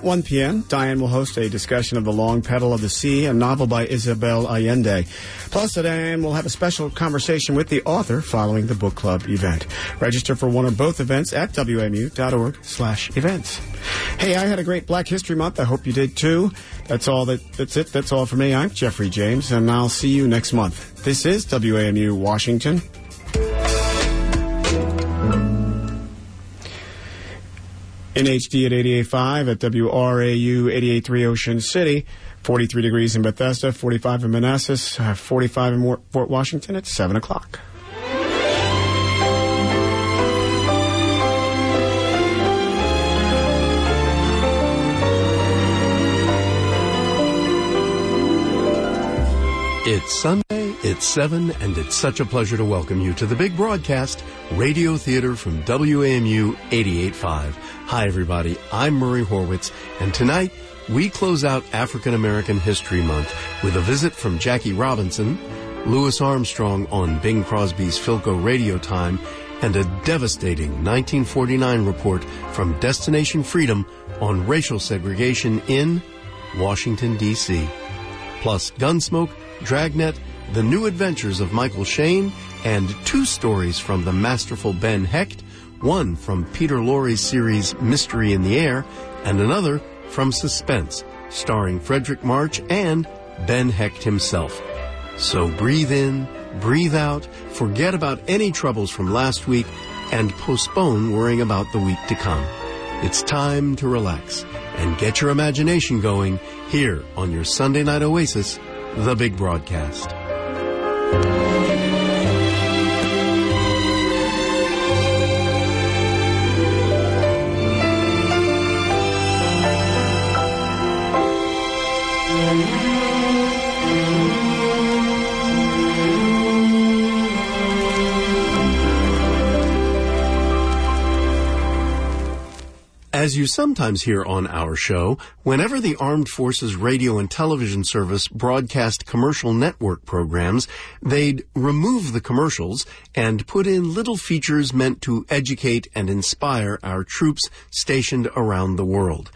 At 1 p.m., Diane will host a discussion of The Long Petal of the Sea, a novel by Isabel Allende. Plus, Diane will have a special conversation with the author following the book club event. Register for one or both events at wmu.org slash events. Hey, I had a great Black History Month. I hope you did too. That's all that, that's it. That's all for me. I'm Jeffrey James, and I'll see you next month. This is WAMU Washington. In HD at 88.5 at WRAU 88.3 Ocean City, 43 degrees in Bethesda, 45 in Manassas, uh, 45 in Fort Washington at 7 o'clock. It's Sunday, it's 7, and it's such a pleasure to welcome you to the big broadcast, Radio Theater from WAMU 88.5. Hi, everybody. I'm Murray Horwitz, and tonight we close out African American History Month with a visit from Jackie Robinson, Louis Armstrong on Bing Crosby's Philco Radio Time, and a devastating 1949 report from Destination Freedom on racial segregation in Washington, D.C. Plus Gunsmoke, Dragnet, The New Adventures of Michael Shayne, and two stories from the masterful Ben Hecht, one from Peter Lorre's series Mystery in the Air, and another from Suspense, starring Fredric March and Ben Hecht himself. So breathe in, breathe out, forget about any troubles from last week, and postpone worrying about the week to come. It's time to relax and get your imagination going here on your Sunday night oasis, the big broadcast. As you sometimes hear on our show, whenever the Armed Forces Radio and Television Service broadcast commercial network programs, they'd remove the commercials and put in little features meant to educate and inspire our troops stationed around the world.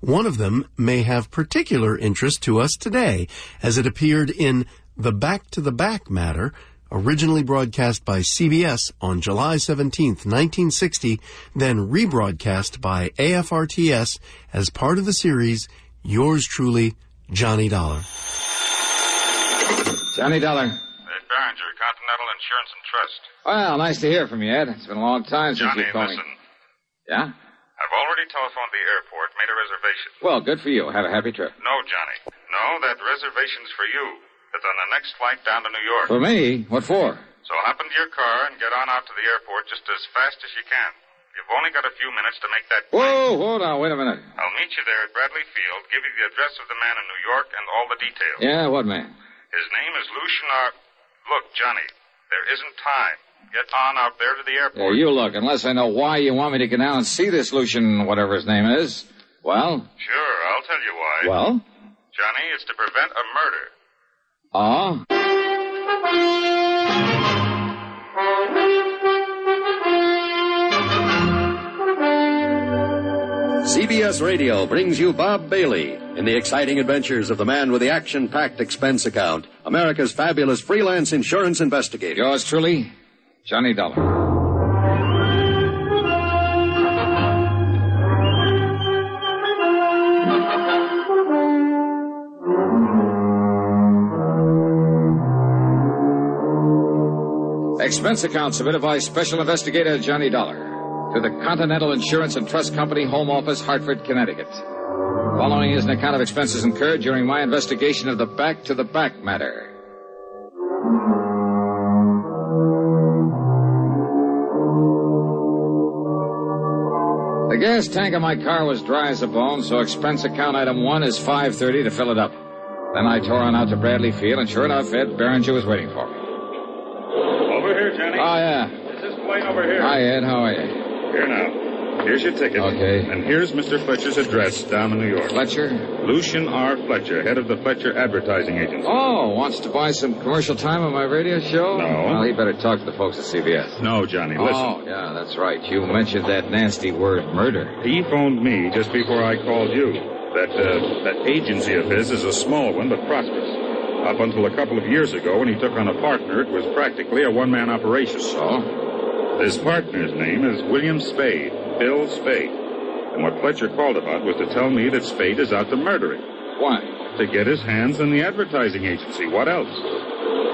One of them may have particular interest to us today, as it appeared in The Back to the Back Matter, originally broadcast by CBS on July 17, 1960, then rebroadcast by AFRTS as part of the series Yours Truly, Johnny Dollar. Johnny Dollar. Ed Barringer, Continental Insurance and Trust. Well, nice to hear from you, Ed. It's been a long time since Johnny, you called me. listen. Yeah? I've already telephoned the airport, made a reservation. Well, good for you. Have a happy trip. No, Johnny. No, that reservation's for you. It's on the next flight down to New York. For me? What for? So hop into your car and get on out to the airport just as fast as you can. You've only got a few minutes to make that. Whoa, hold on. Wait a minute. I'll meet you there at Bradley Field, give you the address of the man in New York and all the details. Yeah, what man? His name is Lucian Chenard. Look, Johnny, there isn't time. Get on out there to the airport. you look. Unless I know why you want me to get down and see this Lucian, whatever his name is. Well? Sure, I'll tell you why. Well? Johnny, it's to prevent a murder. Ah? CBS Radio brings you Bob Bailey in the exciting adventures of the man with the action packed expense account, America's fabulous freelance insurance investigator. Yours truly, Johnny Dollar. Expense account submitted by Special Investigator Johnny Dollar to the Continental Insurance and Trust Company, Home Office, Hartford, Connecticut. Following is an account of expenses incurred during my investigation of the back to the back matter. The gas tank of my car was dry as a bone, so expense account item one is 530 to fill it up. Then I tore on out to Bradley Field, and sure enough, Ed Barringer was waiting for me. Over here, Johnny. Oh, yeah. Is this plane over here? Hi, Ed. How are you? Here now. Here's your ticket. Okay. And here's Mr. Fletcher's address down in New York. Fletcher? Lucian R. Fletcher, head of the Fletcher Advertising Agency. Oh, wants to buy some commercial time on my radio show? No. Well, he better talk to the folks at CBS. No, Johnny, listen. Oh, yeah, that's right. You mentioned that nasty word, murder. He phoned me just before I called you. That, uh, that agency of his is a small one, but prosperous. Up until a couple of years ago, when he took on a partner, it was practically a one-man operation. So? His partner's name is William Spade, Bill Spade. And what Fletcher called about was to tell me that Spade is out to murder him. Why? To get his hands on the advertising agency. What else?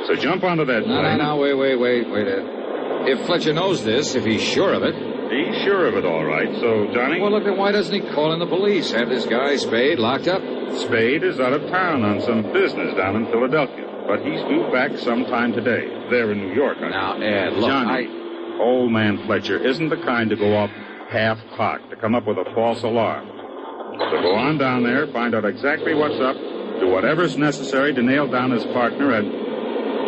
So jump onto that No, no, plane. no, wait, wait, wait, wait. Ed. If Fletcher knows this, if he's sure of it, He's sure of it, all right. So, Johnny, well, look, then why doesn't he call in the police? Have this guy, Spade, locked up? Spade is out of town on some business down in Philadelphia. But he's due back sometime today. There in New York. I Now, Ed, look, Johnny, I... old man Fletcher isn't the kind to go off half cocked to come up with a false alarm. So go on down there, find out exactly what's up, do whatever's necessary to nail down his partner, and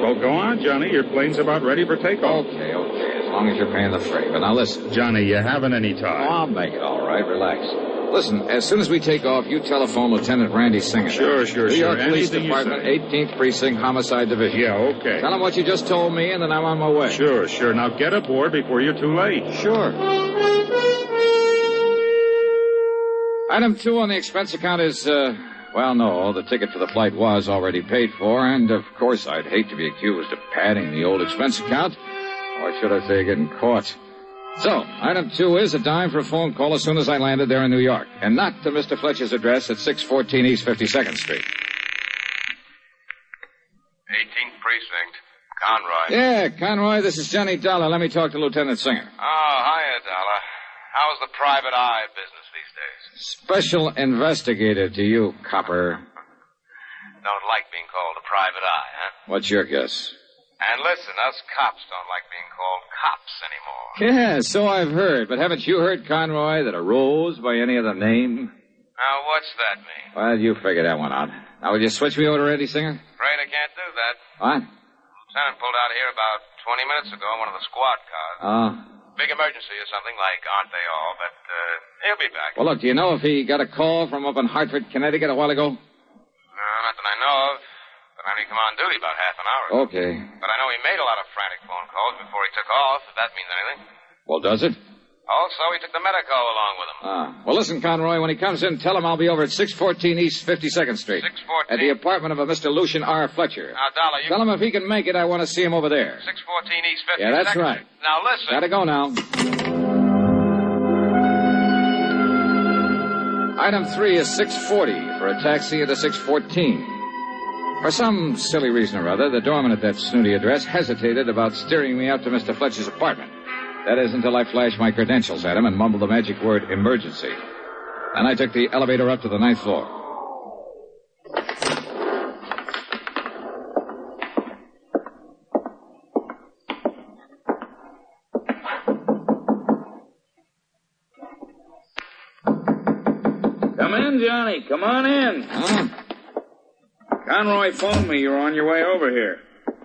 well, go on, Johnny. Your plane's about ready for takeoff. Okay, okay, long as you're paying the freight. But now listen. Johnny, you haven't any Oh, time. I'll make it all right. Relax. Listen, as soon as we take off, you telephone Lieutenant Randy Singer. Sure, sure, New sure. York Police Anything Department, 18th Precinct, Homicide Division. Yeah, okay. Tell him what you just told me, and then I'm on my way. Sure, sure. Now get aboard before you're too late. Sure. Item two on the expense account is, uh, well, no, the ticket for the flight was already paid for, and of course I'd hate to be accused of padding the old expense account, or should I say getting caught. So, item two is a dime for a phone call as soon as I landed there in New York, and not to Mr. Fletcher's address at 614 East 52nd Street. 18th Precinct. Conroy. Yeah, Conroy, this is Johnny Dollar. Let me talk to Lieutenant Singer. Oh, hiya, Dollar. How's the private eye business these days? Special investigator to you, copper. Don't like being called a private eye, huh? What's your guess? And listen, us cops don't like being called cops anymore. Yeah, so I've heard. But haven't you heard, Conroy, that a rose by any other name? Now, what's that mean? Well, you figure that one out. Now, will you switch me over to Randy Singer? Afraid I can't do that. What? Lieutenant pulled out here about 20 minutes ago in one of the squad cars. Oh. Big emergency or something like aren't they all, but uh, he'll be back. Well, look, do you know if he got a call from up in Hartford, Connecticut a while ago? No, not that I know of. Only come on duty about half an hour ago. Okay. But I know he made a lot of frantic phone calls before he took off, if that means anything. Well, does it? Also, he took the medico along with him. Ah. Well, listen, Conroy, when he comes in, tell him I'll be over at 614 East 52nd Street. 614? At the apartment of a Mr. Lucian R. Fletcher. Now, Dollar, you... Tell him if he can make it, I want to see him over there. 614 East 52nd Yeah, that's right. Now, listen. Gotta go now. Item three is 640 for a taxi at a 614. For some silly reason or other, the doorman at that snooty address hesitated about steering me up to Mr. Fletcher's apartment. That is until I flashed my credentials at him and mumbled the magic word emergency. Then I took the elevator up to the ninth floor. Come in, Johnny. Come on in. Huh? Conroy phoned me. you were on your way over here.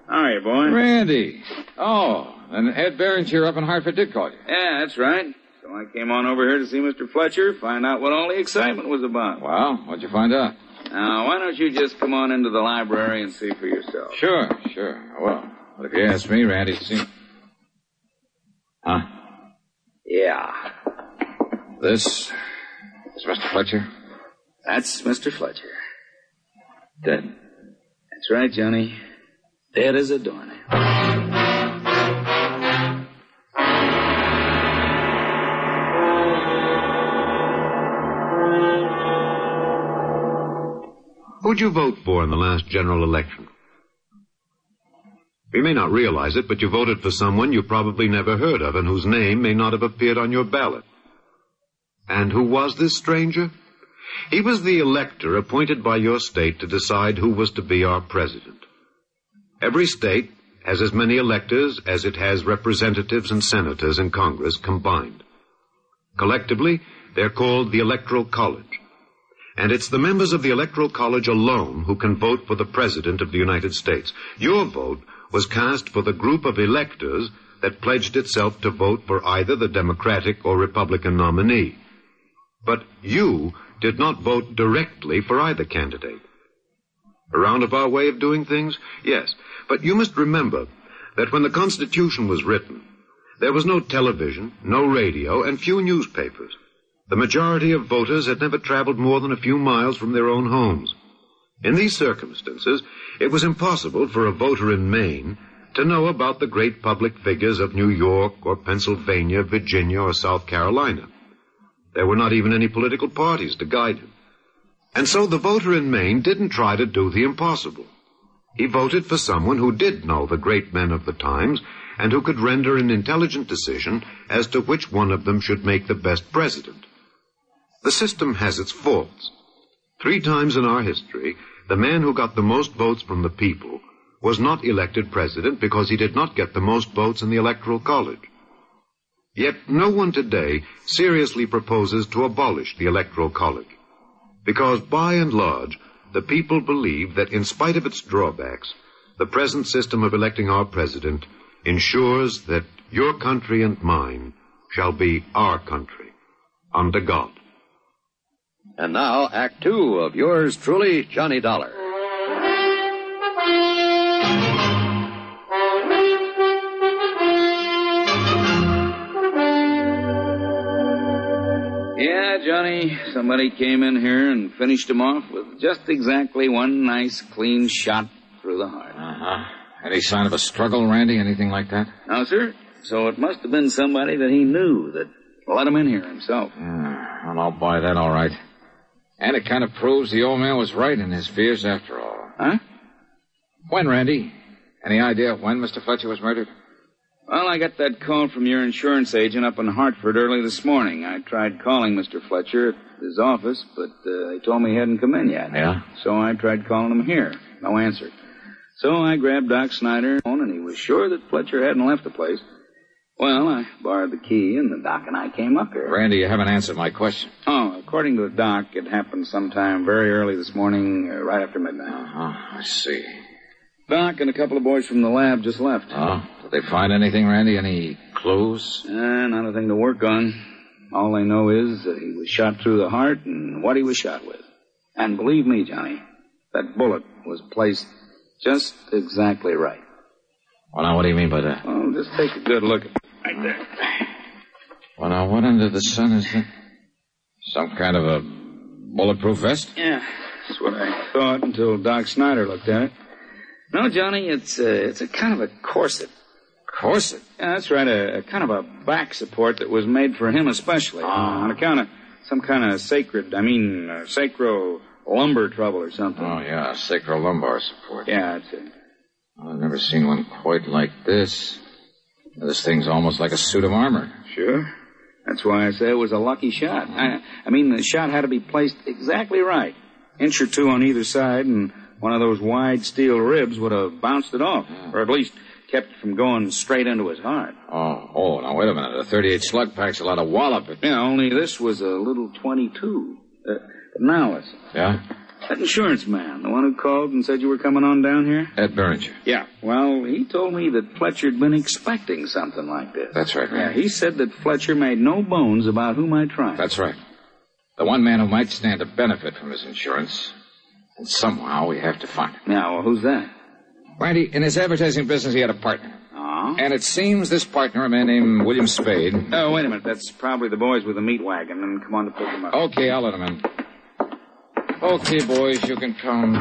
How are you, boy? Randy. Oh, and Ed Berenger up in Hartford did call you. Yeah, that's right. So I came on over here to see Mr. Fletcher, find out what all the excitement was about. Well, what'd you find out? Now, why don't you just come on into the library and see for yourself? Sure, sure. Well, but if you ask me, Randy seems. Huh? Yeah. This is Mr. Fletcher. That's Mr. Fletcher. Dead. That's right, Johnny. Dead as a doornail. Who'd you vote for in the last general election? You may not realize it, but you voted for someone you probably never heard of and whose name may not have appeared on your ballot. And who was this stranger? He was the elector appointed by your state to decide who was to be our president. Every state has as many electors as it has representatives and senators in Congress combined. Collectively, they're called the Electoral College. And it's the members of the Electoral College alone who can vote for the President of the United States. Your vote was cast for the group of electors that pledged itself to vote for either the Democratic or Republican nominee. But you did not vote directly for either candidate. A roundabout way of doing things? Yes. But you must remember that when the Constitution was written, there was no television, no radio, and few newspapers. The majority of voters had never traveled more than a few miles from their own homes. In these circumstances, it was impossible for a voter in Maine to know about the great public figures of New York or Pennsylvania, Virginia, or South Carolina. There were not even any political parties to guide him. And so the voter in Maine didn't try to do the impossible. He voted for someone who did know the great men of the times and who could render an intelligent decision as to which one of them should make the best president. The system has its faults. Three times in our history, the man who got the most votes from the people was not elected president because he did not get the most votes in the electoral college. Yet no one today seriously proposes to abolish the electoral college because by and large, the people believe that in spite of its drawbacks, the present system of electing our president ensures that your country and mine shall be our country under God. And now, Act Two of yours truly, Johnny Dollar. Johnny, somebody came in here and finished him off with just exactly one nice, clean shot through the heart. Uh-huh. Any sign of a struggle, Randy? Anything like that? No, sir. So it must have been somebody that he knew that let him in here himself. Yeah, well, I'll buy that all right. And it kind of proves the old man was right in his fears after all. Huh? When, Randy? Any idea when Mr. Fletcher was murdered? Well, I got that call from your insurance agent up in Hartford early this morning. I tried calling Mr. Fletcher at his office, but uh, they told me he hadn't come in yet. Yeah? So I tried calling him here. No answer. So I grabbed Doc Snyder, and he was sure that Fletcher hadn't left the place. Well, I borrowed the key, and the doc and I came up here. Randy, you haven't answered my question. Oh, according to the doc, it happened sometime very early this morning, uh, right after midnight. Uh-huh, I see. Doc and a couple of boys from the lab just left. Oh, did they find anything, Randy? Any clues? Uh, not a thing to work on. All they know is that he was shot through the heart and what he was shot with. And believe me, Johnny, that bullet was placed just exactly right. Well, now, what do you mean by that? Well, just take a good look at it right there. Well, now, what under the sun is that? Some kind of a bulletproof vest? Yeah, that's what I thought until Doc Snyder looked at it. No, Johnny, it's a, it's a kind of a corset. Corset? Yeah, that's right, a, a kind of a back support that was made for him especially. On account of some kind of sacred, I mean, uh, sacro lumbar trouble or something. Oh, yeah, sacro-lumbar support. Yeah, that's it. I've never seen one quite like this. This thing's almost like a suit of armor. Sure. That's why I say it was a lucky shot. I, I mean, the shot had to be placed exactly right. Inch or two on either side, and one of those wide steel ribs would have bounced it off, or at least kept it from going straight into his heart. Oh, oh, now wait a minute. A 38 slug pack's a lot of wallop. Yeah, only this was a little 22. Uh, but now listen. Yeah? That insurance man, the one who called and said you were coming on down here? Ed Beringer. Yeah. Well, he told me that Fletcher'd been expecting something like this. That's right, Yeah, he said that Fletcher made no bones about who might try. That's right. The one man who might stand to benefit from his insurance. And somehow we have to find him. Now, well, who's that? Randy, in his advertising business, he had a partner. Oh? And it seems this partner, a man named William Spade. Oh, wait a minute. That's probably the boys with the meat wagon. And come on to pick them up. Okay, I'll let him in. Okay, boys, you can come.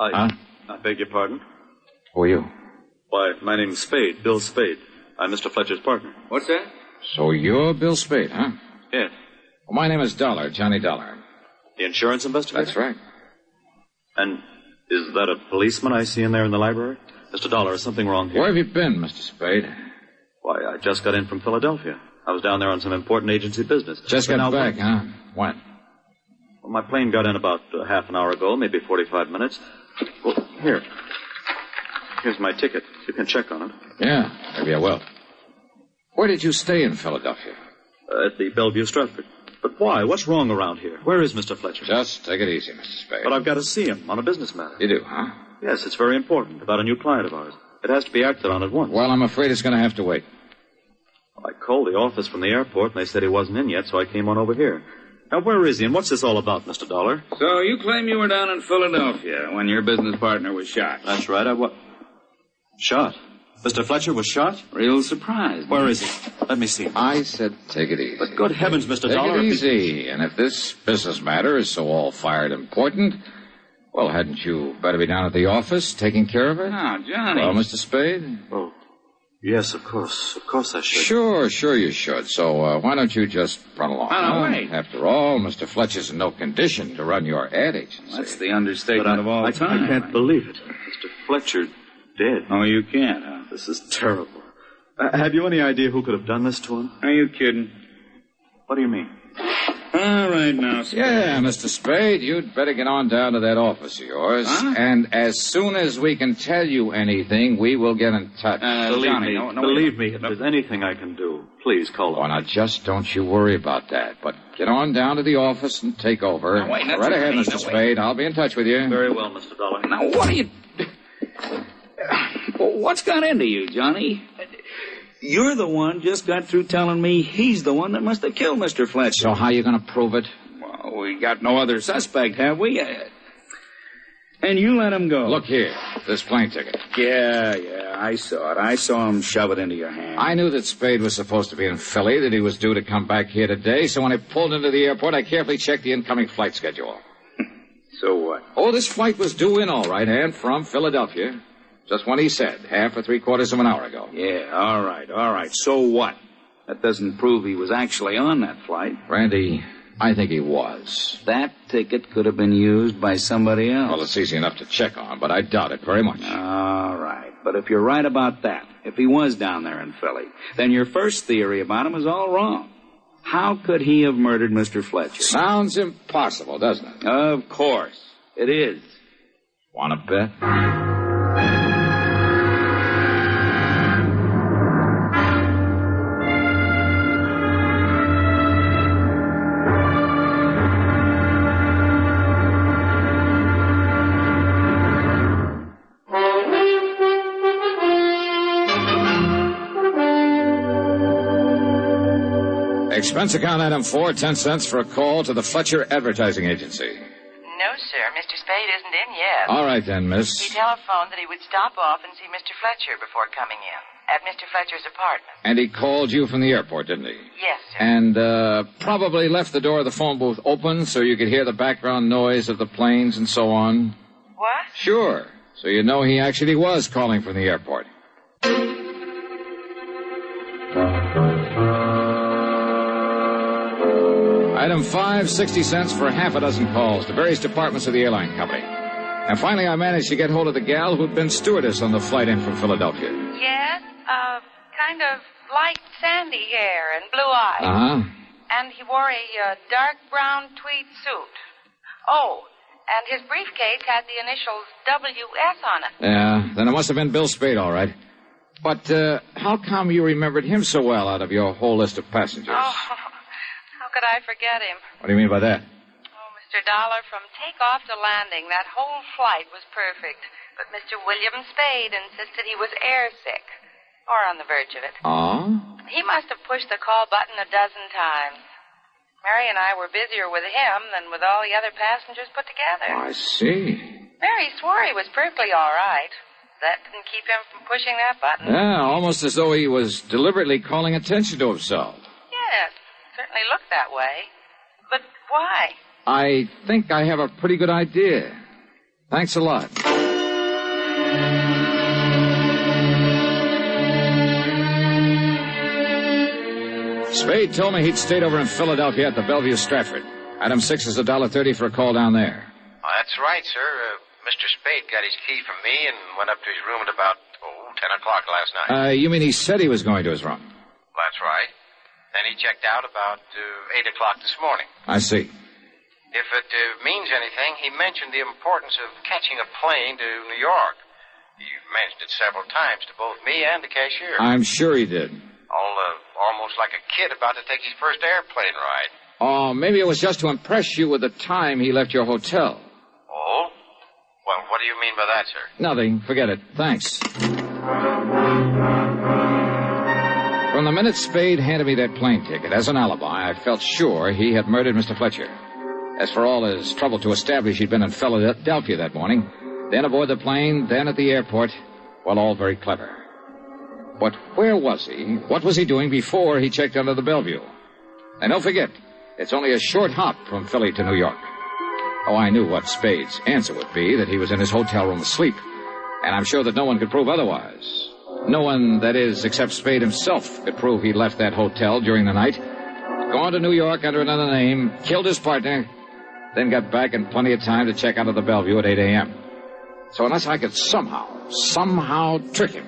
I, Huh? I beg your pardon? Who are you? Why, my name's Spade, Bill Spade. I'm Mr. Fletcher's partner. What's that? So you're Bill Spade, huh? Yes. Well, my name is Dollar, Johnny Dollar. The insurance investigator? That's right. And is that a policeman I see in there in the library? Mr. Dollar, is something wrong here? Where have you been, Mr. Spade? Why, I just got in from Philadelphia. I was down there on some important agency business. Just But got back, huh? When? Well, my plane got in about uh, half an hour ago, maybe 45 minutes. Well, here. Here's my ticket. You can check on it. Yeah, maybe I will. Where did you stay in Philadelphia? Uh, at the Bellevue Stratford. But why? What's wrong around here? Where is Mr. Fletcher? Just take it easy, Mr. Spade. But I've got to see him on a business matter. You do, huh? Yes, it's very important about a new client of ours. It has to be acted on at once. Well, I'm afraid it's going to have to wait. I called the office from the airport, and they said he wasn't in yet, so I came on over here. Now, where is he, and what's this all about, Mr. Dollar? So you claim you were down in Philadelphia when your business partner was shot? That's right, I was. Shot? Mr. Fletcher was shot? Real surprise. Where is he? Let me see. I said take it easy. But good heavens, Mr. Take Dollar. it easy. And if this business matter is so all fired important, well, hadn't you better be down at the office taking care of it? Now, Johnny. Well, Mr. Spade? Oh, yes, of course. Of course I should. Sure, sure you should. So uh, why don't you just run along? Oh, no, huh? wait. After all, Mr. Fletcher's in no condition to run your ad agency. That's the understatement But I, of all I, time. I can't believe it. Mr. Fletcher dead. Oh, you can't, huh? This is terrible. Uh, have you any idea who could have done this to him? Are you kidding? What do you mean? All right, now. Spade. Yeah, Mr. Spade, you'd better get on down to that office of yours. Huh? And as soon as we can tell you anything, we will get in touch. Uh, believe Johnny, me, no, no, believe me, if there's anything I can do, please call Oh, on. now just don't you worry about that. But get on down to the office and take over. Now, wait, that's right ahead. Mr. Now, wait. Spade. I'll be in touch with you. Very well, Mr. Dollar. Now, what are you... What's got into you, Johnny? You're the one just got through telling me he's the one that must have killed Mr. Fletcher. So how you going to prove it? Well, we got no other suspect, have we? And you let him go. Look here, this plane ticket. Yeah, yeah, I saw it. I saw him shove it into your hand. I knew that Spade was supposed to be in Philly, that he was due to come back here today, so when I pulled into the airport, I carefully checked the incoming flight schedule. So what? Oh, this flight was due in all right, and from Philadelphia. Just what he said, half or three quarters of an hour ago. Yeah, all right, all right. So what? That doesn't prove he was actually on that flight. Randy, I think he was. That ticket could have been used by somebody else. Well, it's easy enough to check on, but I doubt it very much. All right. But if you're right about that, if he was down there in Philly, then your first theory about him is all wrong. How could he have murdered Mr. Fletcher? Sounds impossible, doesn't it? Of course. It is. Want to bet? Expense account item four, ten cents for a call to the Fletcher Advertising Agency. No, sir. Mr. Spade isn't in yet. All right then, miss. He telephoned that he would stop off and see Mr. Fletcher before coming in at Mr. Fletcher's apartment. And he called you from the airport, didn't he? Yes, sir. And uh, probably left the door of the phone booth open so you could hear the background noise of the planes and so on. What? Sure. So you know he actually was calling from the airport. Item five, 60 cents for half a dozen calls to various departments of the airline company. And finally, I managed to get hold of the gal who'd been stewardess on the flight in from Philadelphia. Yes, uh, kind of light sandy hair and blue eyes. Uh huh. And he wore a uh, dark brown tweed suit. Oh, and his briefcase had the initials W.S. on it. Yeah, then it must have been Bill Spade, all right. But uh, how come you remembered him so well out of your whole list of passengers? Oh, could I forget him? What do you mean by that? Oh, Mr. Dollar, from takeoff to landing, that whole flight was perfect. But Mr. William Spade insisted he was airsick. Or on the verge of it. Oh? He must have pushed the call button a dozen times. Mary and I were busier with him than with all the other passengers put together. I see. Mary swore he was perfectly all right. That didn't keep him from pushing that button. Yeah, almost as though he was deliberately calling attention to himself. Yes, certainly looked that way. But why? I think I have a pretty good idea. Thanks a lot. Spade told me he'd stayed over in Philadelphia at the Bellevue Stratford. Item six is a dollar thirty for a call down there. Oh, that's right, sir. Uh, Mr. Spade got his key from me and went up to his room at about, oh, 10 o'clock last night. Uh, you mean he said he was going to his room? That's right. Then he checked out about uh, 8 o'clock this morning. I see. If it uh, means anything, he mentioned the importance of catching a plane to New York. He mentioned it several times to both me and the cashier. I'm sure he did. All, uh, almost like a kid about to take his first airplane ride. Oh, maybe it was just to impress you with the time he left your hotel. Oh? Well, what do you mean by that, sir? Nothing. Forget it. Thanks. The minute Spade handed me that plane ticket as an alibi, I felt sure he had murdered Mr. Fletcher. As for all his trouble to establish he'd been in Philadelphia that morning, then aboard the plane, then at the airport, well, all very clever. But where was he? What was he doing before he checked under the Bellevue? And don't forget, it's only a short hop from Philly to New York. Oh, I knew what Spade's answer would be, that he was in his hotel room asleep. And I'm sure that no one could prove otherwise. No one, that is, except Spade himself, could prove he left that hotel during the night, gone to New York under another name, killed his partner, then got back in plenty of time to check out of the Bellevue at 8 a.m. So unless I could somehow, somehow trick him.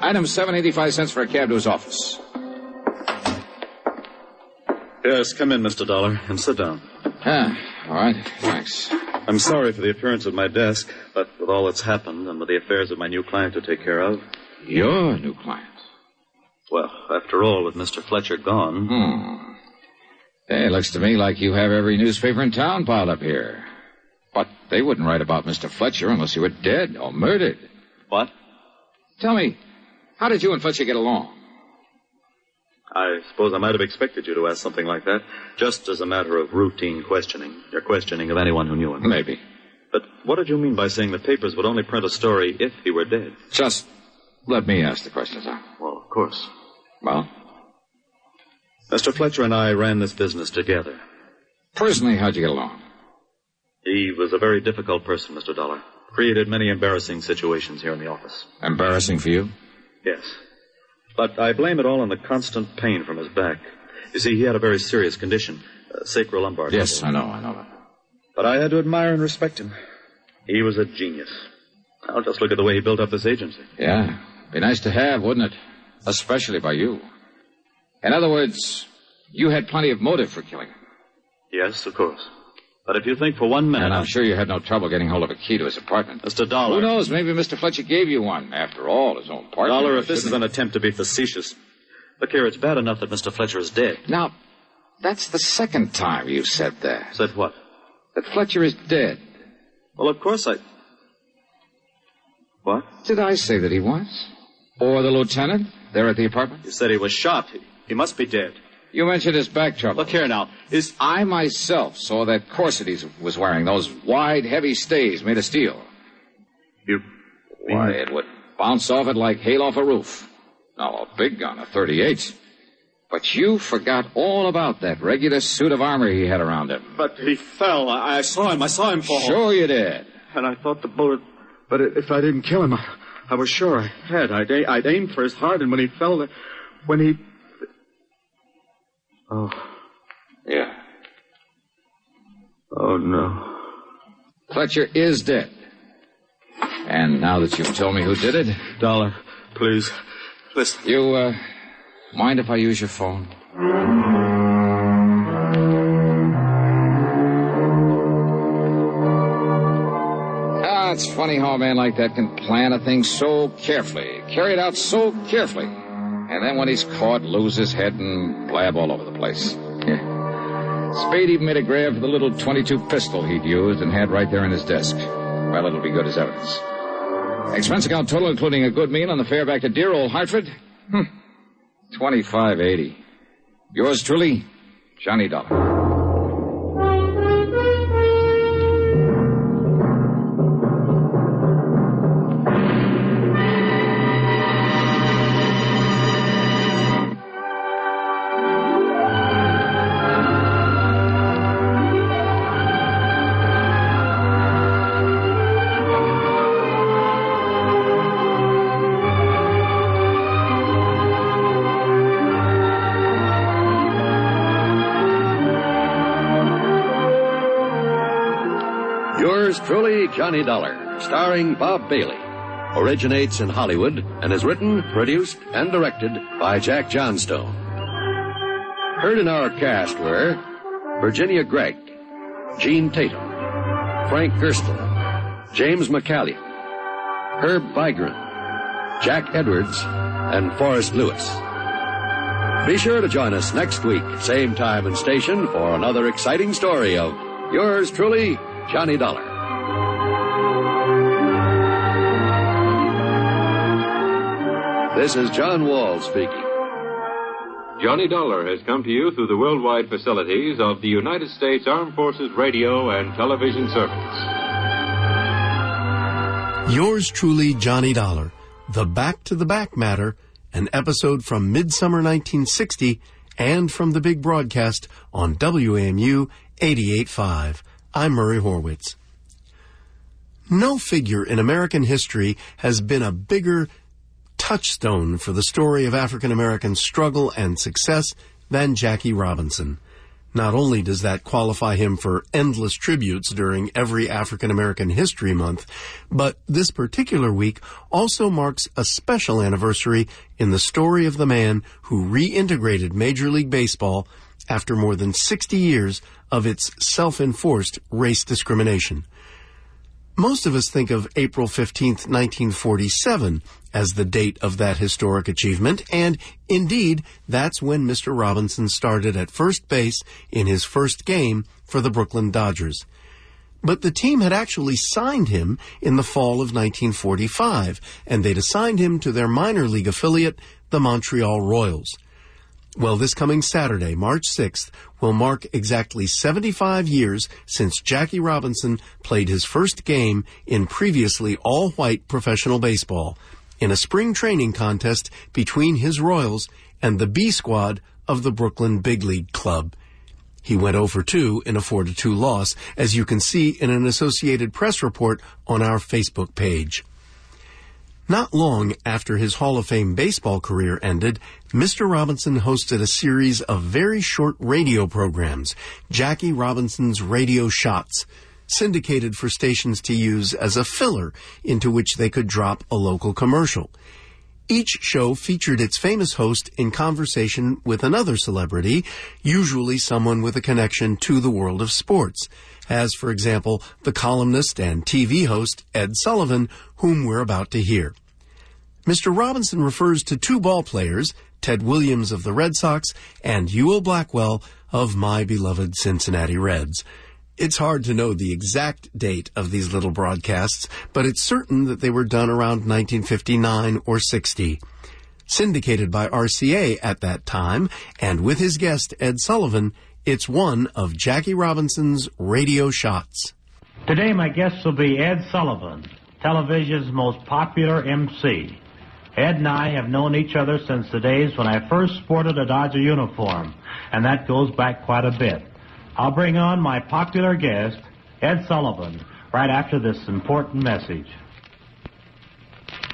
Item 785 cents for a cab to his office. Yes, come in, Mr. Dollar, and sit down. Ah, all right. Thanks. I'm sorry for the appearance of my desk, but with all that's happened and with the affairs of my new client to take care of. Your new client? Well, after all, with Mr. Fletcher gone. Hmm. Hey, it looks to me like you have every newspaper in town piled up here. But they wouldn't write about Mr. Fletcher unless he were dead or murdered. What? Tell me, how did you and Fletcher get along? I suppose I might have expected you to ask something like that, just as a matter of routine questioning. Your questioning of anyone who knew him. Maybe. But what did you mean by saying the papers would only print a story if he were dead? Just let me ask the questions, huh? Well, of course. Well? Mr. Fletcher and I ran this business together. Personally, how'd you get along? He was a very difficult person, Mr. Dollar. Created many embarrassing situations here in the office. Embarrassing for you? Yes. But I blame it all on the constant pain from his back. You see, he had a very serious condition, uh, sacrolumbar. Yes, I know, I know that. But I had to admire and respect him. He was a genius. Now just look at the way he built up this agency. Yeah. Be nice to have, wouldn't it? Especially by you. In other words, you had plenty of motive for killing him. Yes, of course. But if you think for one minute. And I'm sure you had no trouble getting hold of a key to his apartment. Mr. Dollar. Who knows? Maybe Mr. Fletcher gave you one. After all, his own partner. Dollar, if this is an attempt to be facetious. Look here, it's bad enough that Mr. Fletcher is dead. Now, that's the second time you've said that. Said what? That Fletcher is dead. Well, of course I. What? Did I say that he was? Or the lieutenant there at the apartment? You said he was shot. He, he must be dead. You mentioned his back trouble. Look here now. Is I myself saw that corset he was wearing, those wide, heavy stays made of steel. You. Why, it would bounce off it like hail off a roof. Now, a big gun, a 38. But you forgot all about that regular suit of armor he had around him. But he fell. I, I saw him. I saw him fall. Sure you did. And I thought the bullet. But if I didn't kill him, I, I was sure I had. I'd, I'd aimed for his heart, and when he fell, when he. Oh. Yeah. Oh, no. Fletcher is dead. And now that you've told me who did it. Dollar, please. Listen. You, uh, mind if I use your phone? Ah, it's funny how a man like that can plan a thing so carefully, carry it out so carefully, and then when he's caught, lose his head and blab all over the place. Yeah. Spade even made a grab for the little 22 pistol he'd used and had right there in his desk. Well, it'll be good as evidence. Expense account total, including a good meal and the fare back to dear old Hartford? Hmm. 2580. Yours truly, Johnny Dollar. Starring Bob Bailey. Originates in Hollywood and is written, produced, and directed by Jack Johnstone. Heard in our cast were Virginia Gregg, Jean Tatum, Frank Gerstle, James McCallion, Herb Vigran, Jack Edwards, and Forrest Lewis. Be sure to join us next week, same time and station, for another exciting story of yours truly, Johnny Dollar. This is John Wall speaking. Johnny Dollar has come to you through the worldwide facilities of the United States Armed Forces Radio and Television Service. Yours truly, Johnny Dollar. The Back to the Back Matter, an episode from Midsummer 1960 and from the big broadcast on WAMU 88.5. I'm Murray Horwitz. No figure in American history has been a bigger touchstone for the story of African American struggle and success than Jackie Robinson. Not only does that qualify him for endless tributes during every African American History Month, but this particular week also marks a special anniversary in the story of the man who reintegrated Major League Baseball after more than 60 years of its self-enforced race discrimination. Most of us think of April 15th, 1947 as the date of that historic achievement, and indeed, that's when Mr. Robinson started at first base in his first game for the Brooklyn Dodgers. But the team had actually signed him in the fall of 1945, and they'd assigned him to their minor league affiliate, the Montreal Royals. Well, this coming Saturday, March 6th, will mark exactly 75 years since Jackie Robinson played his first game in previously all-white professional baseball in a spring training contest between his Royals and the B squad of the Brooklyn Big League Club. He went over 2 in a 4-2 loss, as you can see in an Associated Press report on our Facebook page. Not long after his Hall of Fame baseball career ended, Mr. Robinson hosted a series of very short radio programs, Jackie Robinson's Radio Shots, syndicated for stations to use as a filler into which they could drop a local commercial. Each show featured its famous host in conversation with another celebrity, usually someone with a connection to the world of sports, as, for example, the columnist and TV host Ed Sullivan, whom we're about to hear. Mr. Robinson refers to two ball players, Ted Williams of the Red Sox and Ewell Blackwell of my beloved Cincinnati Reds. It's hard to know the exact date of these little broadcasts, but it's certain that they were done around 1959 or 60. Syndicated by RCA at that time, and with his guest Ed Sullivan, it's one of Jackie Robinson's radio shots. Today my guest will be Ed Sullivan, television's most popular MC. Ed and I have known each other since the days when I first sported a Dodger uniform, and that goes back quite a bit. I'll bring on my popular guest, Ed Sullivan, right after this important message.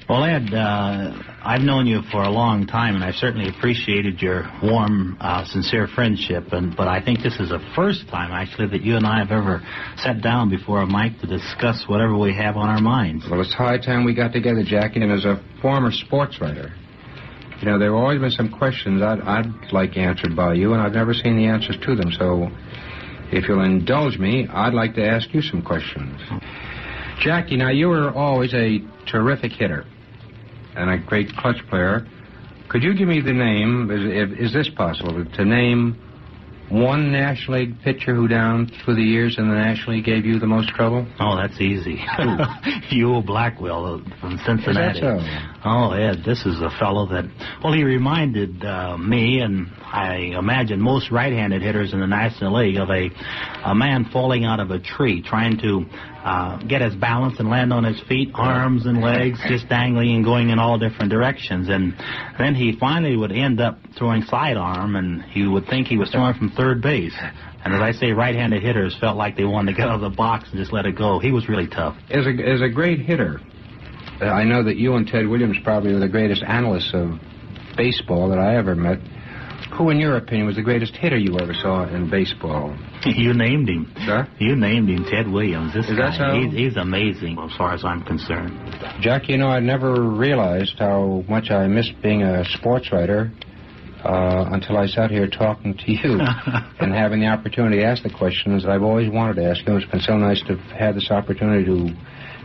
Well, Ed, uh, I've known you for a long time, and I've certainly appreciated your warm, uh, sincere friendship. And but I think this is the first time, actually, that you and I have ever sat down before a mic to discuss whatever we have on our minds. Well, it's high time we got together, Jackie. And as a former sports writer, you know, there have always been some questions I'd, I'd like answered by you, and I've never seen the answers to them. So, if you'll indulge me, I'd like to ask you some questions. Jackie, now you were always a terrific hitter and a great clutch player. Could you give me the name? Is, is this possible to name one National League pitcher who down through the years in the National League gave you the most trouble? Oh, that's easy. Ewell Blackwell from Cincinnati. Is that so? Oh, Ed, this is a fellow that, well, he reminded uh, me, and I imagine most right-handed hitters in the National League, of a, a man falling out of a tree trying to uh, get his balance and land on his feet, arms and legs just dangling and going in all different directions. And then he finally would end up throwing sidearm, and you would think he was throwing from third base. And as I say, right-handed hitters felt like they wanted to get out of the box and just let it go. He was really tough. As a, as a great hitter, I know that you and Ted Williams probably were the greatest analysts of baseball that I ever met. Who, in your opinion, was the greatest hitter you ever saw in baseball? You named him. Sir? You named him Ted Williams. This Is guy, that so? he's, he's amazing as far as I'm concerned. Jack, you know, I never realized how much I missed being a sports writer uh, until I sat here talking to you and having the opportunity to ask the questions that I've always wanted to ask you. It's been so nice to have had this opportunity to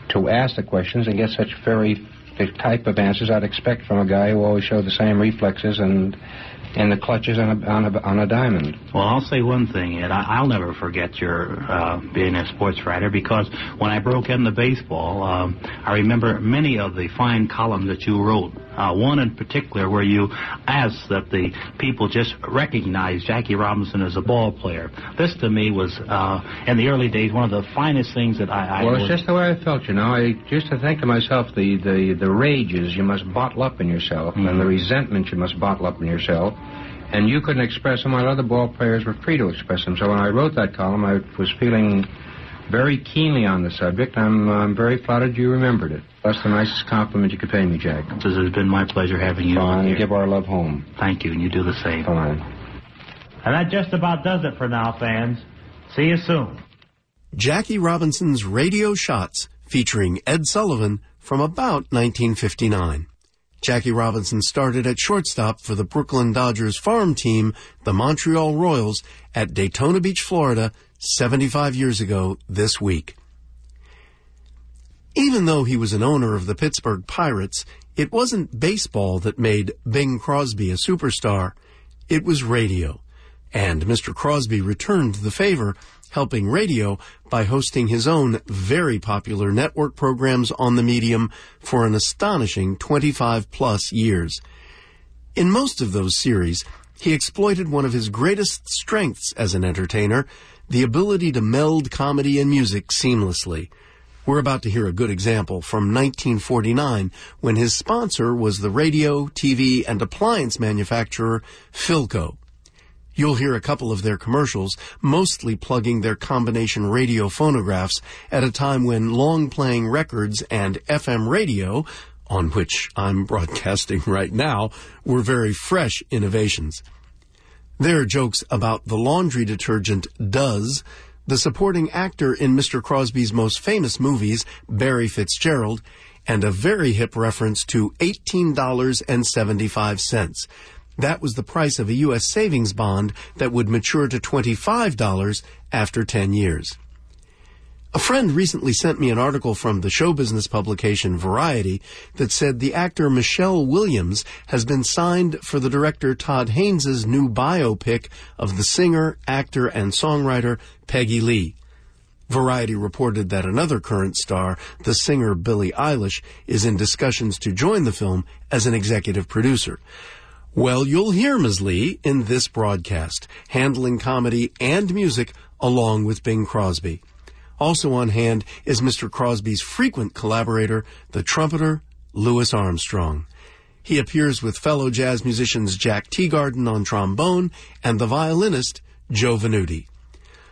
to ask the questions and get such very the type of answers I'd expect from a guy who always showed the same reflexes and in the clutches on a, on a, on a diamond. Well, I'll say one thing, Ed. I, will never forget your uh, being a sports writer because when I broke into baseball, um, I remember many of the fine columns that you wrote. Uh, one in particular where you asked that the people just recognize Jackie Robinson as a ball player. This to me was, uh, in the early days, one of the finest things that I. I well, it's just the way I felt, you know. I used to think to myself the the the rages you must bottle up in yourself, mm-hmm. and the resentment you must bottle up in yourself and you couldn't express them while other ball players were free to express them. So when I wrote that column, I was feeling very keenly on the subject. I'm, I'm very flattered you remembered it. That's the nicest compliment you could pay me, Jack. It has been my pleasure having you Fine. on here. Give our love home. Thank you, and you do the same. Fine. And that just about does it for now, fans. See you soon. Jackie Robinson's Radio Shots, featuring Ed Sullivan from about 1959. Jackie Robinson started at shortstop for the Brooklyn Dodgers farm team, the Montreal Royals, at Daytona Beach, Florida, 75 years ago this week. Even though he was an owner of the Pittsburgh Pirates, it wasn't baseball that made Bing Crosby a superstar. It was radio. And Mr. Crosby returned the favor helping radio by hosting his own very popular network programs on the medium for an astonishing 25 plus years. In most of those series, he exploited one of his greatest strengths as an entertainer, the ability to meld comedy and music seamlessly. We're about to hear a good example from 1949 when his sponsor was the radio, TV, and appliance manufacturer Philco. You'll hear a couple of their commercials, mostly plugging their combination radio phonographs at a time when long playing records and FM radio, on which I'm broadcasting right now, were very fresh innovations. There are jokes about the laundry detergent Duz, the supporting actor in Mr. Crosby's most famous movies, Barry Fitzgerald, and a very hip reference to $18.75 that was the price of a U.S. savings bond that would mature to $25 after 10 years. A friend recently sent me an article from the show business publication Variety that said the actor Michelle Williams has been signed for the director Todd Haynes' new biopic of the singer, actor, and songwriter Peggy Lee. Variety reported that another current star, the singer Billie Eilish, is in discussions to join the film as an executive producer. Well, you'll hear Ms. Lee in this broadcast, handling comedy and music along with Bing Crosby. Also on hand is Mr. Crosby's frequent collaborator, the trumpeter Louis Armstrong. He appears with fellow jazz musicians Jack Teagarden on trombone and the violinist Joe Venuti.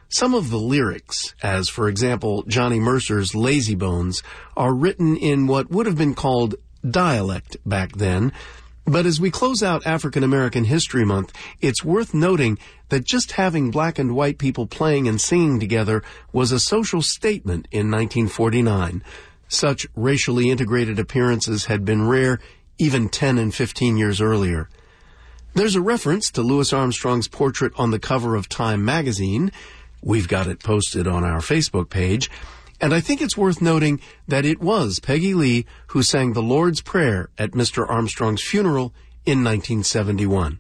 Some of the lyrics, as for example Johnny Mercer's Lazy Bones, are written in what would have been called dialect back then, but as we close out African American History Month, it's worth noting that just having black and white people playing and singing together was a social statement in 1949. Such racially integrated appearances had been rare even 10 and 15 years earlier. There's a reference to Louis Armstrong's portrait on the cover of Time magazine. We've got it posted on our Facebook page. And I think it's worth noting that it was Peggy Lee who sang the Lord's Prayer at Mr. Armstrong's funeral in 1971.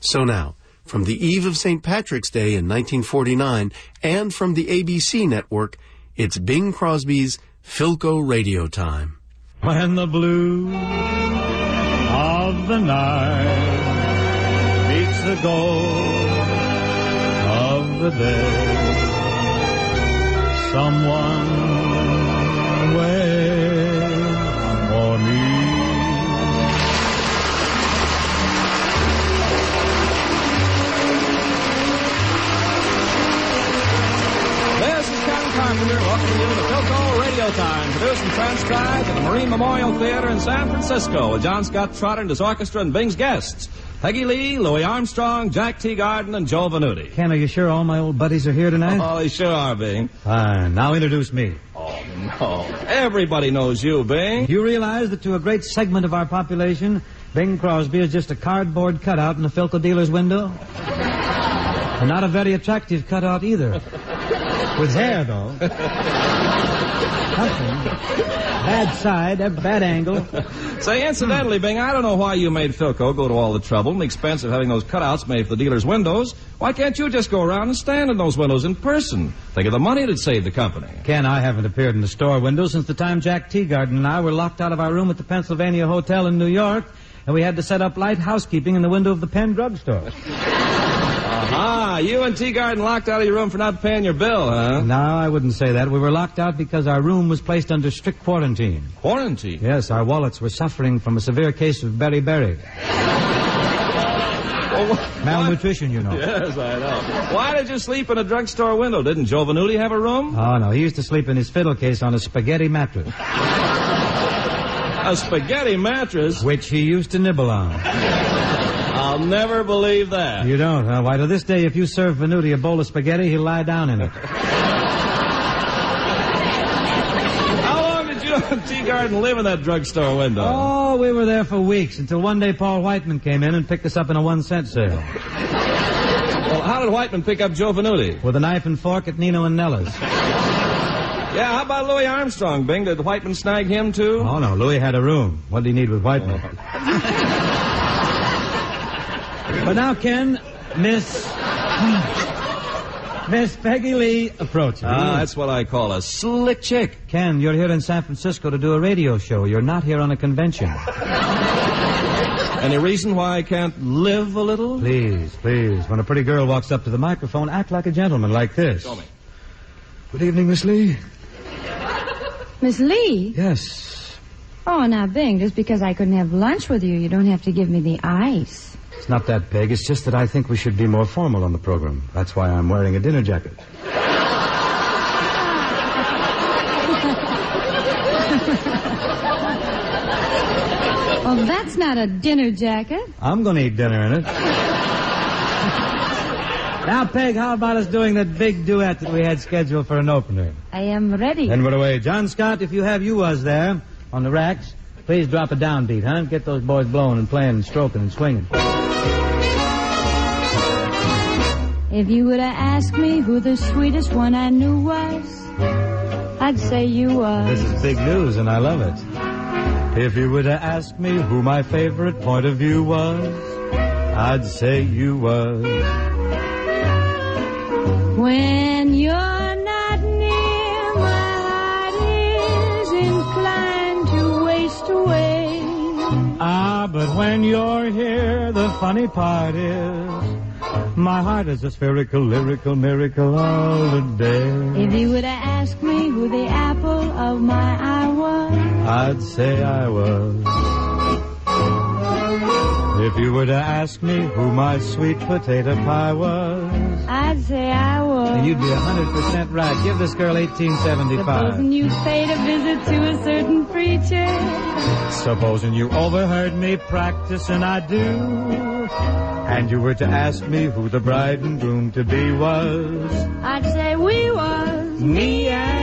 So now, from the eve of St. Patrick's Day in 1949 and from the ABC network, it's Bing Crosby's Philco Radio Time. When the blue of the night meets the gold of the day someone wait This is Ken Carpenter welcoming you to Philco Radio Time, produced and transcribed at the Marine Memorial Theater in San Francisco with John Scott Trotter and his orchestra and Bing's guests. Peggy Lee, Louis Armstrong, Jack Teagarden, and Joe Venuti. Ken, are you sure all my old buddies are here tonight? Oh, they sure are, Bing. Fine. Now introduce me. Oh, no. Everybody knows you, Bing. You realize that to a great segment of our population, Bing Crosby is just a cardboard cutout in a Philco dealer's window? and not a very attractive cutout either. With hair, though. Something. Bad side, a bad angle. Say, incidentally, Bing, I don't know why you made Philco go to all the trouble and the expense of having those cutouts made for the dealer's windows. Why can't you just go around and stand in those windows in person? Think of the money it'd save the company. Ken, I haven't appeared in the store window since the time Jack Teagarden and I were locked out of our room at the Pennsylvania Hotel in New York, and we had to set up light housekeeping in the window of the Penn drugstore. Ah, you and Teagarden locked out of your room for not paying your bill, huh? No, I wouldn't say that. We were locked out because our room was placed under strict quarantine. Quarantine? Yes, our wallets were suffering from a severe case of beriberi. Malnutrition, you know. Yes, I know. Why did you sleep in a drugstore window? Didn't Joe Venuti have a room? Oh, no. He used to sleep in his fiddle case on a spaghetti mattress. A spaghetti mattress? Which he used to nibble on. I'll never believe that. You don't, huh? Why, to this day, if you serve Venuti a bowl of spaghetti, he'll lie down in it. How long did you and Teagarden live in that drugstore window? Oh, we were there for weeks until one day Paul Whiteman came in and picked us up in a one cent sale. Well, how did Whiteman pick up Joe Venuti? With a knife and fork at Nino and Nella's. Yeah, how about Louis Armstrong, Bing? Did Whiteman snag him, too? Oh, no. Louis had a room. What did he need with Whiteman? but now, Ken, Miss. Miss Peggy Lee approaches. Ah, that's what I call a slick chick. Ken, you're here in San Francisco to do a radio show. You're not here on a convention. Any reason why I can't live a little? Please, please. When a pretty girl walks up to the microphone, act like a gentleman, like this. Show me. Good evening, Miss Lee. Miss Lee? Yes. Oh, now, Bing, just because I couldn't have lunch with you, you don't have to give me the ice. It's not that, Peg. It's just that I think we should be more formal on the program. That's why I'm wearing a dinner jacket. Well, that's not a dinner jacket. I'm going to eat dinner in it. Now, Peg, how about us doing that big duet that we had scheduled for an opener? I am ready. Then we're away. John Scott, if you have you was there on the racks, please drop a downbeat, huh? Get those boys blowing and playing and stroking and swinging. If you were to ask me who the sweetest one I knew was, I'd say you was. This is big news, and I love it. If you were to ask me who my favorite point of view was, I'd say you was. When you're not near, my heart is inclined to waste away. Ah, but when you're here, the funny part is, my heart is a spherical, lyrical miracle all the day. If you were to ask me who the apple of my eye was, I'd say I was. If you were to ask me who my sweet potato pie was, I'd say I was. And you'd be a hundred percent right. Give this girl eighteen seventy-five. Supposing you paid a visit to a certain preacher, Supposing you overheard me practicing I do, and you were to ask me who the bride and groom to be was, I'd say we was me and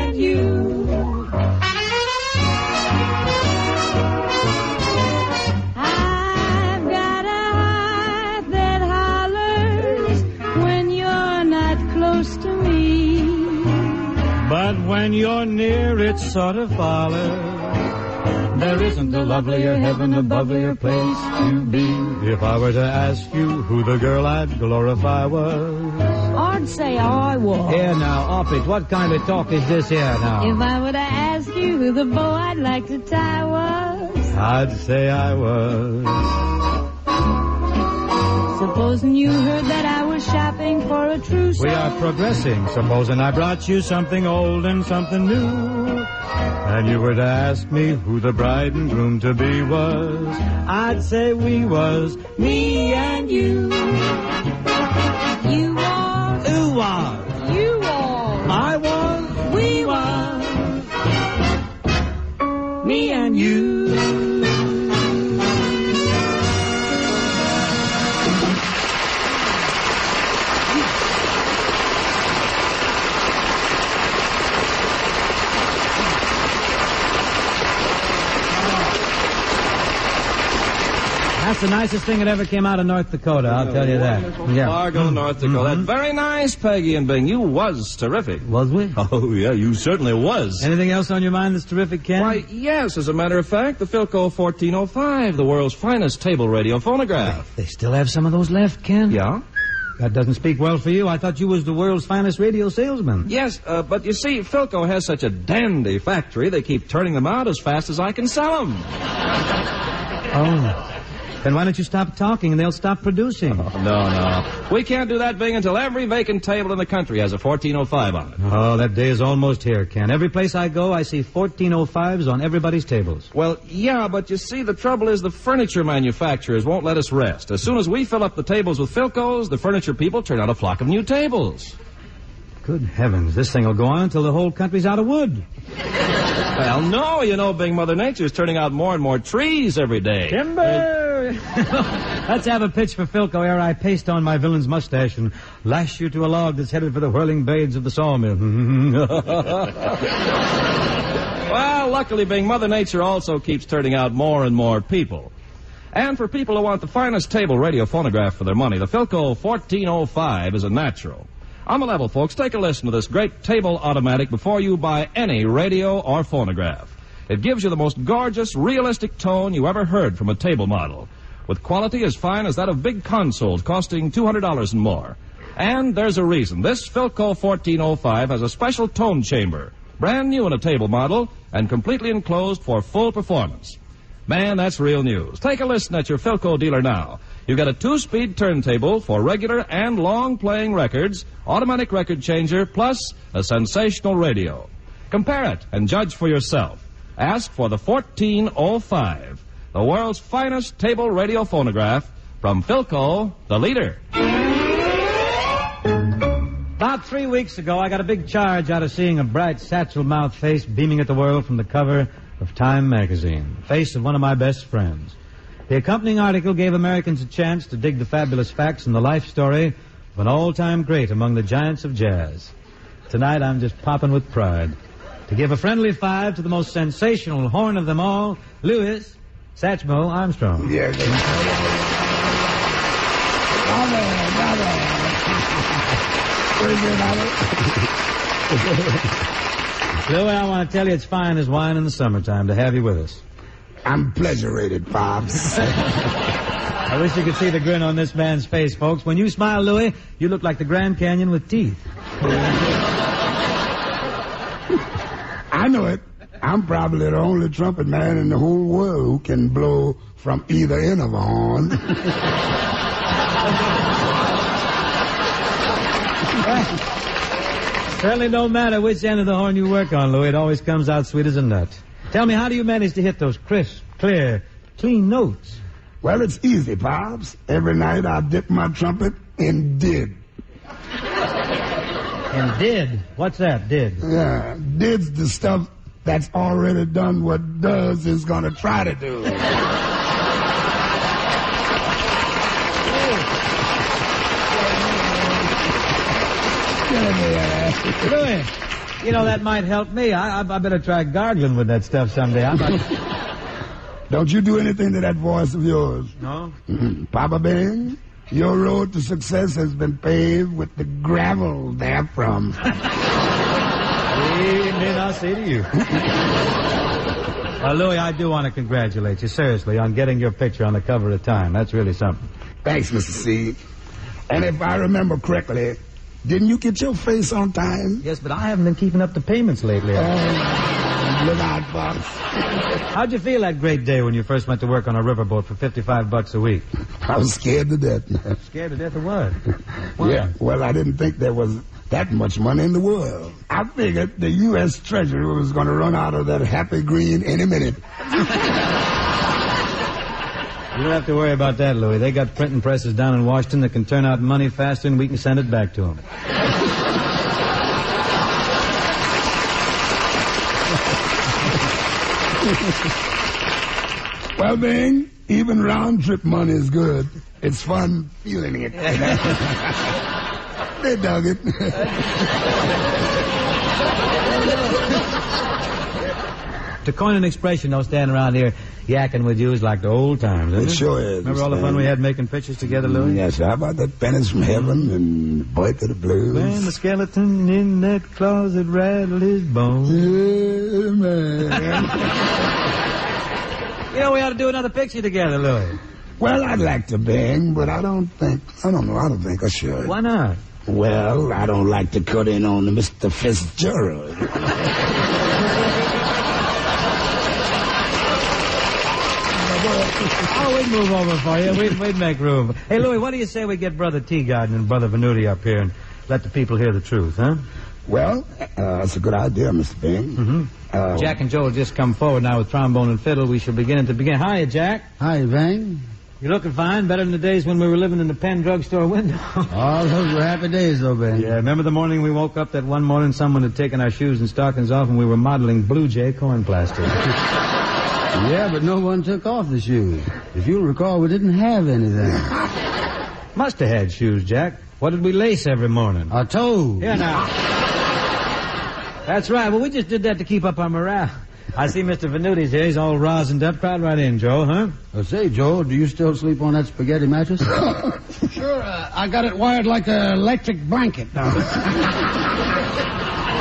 when you're near, it sort of follows. There isn't a lovelier heaven a your place to be. If I were to ask you who the girl I'd glorify was. I'd say I was. Here now, off it. What kind of talk is this here now? If I were to ask you who the bow I'd like to tie was, I'd say I was. supposing you heard that I was shopping for a trousseau. We are progressing. Supposing I brought you something old and something new. And you were to ask me who the bride and groom to be was. I'd say we was me and you. You was. Who was? You was. I was. We was. Me and you. That's the nicest thing that ever came out of North Dakota, I'll tell you that. Yeah. Fargo, North Dakota. Mhm. Very nice, Peggy and Bing. You was terrific. Was we? Oh, yeah, you certainly was. Anything else on your mind that's terrific, Ken? Why, yes, as a matter of fact, the Philco 1405, the world's finest table radio phonograph. They still have some of those left, Ken? Yeah? That doesn't speak well for you. I thought you was the world's finest radio salesman. Yes, uh, but you see, Philco has such a dandy factory, they keep turning them out as fast as I can sell them. Oh. Then why don't you stop talking and they'll stop producing? Oh, No, no. We can't do that, Bing, until every vacant table in the country has a 1405 on it. Oh, that day is almost here, Ken. Every place I go, I see 1405s on everybody's tables. Well, yeah, but you see, the trouble is the furniture manufacturers won't let us rest. As soon as we fill up the tables with Philcos, the furniture people turn out a flock of new tables. Good heavens, this thing will go on until the whole country's out of wood. Well, no, you know, Bing, Mother Nature's turning out more and more trees every day. Timber! Let's have a pitch for Philco ere I paste on my villain's mustache and lash you to a log that's headed for the whirling blades of the sawmill. Well, luckily, Bing, Mother Nature also keeps turning out more and more people. And for people who want the finest table radio phonograph for their money, the Philco 1405 is a natural. On the level, folks, take a listen to this great table automatic before you buy any radio or phonograph. It gives you the most gorgeous, realistic tone you ever heard from a table model, with quality as fine as that of big consoles costing $200 and more. And there's a reason. This Philco 1405 has a special tone chamber, brand new in a table model, and completely enclosed for full performance. Man, that's real news. Take a listen at your Philco dealer now. You get a two-speed turntable for regular and long-playing records, automatic record changer, plus a sensational radio. Compare it and judge for yourself. Ask for the 1405, the world's finest table radio phonograph from Philco, the leader. About three weeks ago, I got a big charge out of seeing a bright, satchel-mouthed face beaming at the world from the cover of Time magazine. the Face of one of my best friends. The accompanying article gave Americans a chance to dig the fabulous facts in the life story of an all-time great among the giants of jazz. Tonight, I'm just popping with pride to give a friendly five to the most sensational horn of them all, Louis Satchmo Armstrong. Yes. Louis, I want to tell you it's fine as wine in the summertime to have you with us. I'm pleasurated, Pops. I wish you could see the grin on this man's face, folks. When you smile, Louis, you look like the Grand Canyon with teeth. I know it. I'm probably the only trumpet man in the whole world who can blow from either end of a horn. Certainly don't matter which end of the horn you work on, Louis. It always comes out sweet as a nut. Tell me, how do you manage to hit those crisp, clear, clean notes? well, it's easy, Pops. Every night I dip my trumpet in did. And did? What's that, did? Yeah, did's the stuff that's already done what does is gonna try to do. Louis, you know, that might help me. I, I, I better try gargling with that stuff someday. Not... Don't you do anything to that voice of yours. No? Mm-hmm. Papa Bing, your road to success has been paved with the gravel therefrom. Amen, I'll say to you. Louis, I do want to congratulate you, seriously, on getting your picture on the cover of Time. That's really something. Thanks, Mr. C. And if I remember correctly, didn't you get your face on time? Yes, but I haven't been keeping up the payments lately. Oh, look out. How'd you feel that great day when you first went to work on a riverboat for 55 bucks a week? I was scared to death. Scared to death of what? Yeah, well, I didn't think there was that much money in the world. I figured the U.S. Treasury was going to run out of that happy green any minute. You don't have to worry about that, Louis. They got printing presses down in Washington that can turn out money faster and we can send it back to them. well, Bing, even round trip money is good. It's fun feeling it. they dug it. To coin an expression, though, standing around here, yakking with you is like the old times, isn't It it? sure is, Remember all the fun we had making pictures together, Louis? Yes, how about that Pennies from Heaven and Boy to the Blues? When the skeleton in that closet rattled his bones. Yeah, man. You know, we ought to do another picture together, Louis. well, I'd like to bang, but I don't think, I don't know, I don't think I should. Why not? Well, I don't like to cut in on Mr. Fitzgerald. Oh, we'd move over for you. We'd, we'd make room. Hey, Louis, what do you say we get Brother Teagarden and Brother Venuti up here and let the people hear the truth, huh? Well, uh, that's a good idea, Mr. Bing. Mm-hmm. Uh, Jack and Joel just come forward now with trombone and fiddle. We shall begin at the beginning. Hiya, Jack. Hi, Vang. You're looking fine, better than the days when we were living in the Penn drugstore window. All those were happy days, though, Ben. Yeah, remember the morning we woke up that one morning someone had taken our shoes and stockings off and we were modeling Blue Jay corn plaster. Yeah, but no one took off the shoes. If you'll recall, we didn't have any then. Must have had shoes, Jack. What did we lace every morning? A toe. Yeah, now. That's right. Well, we just did that to keep up our morale. I see Mr. Venuti's here. He's all rosined up. Crowd right in, Joe, huh? Uh, say, Joe, do you still sleep on that spaghetti mattress? Sure, uh, I got it wired like an electric blanket.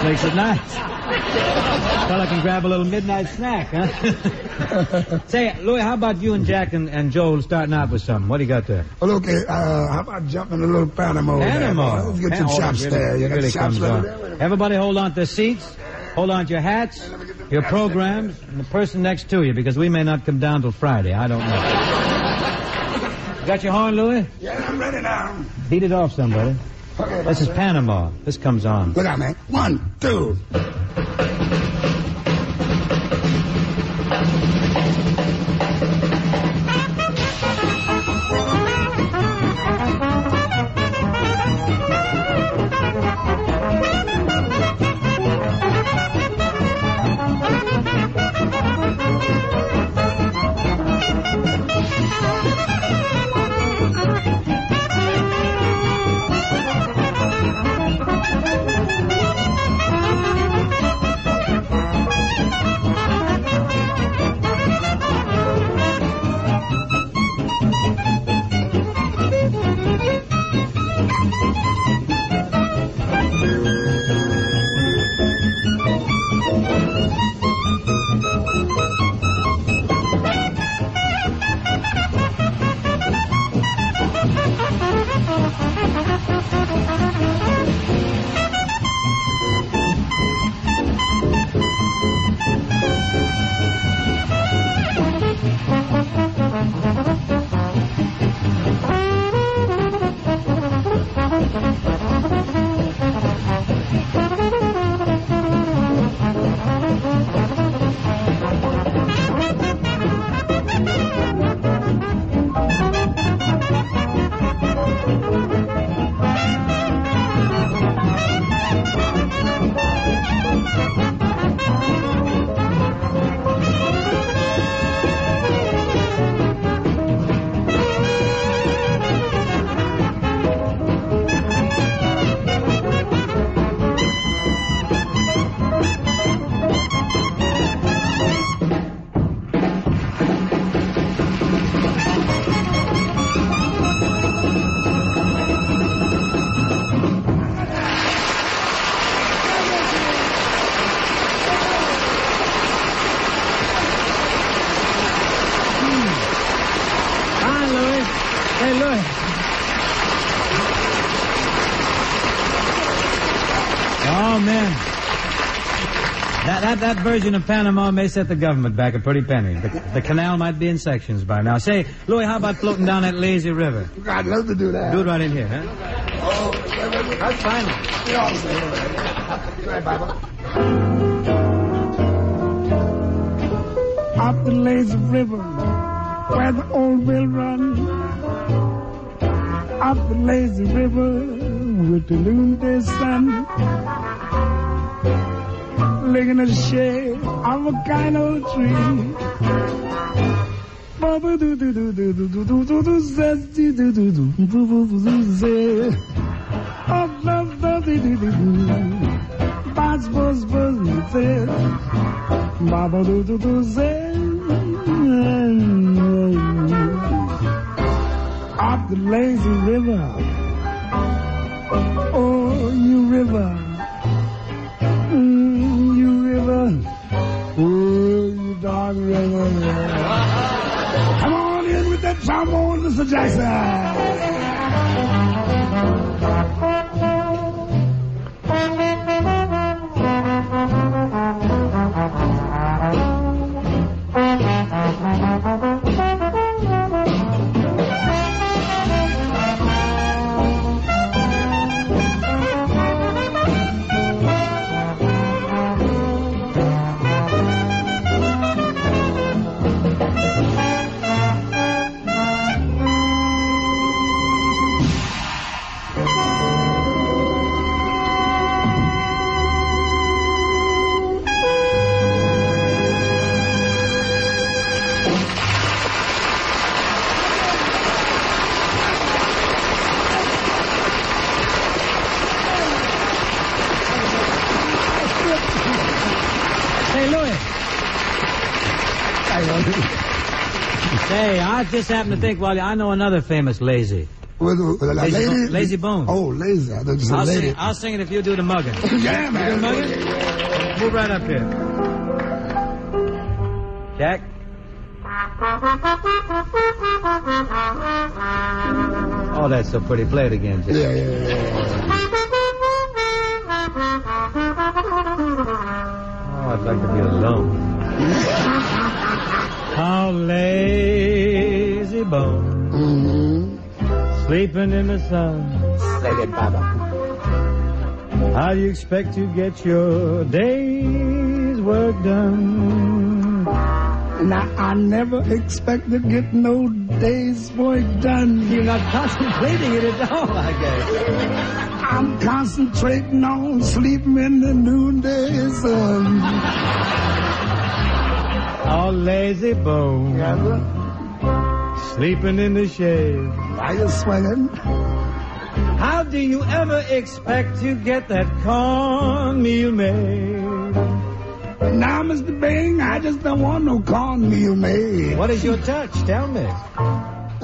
Makes it nice. I can grab a little midnight snack, huh? Say, Louis, how about you and Jack and, and Joel starting out with something? What do you got there? Well, okay, uh, how about jumping a little Panama? Panama. Let's get some Oh, chops there. You got really chops comes over on. there? Everybody hold on to their seats. Hold on to your hats, your programs, and the person next to you, because we may not come down till Friday. I don't know. You got your horn, Louis? Yeah, I'm ready now. Beat it off, somebody. This is Panama. This comes on. Look out, man. One, two. That, that, that version of Panama may set the government back a pretty penny. The, the canal might be in sections by now. Say, Louis, how about floating down that lazy river? I'd love to do that. Do it right in here, huh? Oh, that's fine. Up the lazy river where the old mill run. Up the lazy river with the noonday sun. Licking the shade of a kind old tree. Bubba doo doo doo doo doo doo doo doo doo zesty doo doo doo doo doo doo doo zeh. Oh, love, love, doo doo doo doo. Buzz, buzz, buzz, zeh. Baba doo doo doo zeh. Up the lazy river. Oh, you river. Come on in with that trombone, Mr. Jackson. Say, I just happened to think, well, I know another famous lazy. With, with a Lazy, lady? Bo- lazy Bone. Oh, lazy. I thought you said I'll lady. sing, I'll sing it if you do the mugging. Yeah, man. You do the mugging? Move right up here. Jack? Oh, that's so pretty. Play it again, Jack. Yeah, yeah, yeah. Oh, I'd like to be alone. How lazy bone, mm-hmm. Sleeping in the sun. Sing it, Papa. How do you expect to get your day's work done? Now, I never expect to get no day's work done. You're not contemplating it at all, I guess. I'm concentrating on sleeping in the noonday sun. How lazy bone. Sleeping in the shade. Are you swinging? How do you ever expect to get that cornmeal made? Now, Mr. Bing, I just don't want no cornmeal made. What is your touch? Tell me.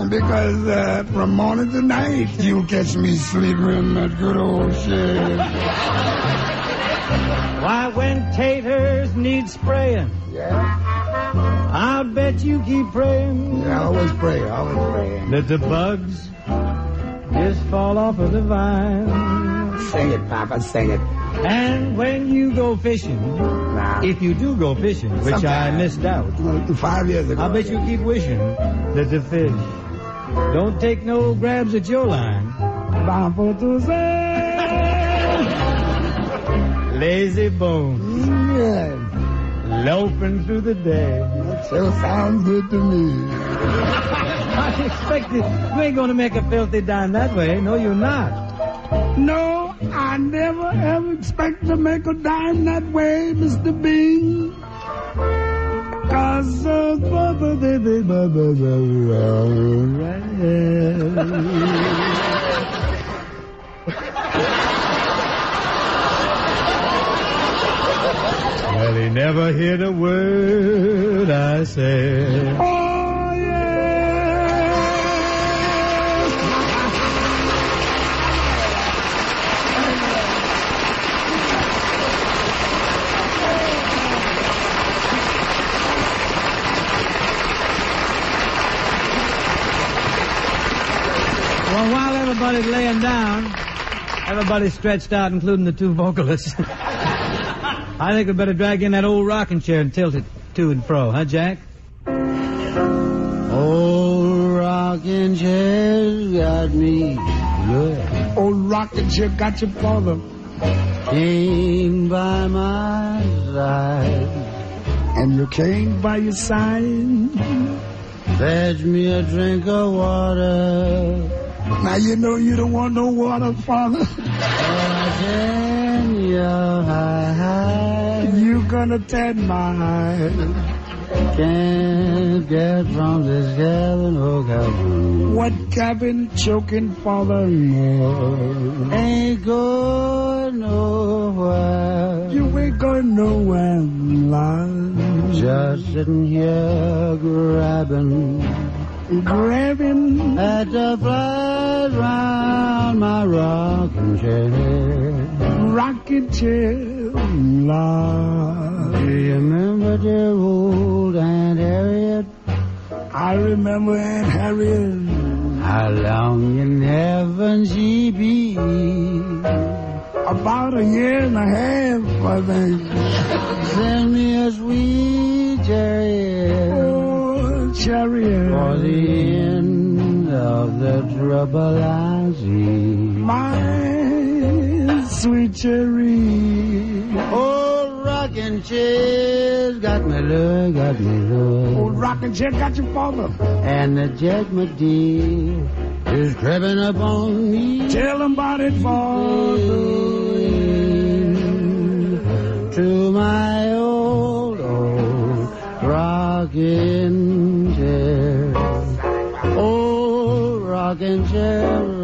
Because uh, from morning to night, you'll catch me sleeping in that good old shed. Why, when taters need spraying, Yeah? I bet you keep praying Yeah, I always pray, I always pray. that the bugs just fall off of the vine. Sing it, Papa, sing it. And when you go fishing, Nah. if you do go fishing, which I missed out, Five years ago. I bet you keep wishing that the fish don't take no grabs at your line. Bound to say. Lazy bones, Yeah, loping through the day. that sure sounds good to me. I expected you ain't gonna make a filthy dime that way. No, you're not. No, I never ever expect to make a dime that way, Mr. Bing. Cause uh, ba- ba- ba- ba- Well, he never heard a word I said. Oh. Well, while everybody's laying down, everybody's stretched out, including the two vocalists. I think we'd better drag in that old rocking chair and tilt it to and fro, huh, Jack? Old rocking chair's got me good. Old rocking chair got your father. Came by my side. And you came by your side. Fetch me a drink of water. Now you know you don't want no water, father. You're. You gonna tend my Can't get from this cabin, oh cabin. What cabin choking father? No. Ain't going nowhere. you ain't gonna know when lies. Just sitting here grabbing, grabbing at the flies round my rocking chair. Rocking chair lies. Do you remember dear old Aunt Harriet? I remember Aunt Harriet. How long in heaven she be? About a year and a half, I think. Send me a sweet chariot. Oh, chariot. For the end of the trouble I see. My sweet cherry. Oh, rocking chair's got me low, got me low. Old oh, rocking chair got your father. And the judgment dear is creeping up on me. Tell him about it, father. To my old, old rocking rocking chair,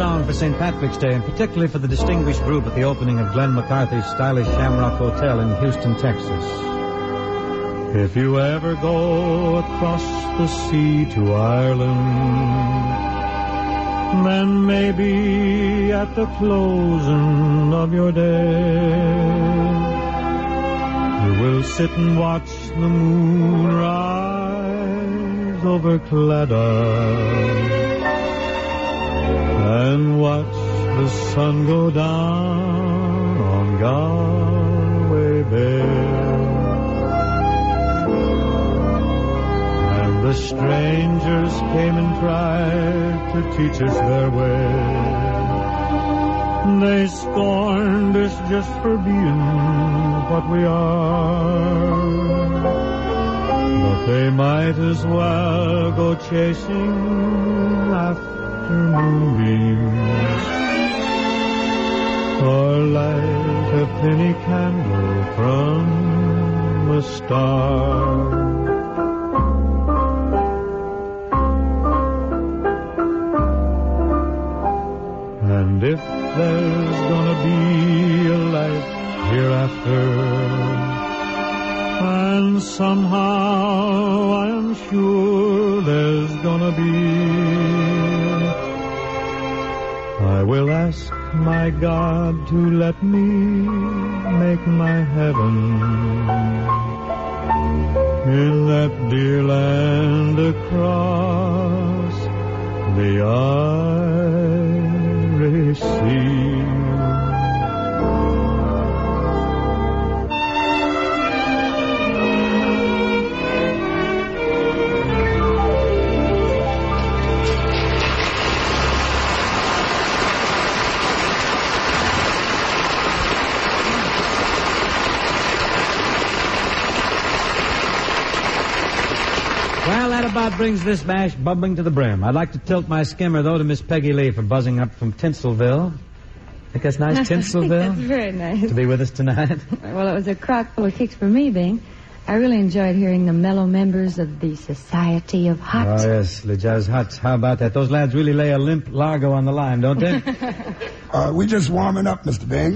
song for St. Patrick's Day, and particularly for the distinguished group at the opening of Glenn McCarthy's stylish Shamrock Hotel in Houston, Texas. If you ever go across the sea to Ireland, then maybe at the closing of your day, you will sit and watch the moon rise over Claddagh and watch the sun go down on Galway Bay. And the strangers came and tried to teach us their way. They scorned us just for being what we are. But they might as well go chasing after moonbeams or light a penny candle from a star. And if there's gonna be a life hereafter, and somehow I am sure there's gonna be, I will ask my God to let me make my heaven in that dear land across the Irish Sea. Well, that about brings this mash bubbling to the brim. I'd like to tilt my skimmer, though, to Miss Peggy Lee for buzzing up from Tinselville. Think that's nice, Tinselville? That's very nice. To be with us tonight. Well, it was a crock full of kicks for me, Bing. I really enjoyed hearing the mellow members of the Society of Hot. Oh, yes, the Jazz Huts. How about that? Those lads really lay a limp Largo on the line, don't they? Uh, we just warming up, Mr. Bing.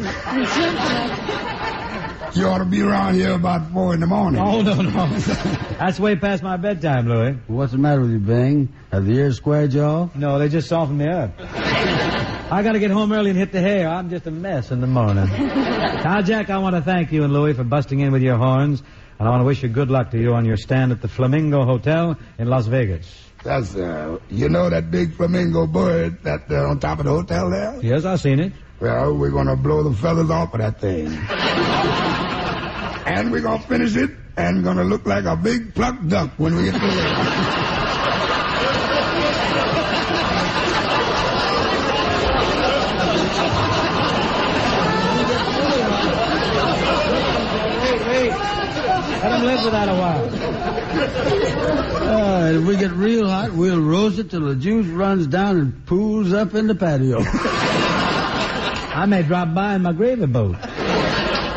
You ought to be around here about four in the morning. Oh, no, no. That's way past my bedtime, Louis. What's the matter with you, Bing? Have the ears squared you off? No, they just softened me up. I got to get home early and hit the hay. or I'm just a mess in the morning. now, Jack, I want to thank you and Louie for busting in with your horns, and I want to wish you good luck to you on your stand at the Flamingo Hotel in Las Vegas. That's, uh, you know that big flamingo bird that uh, on top of the hotel there? Yes, I've seen it. Well, we're going to blow the feathers off of that thing. and we're going to finish it, and going to look like a big plucked duck when we get to there. Let him live with that a while. Uh, if we get real hot, we'll roast it till the juice runs down and pools up in the patio. I may drop by in my gravy boat.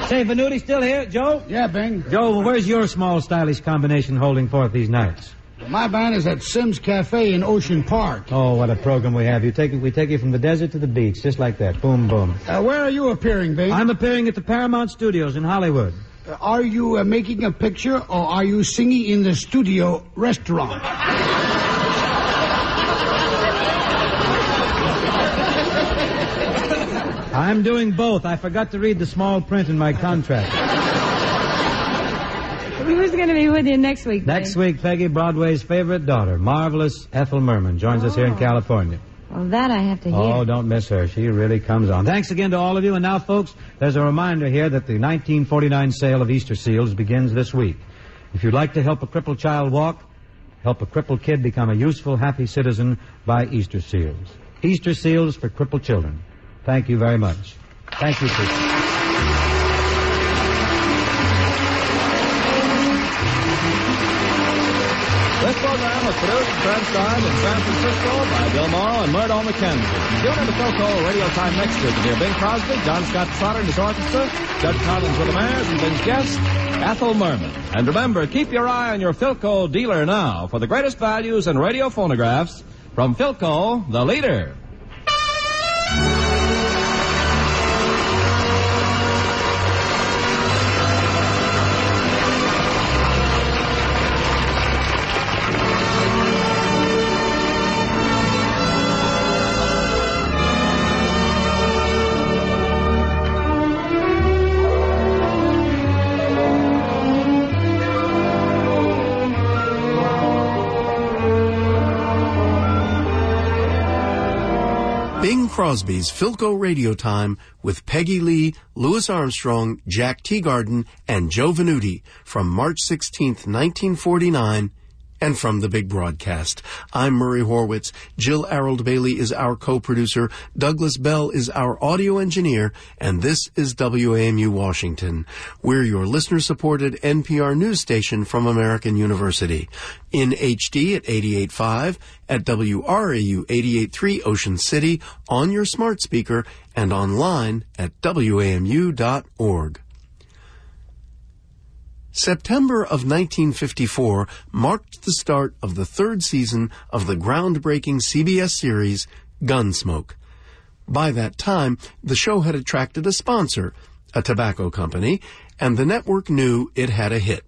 Say, Venuti still here, Joe? Yeah, Bing. Joe, where's your small, stylish combination holding forth these nights? My band is at Sims Cafe in Ocean Park. Oh, what a program we have. You take we take you from the desert to the beach, just like that. Boom, boom. Uh, where are you appearing, Bing? I'm appearing at the Paramount Studios in Hollywood. Uh, are you uh, making a picture or are you singing in the studio restaurant? I'm doing both. I forgot to read the small print in my contract. Who's going to be with you next week? Next week, Peggy, Broadway's favorite daughter, marvelous Ethel Merman, joins us here in oh. California. Well, that I have to hear. Oh, don't miss her. She really comes on. Thanks again to all of you. And now, folks, there's a reminder here that the 1949 sale of Easter seals begins this week. If you'd like to help a crippled child walk, help a crippled kid become a useful, happy citizen, buy Easter seals. Easter seals for crippled children. Thank you very much. Thank you, Chris. This program was produced and transcribed in San Francisco by Bill Morrow and Murdo McKenzie. Tune in to Philco Radio Time next year to hear Bing Crosby, John Scott Trotter and his orchestra, Judd Conlon with the Mares, and Bing's guest, Ethel Merman. And remember, keep your eye on your Philco dealer now for the greatest values in radio phonographs from Philco, the leader. Crosby's Philco Radio Time with Peggy Lee, Louis Armstrong, Jack Teagarden, and Joe Venuti from March 16, 1949, and from the big broadcast. I'm Murray Horwitz. Jill Arold Bailey is our co-producer. Douglas Bell is our audio engineer. And this is WAMU Washington. We're your listener-supported NPR news station from American University. In HD at 88.5, at WRAU 88.3 Ocean City, on your smart speaker, and online at WAMU.org. September of 1954 marked the start of the third season of the groundbreaking CBS series Gunsmoke. By that time, the show had attracted a sponsor, a tobacco company, and the network knew it had a hit.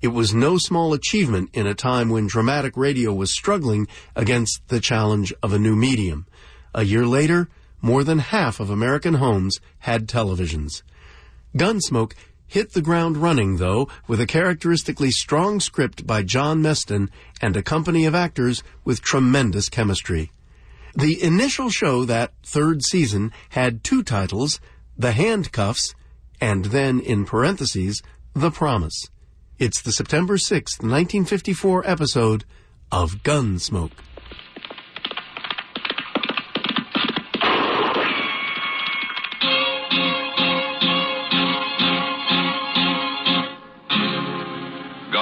It was no small achievement in a time when dramatic radio was struggling against the challenge of a new medium. A year later, more than half of American homes had televisions. Gunsmoke hit the ground running, though, with a characteristically strong script by John Meston and a company of actors with tremendous chemistry. The initial show that third season had two titles, The Handcuffs, and then, in parentheses, The Promise. It's the September 6th, 1954 episode of Gunsmoke.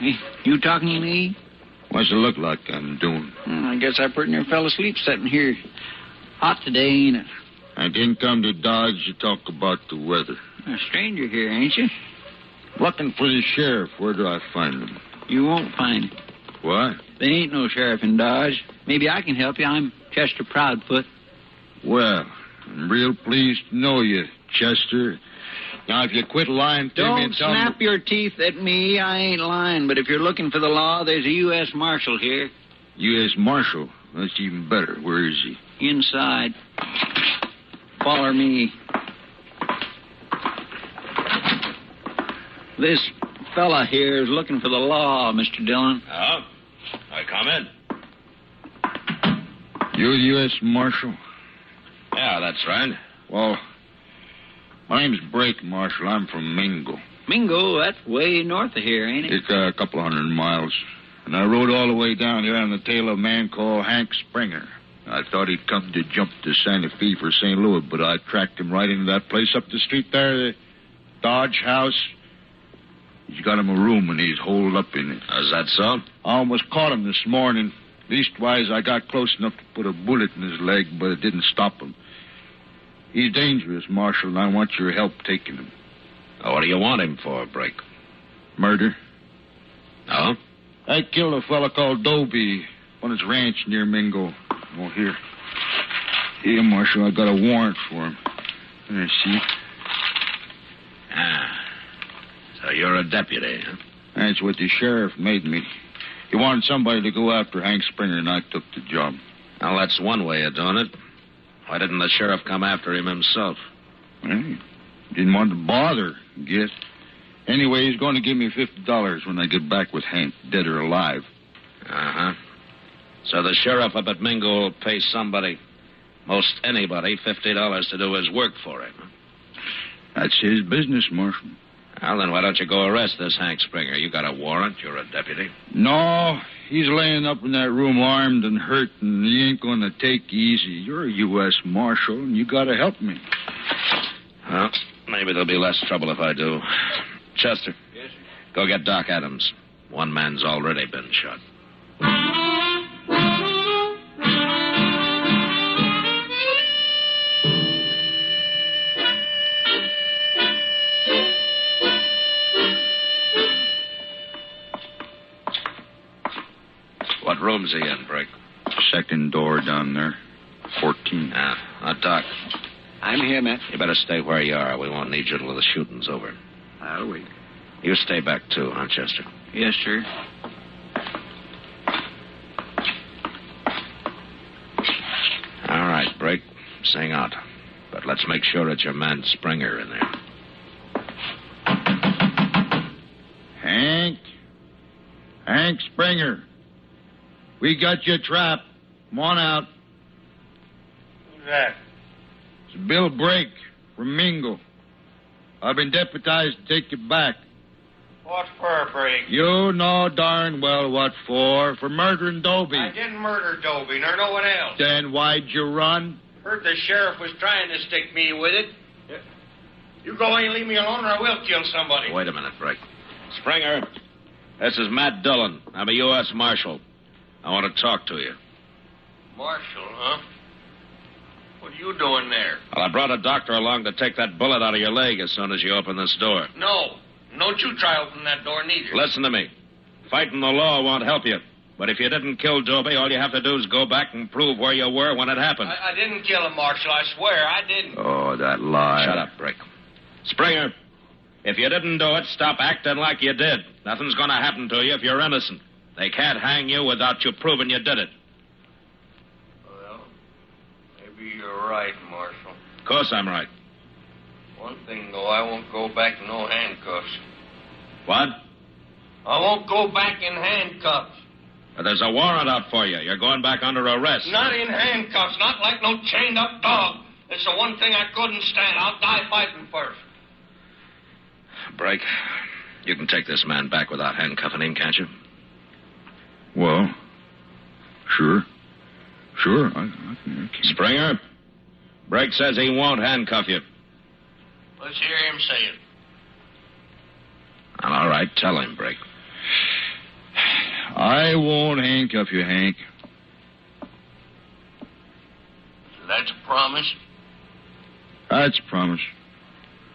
You talking to me? What's it look like I'm doing? Hmm, I guess I pretty near fell asleep sitting here. Hot today, ain't it? I didn't come to Dodge to talk about the weather. A stranger here, ain't you? Looking for the sheriff. Where do I find him? You won't find him. What? There ain't no sheriff in Dodge. Maybe I can help you. I'm Chester Proudfoot. Well, I'm real pleased to know you, Chester. Now, if you quit lying to me Don't and tell me... snap your teeth at me. I ain't lying. But if you're looking for the law, there's a U.S. Marshal here. U.S. Marshal. That's even better. Where is he? Inside. Follow me. This fella here is looking for the law, Mr. Dillon. Oh? I come in. You the U.S. Marshal? Yeah, that's right. Well, my name's Brake, Marshal. I'm from Mingo. Mingo, that's way north of here, ain't it? It's uh, a couple hundred miles. And I rode all the way down here on the tail of a man called Hank Springer. I thought he'd come to jump to Santa Fe for St. Louis, but I tracked him right into that place up the street there, the Dodge House. He's got him a room and he's holed up in it. Is that so? I almost caught him this morning. Leastwise, I got close enough to put a bullet in his leg, but it didn't stop him. He's dangerous, Marshal, and I want your help taking him. Oh, what do you want him for, Brake? Murder. Oh? I killed a fella called Dobie on his ranch near Mingo. Oh, here. Here, Marshal, I got a warrant for him. There, see? Ah. So you're a deputy, huh? That's what the sheriff made me. He wanted somebody to go after Hank Springer, and I took the job. Now, that's one way of doing it. Why didn't the sheriff come after him himself? Well, didn't want to bother, guess. Anyway, he's going to give me $50 when I get back with Hank, dead or alive. Uh huh. So the sheriff up at Mingo will pay somebody, most anybody, $50 to do his work for him. That's his business, Marshal. Well, then why don't you go arrest this Hank Springer? You got a warrant. You're a deputy. No, he's laying up in that room armed and hurt, and he ain't going to take easy. You're a U.S. Marshal, and you got to help me. Well, maybe there'll be less trouble if I do. Chester. Yes, sir. Go get Doc Adams. One man's already been shot. What room's he in, Brick? Second door down there. 14. Ah, uh, Doc. I'm here, Matt. You better stay where you are. We won't need you till the shooting's over. I'll wait. You stay back, too, huh, Chester? Yes, sir. All right, Brick. Sing out. But let's make sure it's your man Springer in there. Hank? Hank Springer. We got you trapped. Come on out. Who's that? It's Bill Brake from Mingo. I've been deputized to take you back. What for, Brake? You know darn well what for. For murdering Dobie. I didn't murder Dobie, nor no one else. Then why'd you run? Heard the sheriff was trying to stick me with it. You go and leave me alone, or I will kill somebody. Wait a minute, Brick. Springer, this is Matt Dillon. I'm a U.S. Marshal. I want to talk to you. Marshal, huh? What are you doing there? Well, I brought a doctor along to take that bullet out of your leg as soon as you open this door. No. Don't you try opening that door neither. Listen to me. Fighting the law won't help you. But if you didn't kill Dobie, all you have to do is go back and prove where you were when it happened. I, I didn't kill him, Marshal. I swear I didn't. Oh, that lie. Shut up, Brick. Springer, if you didn't do it, stop acting like you did. Nothing's going to happen to you if you're innocent. They can't hang you without you proving you did it. Well, maybe you're right, Marshal. Of course I'm right. One thing, though, I won't go back in no handcuffs. What? I won't go back in handcuffs. There's a warrant out for you. You're going back under arrest. Not in handcuffs, not like no chained up dog. It's the one thing I couldn't stand. I'll die fighting first. Brake. You can take this man back without handcuffing him, can't you? Well, sure. Sure. I, I, I can. Springer, Brake says he won't handcuff you. Let's hear him say it. All right, tell him, Brake. I won't handcuff you, Hank. That's a promise. That's a promise.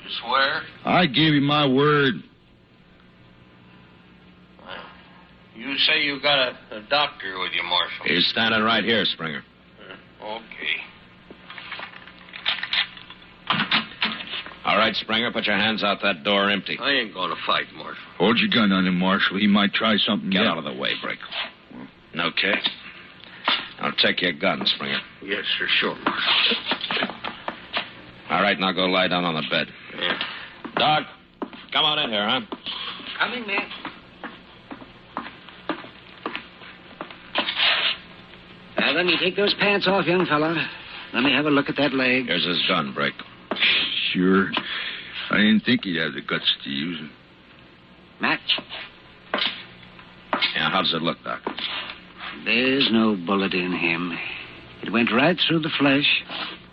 You swear? I give you my word. You say you got a, a doctor with you, Marshal. He's standing right here, Springer. Uh, okay. All right, Springer, put your hands out that door empty. I ain't going to fight, Marshal. Hold your gun on him, Marshal. He might try something. Get yet. out of the way, Brake. Okay. I'll take your gun, Springer. Yes, sir, sure, Marshal. All right, now go lie down on the bed. Yeah. Doc, come on in here, huh? Coming, man. Now, let me take those pants off, young fella. Let me have a look at that leg. Here's his gun, Brake. Sure. I didn't think he'd have the guts to use it. Match. Yeah, how does it look, Doc? There's no bullet in him. It went right through the flesh,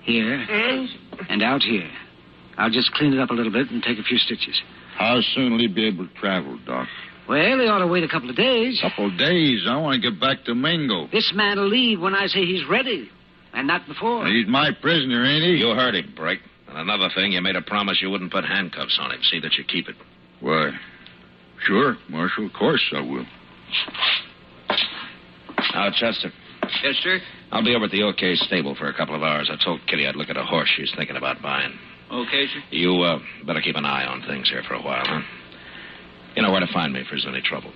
here, and out here. I'll just clean it up a little bit and take a few stitches. How soon will he be able to travel, Doc? Well, he ought to wait a couple of days. A couple of days. I want to get back to Mingo. This man'll leave when I say he's ready, and not before. He's my prisoner, ain't he? You heard him, Brake. And another thing, you made a promise you wouldn't put handcuffs on him. See that you keep it. Why, sure, Marshal. Of course I will. Now, Chester. Yes, sir. I'll be over at the OK stable for a couple of hours. I told Kitty I'd look at a horse she's thinking about buying. Okay, sir. You uh, better keep an eye on things here for a while, huh? You know where to find me if there's any trouble.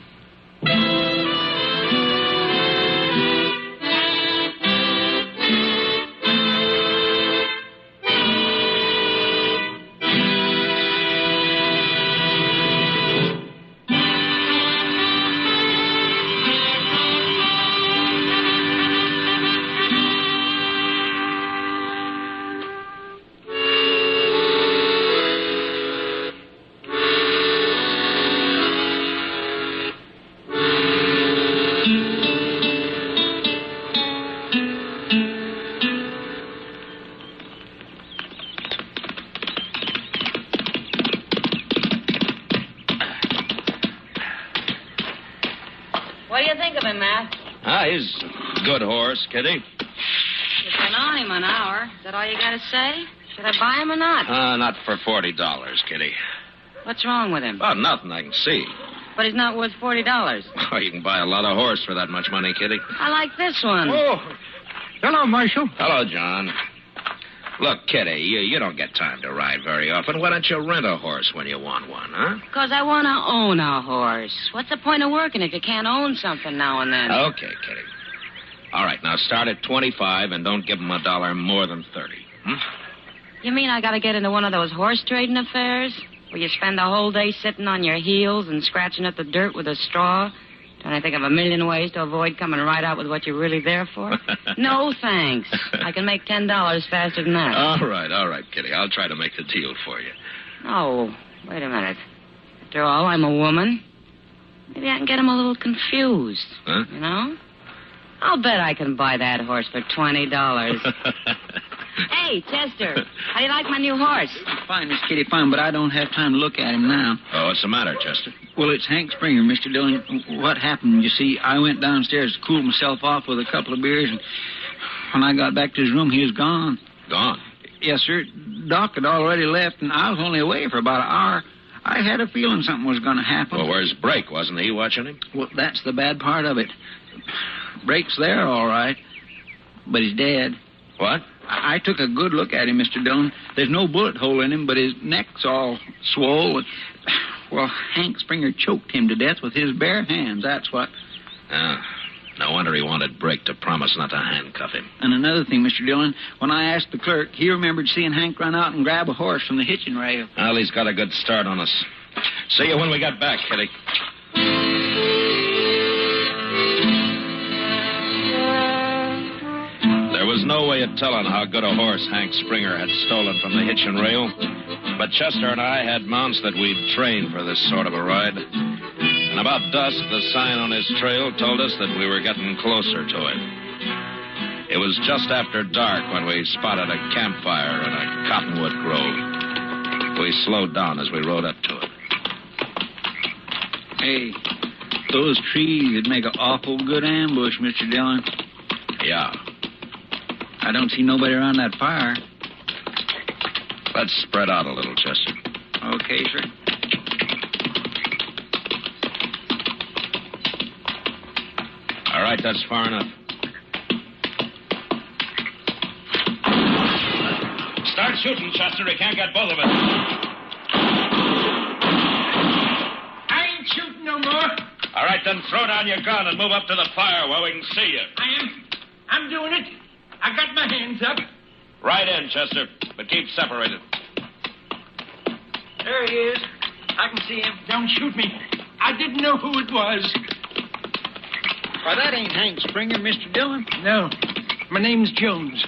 Kitty. You've been on him an hour. Is that all you got to say? Should I buy him or not? Uh, not for forty dollars, Kitty. What's wrong with him? Oh, nothing I can see. But he's not worth forty dollars. Oh, you can buy a lot of horse for that much money, Kitty. I like this one. Oh. Hello, Marshal. Hello, John. Look, Kitty, you, you don't get time to ride very often. Why don't you rent a horse when you want one, huh? Because I want to own a horse. What's the point of working if you can't own something now and then? Okay, Kitty. All right, now start at 25 and don't give them a dollar more than 30. Hmm? You mean I got to get into one of those horse trading affairs? Where you spend the whole day sitting on your heels and scratching at the dirt with a straw? Trying to think of a million ways to avoid coming right out with what you're really there for? no, thanks. I can make ten dollars faster than that. All right, all right, Kitty. I'll try to make the deal for you. Oh, wait a minute. After all, I'm a woman. Maybe I can get him a little confused. Huh? You know? I'll bet I can buy that horse for twenty dollars. hey, Chester, how do you like my new horse? Fine, Miss Kitty, fine, but I don't have time to look at him now. Oh, what's the matter, Chester? Well, it's Hank Springer, Mr. Dillon. What happened? You see, I went downstairs to cool myself off with a couple of beers, and when I got back to his room, he was gone. Gone? Yes, sir. Doc had already left, and I was only away for about an hour. I had a feeling something was going to happen. Well, where's Brake? Wasn't he watching him? Well, that's the bad part of it. Brake's there, all right. But he's dead. What? I, I took a good look at him, Mr. Dillon. There's no bullet hole in him, but his neck's all swollen. Well, Hank Springer choked him to death with his bare hands, that's what. Ah, no wonder he wanted Brake to promise not to handcuff him. And another thing, Mr. Dillon, when I asked the clerk, he remembered seeing Hank run out and grab a horse from the hitching rail. Well, he's got a good start on us. See you when we get back, Kitty. Was no way of telling how good a horse Hank Springer had stolen from the hitching rail, but Chester and I had mounts that we'd trained for this sort of a ride. And about dusk, the sign on his trail told us that we were getting closer to it. It was just after dark when we spotted a campfire in a cottonwood grove. We slowed down as we rode up to it. Hey, those trees would make an awful good ambush, Mr. Dillon. Yeah. I don't see nobody around that fire. Let's spread out a little, Chester. Okay, sir. All right, that's far enough. Start shooting, Chester. He can't get both of us. I ain't shooting no more. All right, then throw down your gun and move up to the fire where we can see you. I am. I'm doing it. I got my hands up. Right in, Chester, but keep separated. There he is. I can see him. Don't shoot me. I didn't know who it was. Why, that ain't Hank Springer, Mr. Dillon. No. My name's Jones.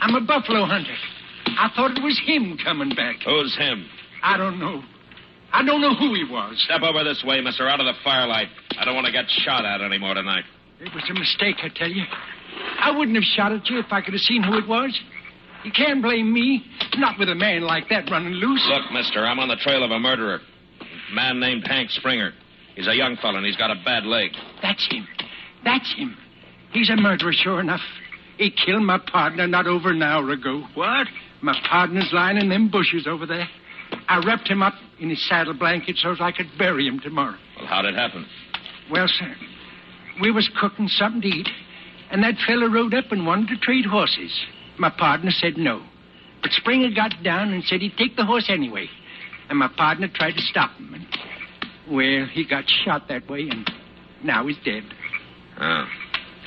I'm a buffalo hunter. I thought it was him coming back. Who's him? I don't know. I don't know who he was. Step over this way, mister, out of the firelight. I don't want to get shot at anymore tonight. It was a mistake, I tell you. I wouldn't have shot at you if I could have seen who it was. You can't blame me. Not with a man like that running loose. Look, mister, I'm on the trail of a murderer. A man named Hank Springer. He's a young fellow and he's got a bad leg. That's him. That's him. He's a murderer, sure enough. He killed my partner not over an hour ago. What? My partner's lying in them bushes over there. I wrapped him up in his saddle blanket so as I could bury him tomorrow. Well, how'd it happen? Well, sir, we was cooking something to eat, and that fellow rode up and wanted to trade horses. My partner said no. But Springer got down and said he'd take the horse anyway. And my partner tried to stop him. And, well, he got shot that way, and now he's dead. Ah.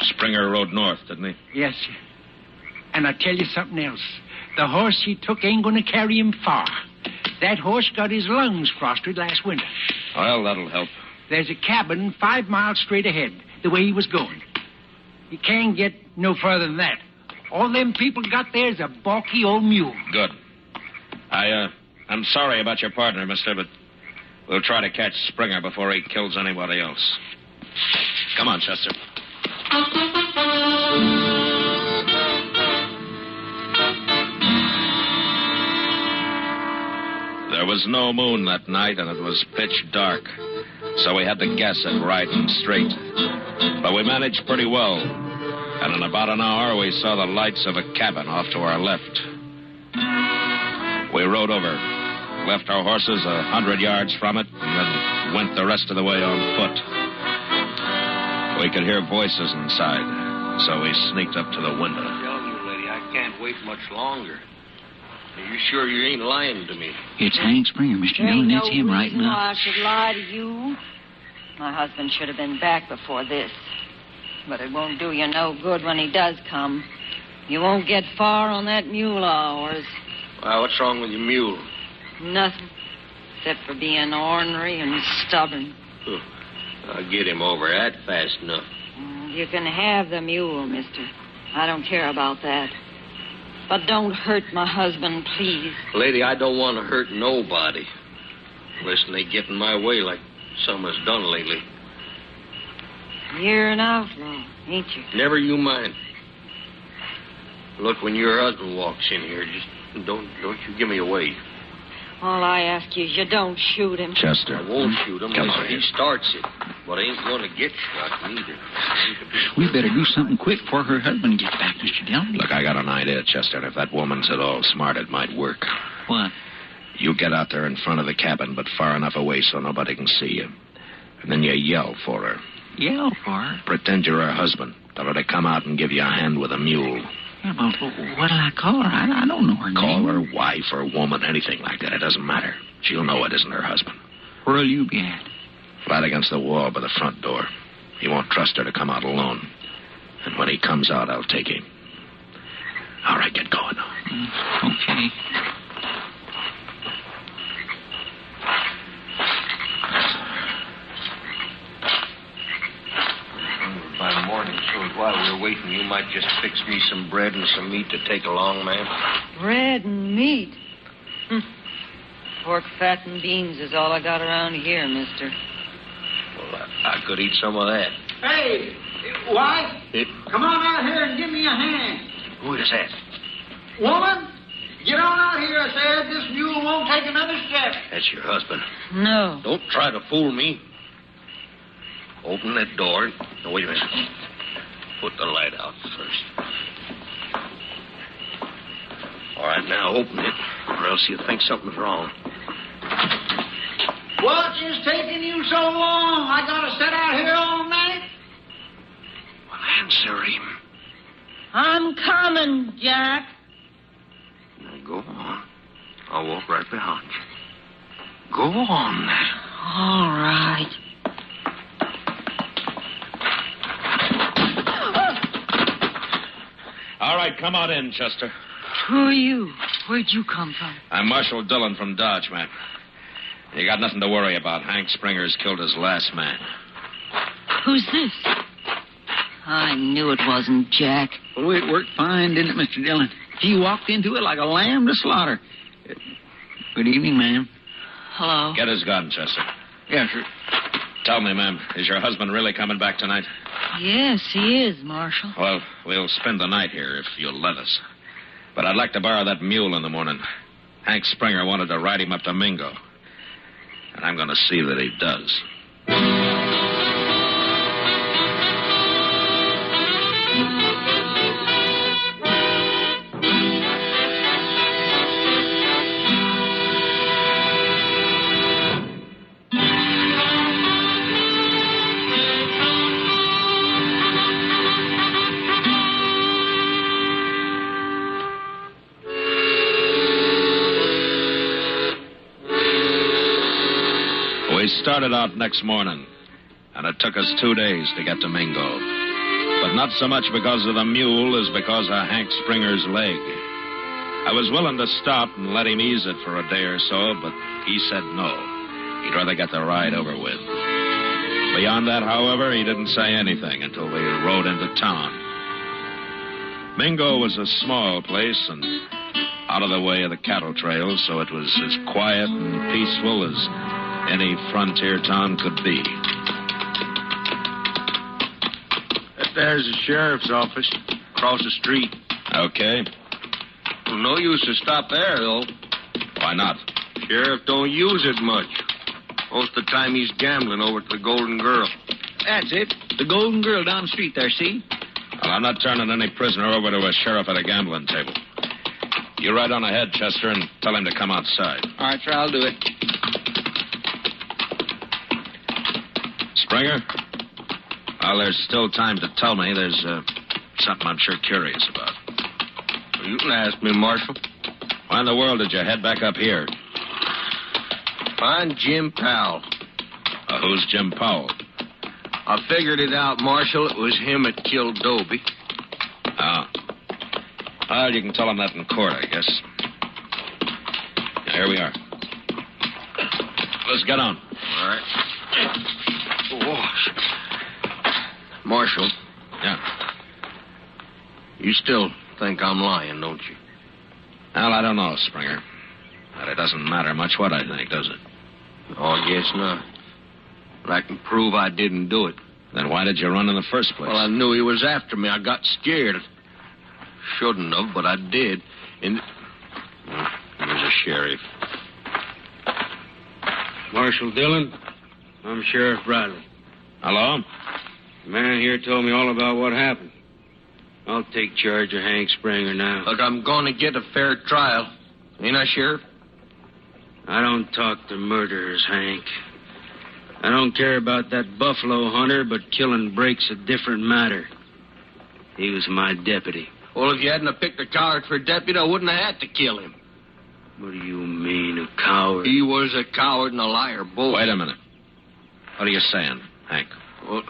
Springer rode north, didn't he? Yes, sir. And I tell you something else. The horse he took ain't going to carry him far. That horse got his lungs frosted last winter. Well, that'll help. There's a cabin five miles straight ahead, the way he was going. He can't get no further than that. All them people got there's a balky old mule. Good. I, uh, I'm sorry about your partner, mister, but we'll try to catch Springer before he kills anybody else. Come on, Chester. There was no moon that night, and it was pitch dark, so we had to guess at right and straight. But we managed pretty well, and in about an hour we saw the lights of a cabin off to our left. We rode over, left our horses a hundred yards from it, and then went the rest of the way on foot. We could hear voices inside, so we sneaked up to the window. I telling you, lady, I can't wait much longer. Are you sure you ain't lying to me? It's Hank Springer, Mr. There Dillon. ain't It's no him right reason now. I should lie to you. My husband should have been back before this. But it won't do you no good when he does come. You won't get far on that mule of ours. Why, what's wrong with your mule? Nothing. Except for being ornery and stubborn. I'll get him over that fast enough. You can have the mule, mister. I don't care about that. But don't hurt my husband, please. Lady, I don't want to hurt nobody. Listen, they get in my way like some has done lately. You're an outlaw, ain't you? Never you mind. Look, when your husband walks in here, just don't don't you give me away. All I ask you is you don't shoot him. Chester. I won't shoot him Come unless on he here. starts it. But I ain't going to get shot neither. We better do something quick before her husband gets back, Mr. Dillon. Look, I got an idea, Chester, and if that woman's at all smart, it might work. What? You get out there in front of the cabin, but far enough away so nobody can see you. And then you yell for her. yell for her. Pretend you're her husband. Tell her to come out and give you a hand with a mule. Yeah, but what'll I call her? I, I don't know her Call name. her wife or woman, anything like that. It doesn't matter. She'll know it isn't her husband. Where'll you be at? Flat against the wall by the front door. He won't trust her to come out alone. And when he comes out, I'll take him. All right, get going now. Okay. By morning, so while we're waiting, you might just fix me some bread and some meat to take along, ma'am. Bread and meat. Hmm. Pork, fat, and beans is all I got around here, mister. Well, I, I could eat some of that. Hey, wife, It, come on out here and give me a hand. who is that? Woman, get on out here, I said. This mule won't take another step. That's your husband. No. Don't try to fool me. Open that door. No, wait a minute. Put the light out first. All right, now open it, or else you'll think something's wrong. What is taking you so long? I gotta sit out here all night? Well, answer him. I'm coming, Jack. Now go on. I'll walk right behind you. Go on now. All right. All right, come on in, Chester. Who are you? Where'd you come from? I'm Marshal Dillon from Dodge, man. You got nothing to worry about. Hank Springer's killed his last man. Who's this? I knew it wasn't Jack. Oh, it worked fine, didn't it, Mr. Dillon? He walked into it like a lamb to slaughter. Good evening, ma'am. Hello. Get his gun, Chester. Yes, sir. Tell me, ma'am, is your husband really coming back tonight? Yes, he is, Marshal. Well, we'll spend the night here if you'll let us. But I'd like to borrow that mule in the morning. Hank Springer wanted to ride him up to Mingo. And I'm going to see that he does. Started out next morning, and it took us two days to get to Mingo. But not so much because of the mule as because of Hank Springer's leg. I was willing to stop and let him ease it for a day or so, but he said no. He'd rather get the ride over with. Beyond that, however, he didn't say anything until we rode into town. Mingo was a small place and out of the way of the cattle trails, so it was as quiet and peaceful as any frontier town could be. There's the sheriff's office across the street. Okay. Well, no use to stop there, though. Why not? Sheriff don't use it much. Most of the time he's gambling over at the Golden Girl. That's it. The Golden Girl down the street there, see? Well, I'm not turning any prisoner over to a sheriff at a gambling table. You ride on ahead, Chester, and tell him to come outside. All right, sir, I'll do it. Springer? Well, there's still time to tell me. There's uh, something I'm sure curious about. Well, you can ask me, Marshal. Why in the world did you head back up here? Find Jim Powell. Uh, who's Jim Powell? I figured it out, Marshal. It was him that killed Dobie. Oh. Well, you can tell him that in court, I guess. Now, here we are. Let's get on. All right. Marshal. Yeah. You still think I'm lying, don't you? Well, I don't know, Springer. But it doesn't matter much what I think, does it? Oh, I guess not. But I can prove I didn't do it. Then why did you run in the first place? Well, I knew he was after me. I got scared. Shouldn't have, but I did. And well, there's a sheriff. Marshal Dillon, I'm Sheriff Bradley. Hello? The man here told me all about what happened. I'll take charge of Hank Springer now. Look, I'm going to get a fair trial. Ain't I, Sheriff? I don't talk to murderers, Hank. I don't care about that buffalo hunter, but killing Brake's a different matter. He was my deputy. Well, if you hadn't picked a coward for deputy, I wouldn't have had to kill him. What do you mean, a coward? He was a coward and a liar, both. Wait a minute. What are you saying, Hank? Well,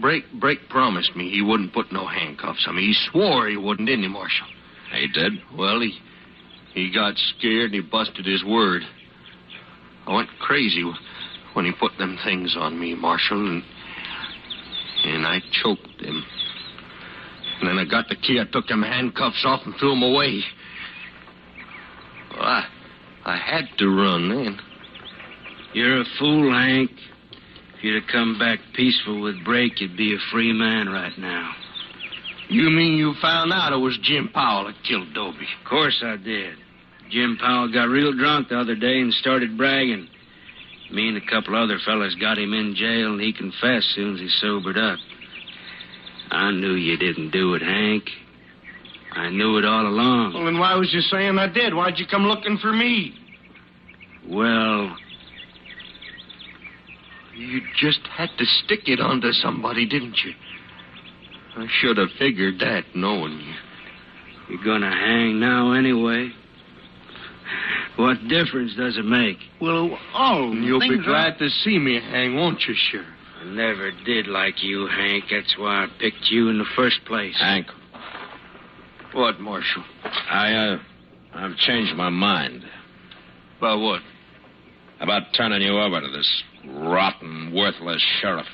Brake, Brake promised me he wouldn't put no handcuffs on me. He swore he wouldn't, didn't he, Marshal? He did? Well, he he got scared and he busted his word. I went crazy when he put them things on me, Marshal, and and I choked him. And then I got the key. I took them handcuffs off and threw them away. Well, I, I had to run then. You're a fool, Hank. If you'd have come back peaceful with Brake, you'd be a free man right now. You mean you found out it was Jim Powell that killed Dobie? Of course I did. Jim Powell got real drunk the other day and started bragging. Me and a couple other fellas got him in jail, and he confessed soon as he sobered up. I knew you didn't do it, Hank. I knew it all along. Well, then why was you saying I did? Why'd you come looking for me? Well, you just had to stick it onto somebody, didn't you? I should have figured that, knowing you. You're gonna hang now anyway. What difference does it make? Well, oh, you'll be glad to see me hang, won't you, Sheriff? I never did like you, Hank. That's why I picked you in the first place. Hank. What, Marshal? I, uh, I've changed my mind. About what? About turning you over to this rotten, worthless sheriff.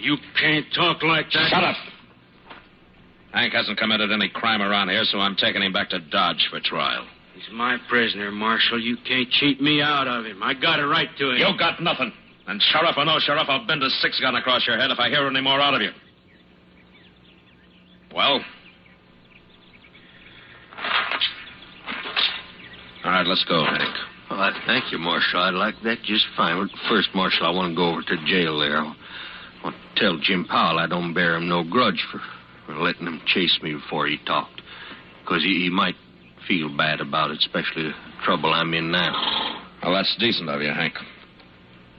You can't talk like that. Shut up! Hank hasn't committed any crime around here, so I'm taking him back to Dodge for trial. He's my prisoner, Marshal. You can't cheat me out of him. I got a right to him. You got nothing. And sheriff or no sheriff, I'll bend a six gun across your head if I hear any more out of you. Well? All right, let's go, Hank. Thank you, Marshal. I'd like that just fine. But first, Marshal, I want to go over to jail there. I want to tell Jim Powell I don't bear him no grudge for, for letting him chase me before he talked. Because he, he might feel bad about it, especially the trouble I'm in now. Well, that's decent of you, Hank.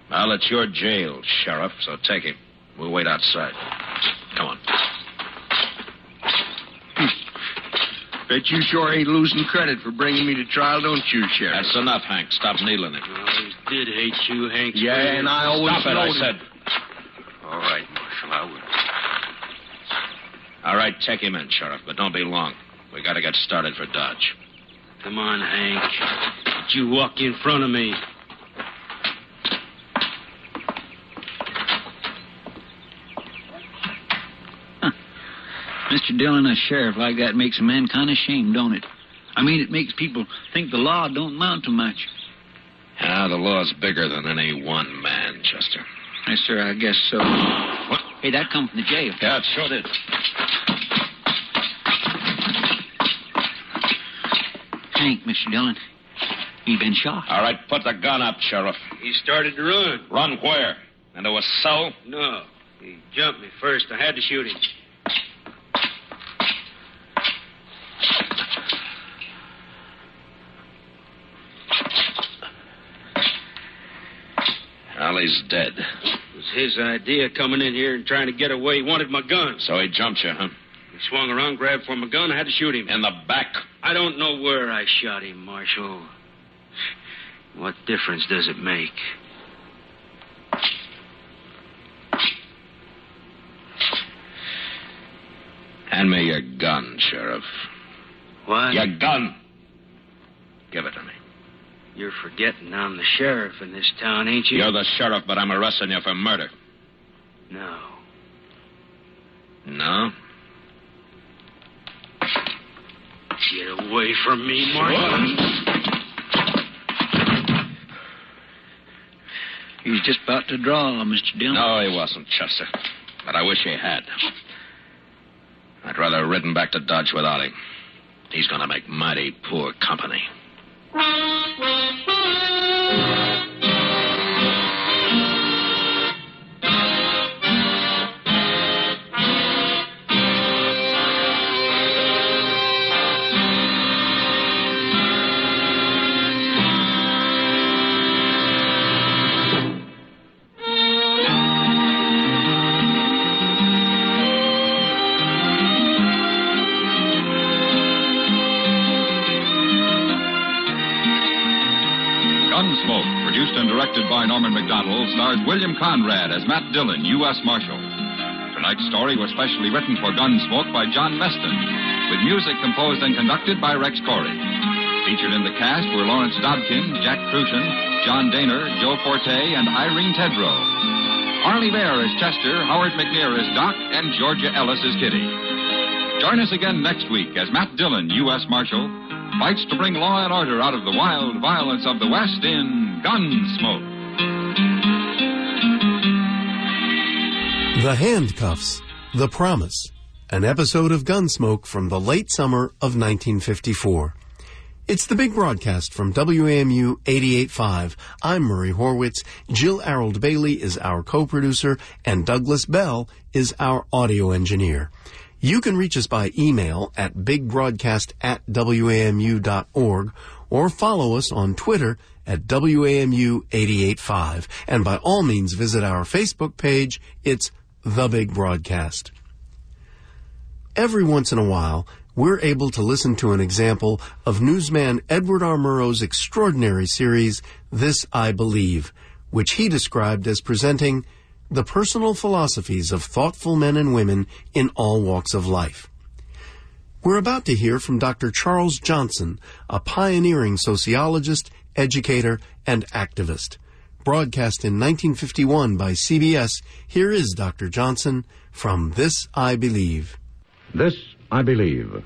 Well, it's your jail, Sheriff, so take him. We'll wait outside. Come on. Bet you sure ain't losing credit for bringing me to trial, don't you, Sheriff? That's enough, Hank. Stop needling it. I always did hate you, Hank. Yeah, and I always Stop it, I said. All right, Marshal, I will. All right, take him in, Sheriff, but don't be long. We gotta get started for Dodge. Come on, Hank. Did you walk in front of me? Mr. Dillon, a sheriff like that makes a man kind of ashamed, don't it? I mean, it makes people think the law don't amount to much. Yeah, the law's bigger than any one man, Chester. Yes, sir, I guess so. What? Hey, that come from the jail. Yeah, it sure did. Hank, Mr. Dillon, he been shot. All right, put the gun up, Sheriff. He started to run. Run where? Into a cell? No. He jumped me first. I had to shoot him. He's dead. It was his idea coming in here and trying to get away. He wanted my gun. So he jumped you, huh? He swung around, grabbed for my gun. I had to shoot him. In the back? I don't know where I shot him, Marshal. What difference does it make? Hand me your gun, Sheriff. What? Your gun. Give it to me. You're forgetting I'm the sheriff in this town, ain't you? You're the sheriff, but I'm arresting you for murder. No. No? Get away from me, Marshal. He was just about to draw, on Mr. Dillon. No, he wasn't, Chester. But I wish he had. I'd rather have ridden back to Dodge without him. He's going to make mighty poor company. Marshal stars William Conrad as Matt Dillon, U.S. Marshal. Tonight's story was specially written for Gunsmoke by John Meston, with music composed and conducted by Rex Koury. Featured in the cast were Lawrence Dobkin, Jack Kruschen, John Dehner, Joe Forte, and Irene Tedrow. Parley Baer is Chester, Howard McNear is Doc, and Georgia Ellis is Kitty. Join us again next week as Matt Dillon, U.S. Marshal, fights to bring law and order out of the wild violence of the West in Gunsmoke. The Handcuffs, The Promise, an episode of Gunsmoke from the late summer of 1954. It's the big broadcast from WAMU 88.5. I'm Murray Horwitz. Jill Arold Bailey is our co-producer, and Douglas Bell is our audio engineer. You can reach us by email at bigbroadcast at wamu.org or follow us on Twitter at WAMU 885. And by all means, visit our Facebook page. It's The Big Broadcast. Every once in a while, we're able to listen to an example of newsman Edward R. Murrow's extraordinary series, This I Believe, which he described as presenting the personal philosophies of thoughtful men and women in all walks of life. We're about to hear from Dr. Charles Johnson, a pioneering sociologist, educator, and activist. Broadcast in 1951 by CBS, here is Dr. Johnson from This I Believe. This I believe.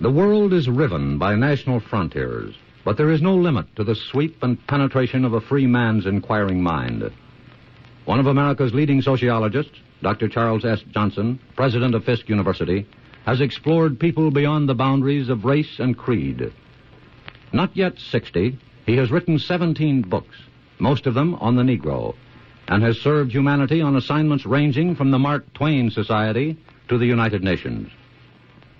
The world is riven by national frontiers, but there is no limit to the sweep and penetration of a free man's inquiring mind. One of America's leading sociologists, Dr. Charles S. Johnson, president of Fisk University, has explored people beyond the boundaries of race and creed. Not yet 60, he has written 17 books, most of them on the Negro, and has served humanity on assignments ranging from the Mark Twain Society to the United Nations.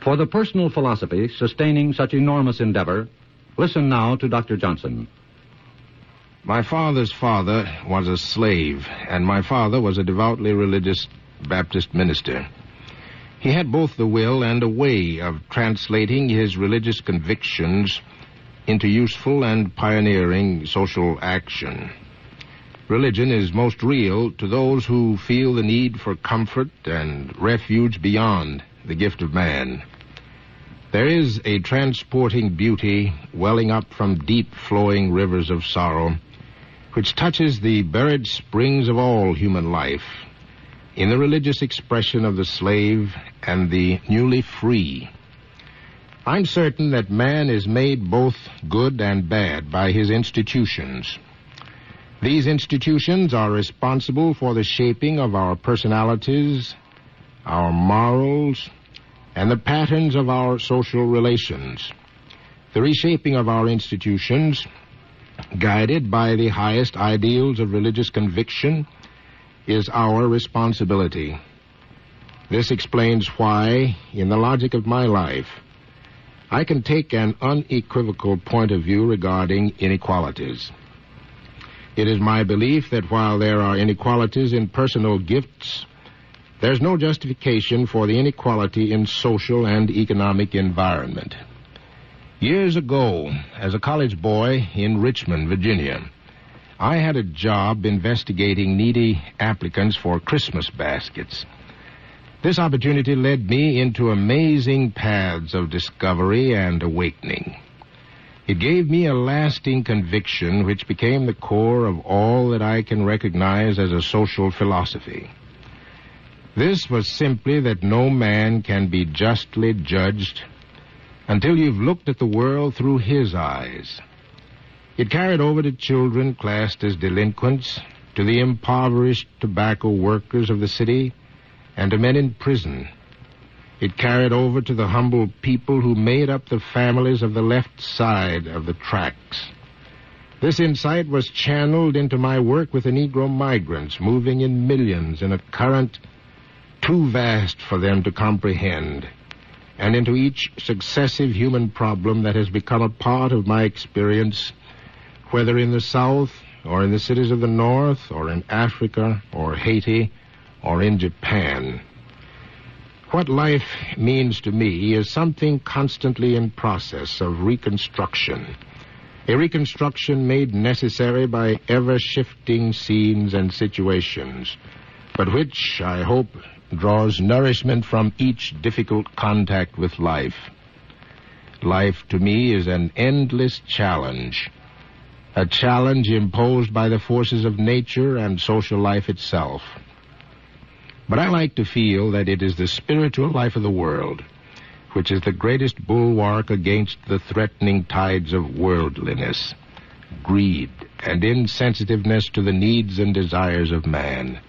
For the personal philosophy sustaining such enormous endeavor, listen now to Dr. Johnson. My father's father was a slave, and my father was a devoutly religious Baptist minister. He had both the will and a way of translating his religious convictions into useful and pioneering social action. Religion is most real to those who feel the need for comfort and refuge beyond the gift of man. There is a transporting beauty welling up from deep flowing rivers of sorrow, which touches the buried springs of all human life in the religious expression of the slave and the newly free. I'm certain that man is made both good and bad by his institutions. These institutions are responsible for the shaping of our personalities, our morals, and the patterns of our social relations. The reshaping of our institutions, guided by the highest ideals of religious conviction, is our responsibility. This explains why, in the logic of my life, I can take an unequivocal point of view regarding inequalities. It is my belief that while there are inequalities in personal gifts, there's no justification for the inequality in social and economic environment. Years ago, as a college boy in Richmond, Virginia, I had a job investigating needy applicants for Christmas baskets. This opportunity led me into amazing paths of discovery and awakening. It gave me a lasting conviction which became the core of all that I can recognize as a social philosophy. This was simply that no man can be justly judged until you've looked at the world through his eyes. It carried over to children classed as delinquents, to the impoverished tobacco workers of the city, and to men in prison. It carried over to the humble people who made up the families of the left side of the tracks. This insight was channeled into my work with the Negro migrants moving in millions in a current too vast for them to comprehend, and into each successive human problem that has become a part of my experience, whether in the South, or in the cities of the North, or in Africa, or Haiti, or in Japan. What life means to me is something constantly in process of reconstruction, A reconstruction made necessary by ever shifting scenes and situations, but which, I hope, draws nourishment from each difficult contact with life. Life to me is an endless challenge. A challenge imposed by the forces of nature and social life itself. But I like to feel that it is the spiritual life of the world which is the greatest bulwark against the threatening tides of worldliness, greed, and insensitiveness to the needs and desires of man.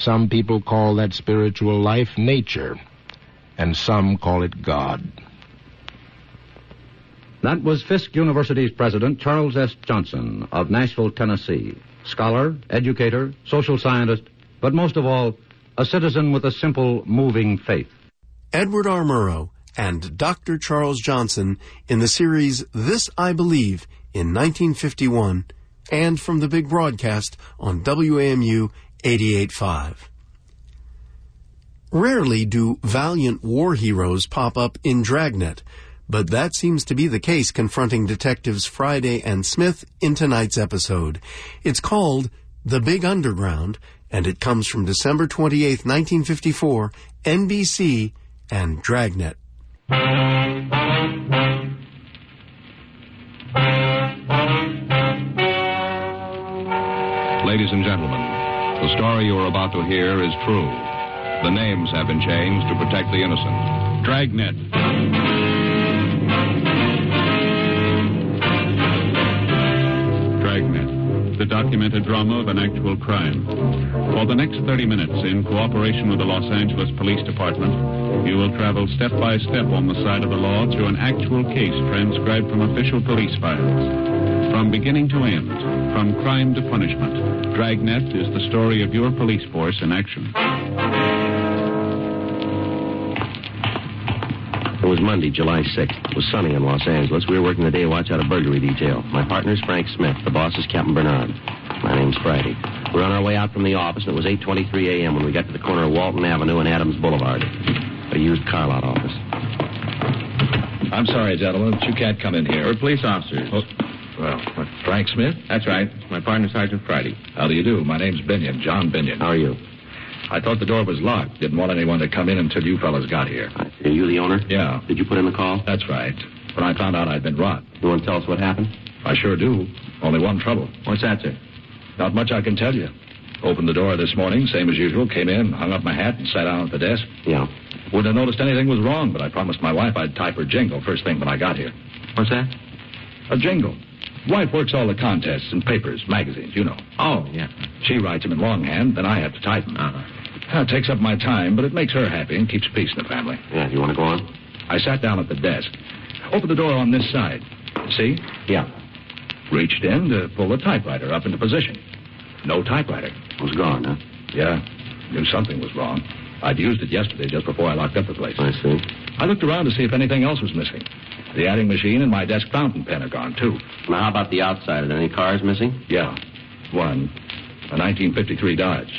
Some people call that spiritual life nature, and some call it God. That was Fisk University's president, Charles S. Johnson of Nashville, Tennessee. Scholar, educator, social scientist, but most of all, a citizen with a simple, moving faith. Edward R. Murrow and Dr. Charles Johnson in the series This I Believe in 1951 and from the big broadcast on WAMU 88.5. Rarely do valiant war heroes pop up in Dragnet, but that seems to be the case confronting detectives Friday and Smith in tonight's episode. It's called The Big Underground, and it comes from December 28, 1954, NBC and Dragnet. Ladies and gentlemen, the story you are about to hear is true. The names have been changed to protect the innocent. Dragnet. Dragnet, the documented drama of an actual crime. For the next 30 minutes, in cooperation with the Los Angeles Police Department, you will travel step by step on the side of the law through an actual case transcribed from official police files. From beginning to end, from crime to punishment, Dragnet is the story of your police force in action. It was Monday, July 6th. It was sunny in Los Angeles. We were working the day watch out of burglary detail. My partner's Frank Smith. The boss is Captain Bernard. My name's Friday. We're on our way out from the office, and it was 8.23 a.m. when we got to the corner of Walton Avenue and Adams Boulevard. A used car lot office. I'm sorry, gentlemen, but you can't come in here. We're police officers. Oh, well, what, Frank Smith? That's right. My partner, Sergeant Friday. How do you do? My name's Binion, John Binion. How are you? I thought the door was locked. Didn't want anyone to come in until you fellas got here. Are you the owner? Yeah. Did you put in the call? That's right. When I found out I'd been robbed. You want to tell us what happened? I sure do. Only one trouble. What's that, sir? Not much I can tell you. Opened the door this morning, same as usual. Came in, hung up my hat, and sat down at the desk. Yeah. Wouldn't have noticed anything was wrong, but I promised my wife I'd type her jingle first thing when I got here. What's that? A jingle. Wife works all the contests and papers, magazines, you know. Oh, yeah. She writes them in longhand, then I have to type them. Uh-huh. It takes up my time, but it makes her happy and keeps peace in the family. Yeah, you want to go on? I sat down at the desk. Opened the door on this side. See? Yeah. Reached in to pull the typewriter up into position. No typewriter. It was gone, huh? Yeah. Knew something was wrong. I'd used it yesterday just before I locked up the place. I see. I looked around to see if anything else was missing. The adding machine and my desk fountain pen are gone, too. Now, how about the outside? Are there any cars missing? Yeah. One. A 1953 Dodge.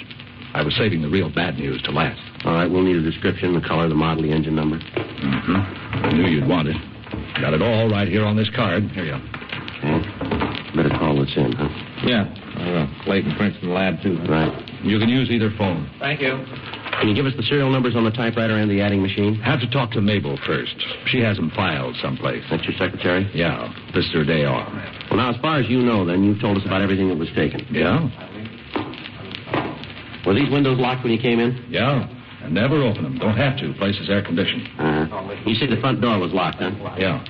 I was saving the real bad news to last. All right, we'll need a description, the color, the model, the engine number. Mm-hmm. I knew you'd want it. Got it all right here on this card. Here you are. Okay. Better call this in, huh? Yeah. Uh, Clayton Princeton Lab, too. Right. You can use either phone. Thank you. Can you give us the serial numbers on the typewriter and the adding machine? Have to talk to Mabel first. She has them filed someplace. That's your secretary? Yeah. This is her day off. Well, now, as far as you know, then, you've told us about everything that was taken. Yeah? Were these windows locked when you came in? Yeah. And never open them. Don't have to. Place is air conditioned. Uh-huh. You say the front door was locked, huh? Yeah.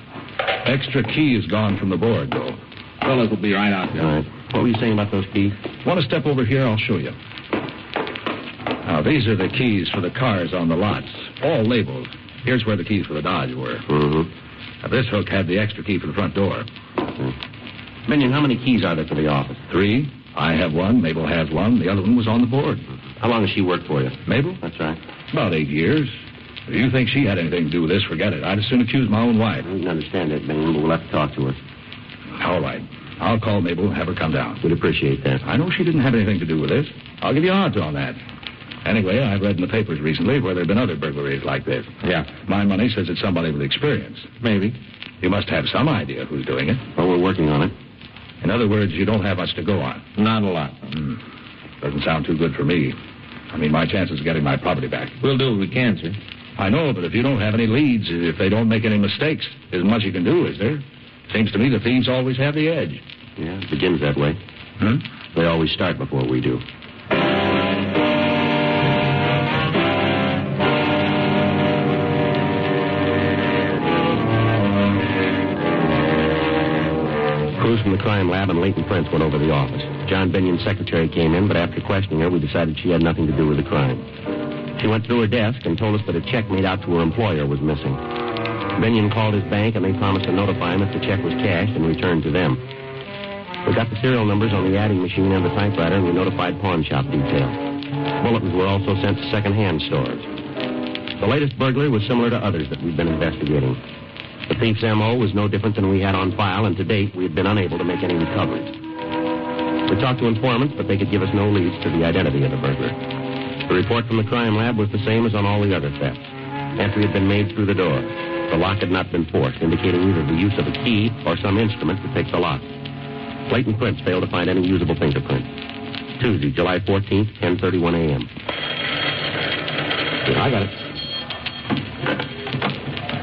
Extra key is gone from the board, though. Fellas will be right out there. All right. What were you saying about those keys? Want to step over here? I'll show you. Now, these are the keys for the cars on the lots. All labeled. Here's where the keys for the Dodge were. Mm-hmm. Now, this hook had the extra key for the front door. Mm-hmm. Binion, how many keys are there for the office? Three. I have one. Mabel has one. The other one was on the board. How long has she worked for you? Mabel? That's right. About eight years. If you think she had anything to do with this, forget it. I'd as soon accuse my own wife. I can understand that, Binion, but we'll have to talk to her. All right. I'll call Mabel and have her come down. We'd appreciate that. I know she didn't have anything to do with this. I'll give you odds on that. Anyway, I've read in the papers recently where there have been other burglaries like this. Yeah. My money says it's somebody with experience. Maybe. You must have some idea who's doing it. Well, we're working on it. In other words, you don't have much to go on. Not a lot. Hmm. Doesn't sound too good for me. I mean, my chances of getting my property back. We'll do what we can, sir. I know, but if you don't have any leads, if they don't make any mistakes, isn't much you can do, is there? Seems to me the thieves always have the edge. Yeah, it begins that way. Hmm? They always start before we do. Crime lab and Leighton Prince went over the office. John Binion's secretary came in, but after questioning her, we decided she had nothing to do with the crime. She went through her desk and told us that a check made out to her employer was missing. Binion called his bank, and they promised to notify him if the check was cashed and returned to them. We got the serial numbers on the adding machine and the typewriter, and we notified pawn shop detail. Bulletins were also sent to second-hand stores. The latest burglary was similar to others that we've been investigating. The thief's M.O. was no different than we had on file, and to date, we had been unable to make any recoveries. We talked to informants, but they could give us no leads to the identity of the burglar. The report from the crime lab was the same as on all the other thefts. Entry had been made through the door. The lock had not been forced, indicating either the use of a key or some instrument to pick the lock. Leighton Prince failed to find any usable fingerprint. Tuesday, July 14th, 10.31 a.m. I got it.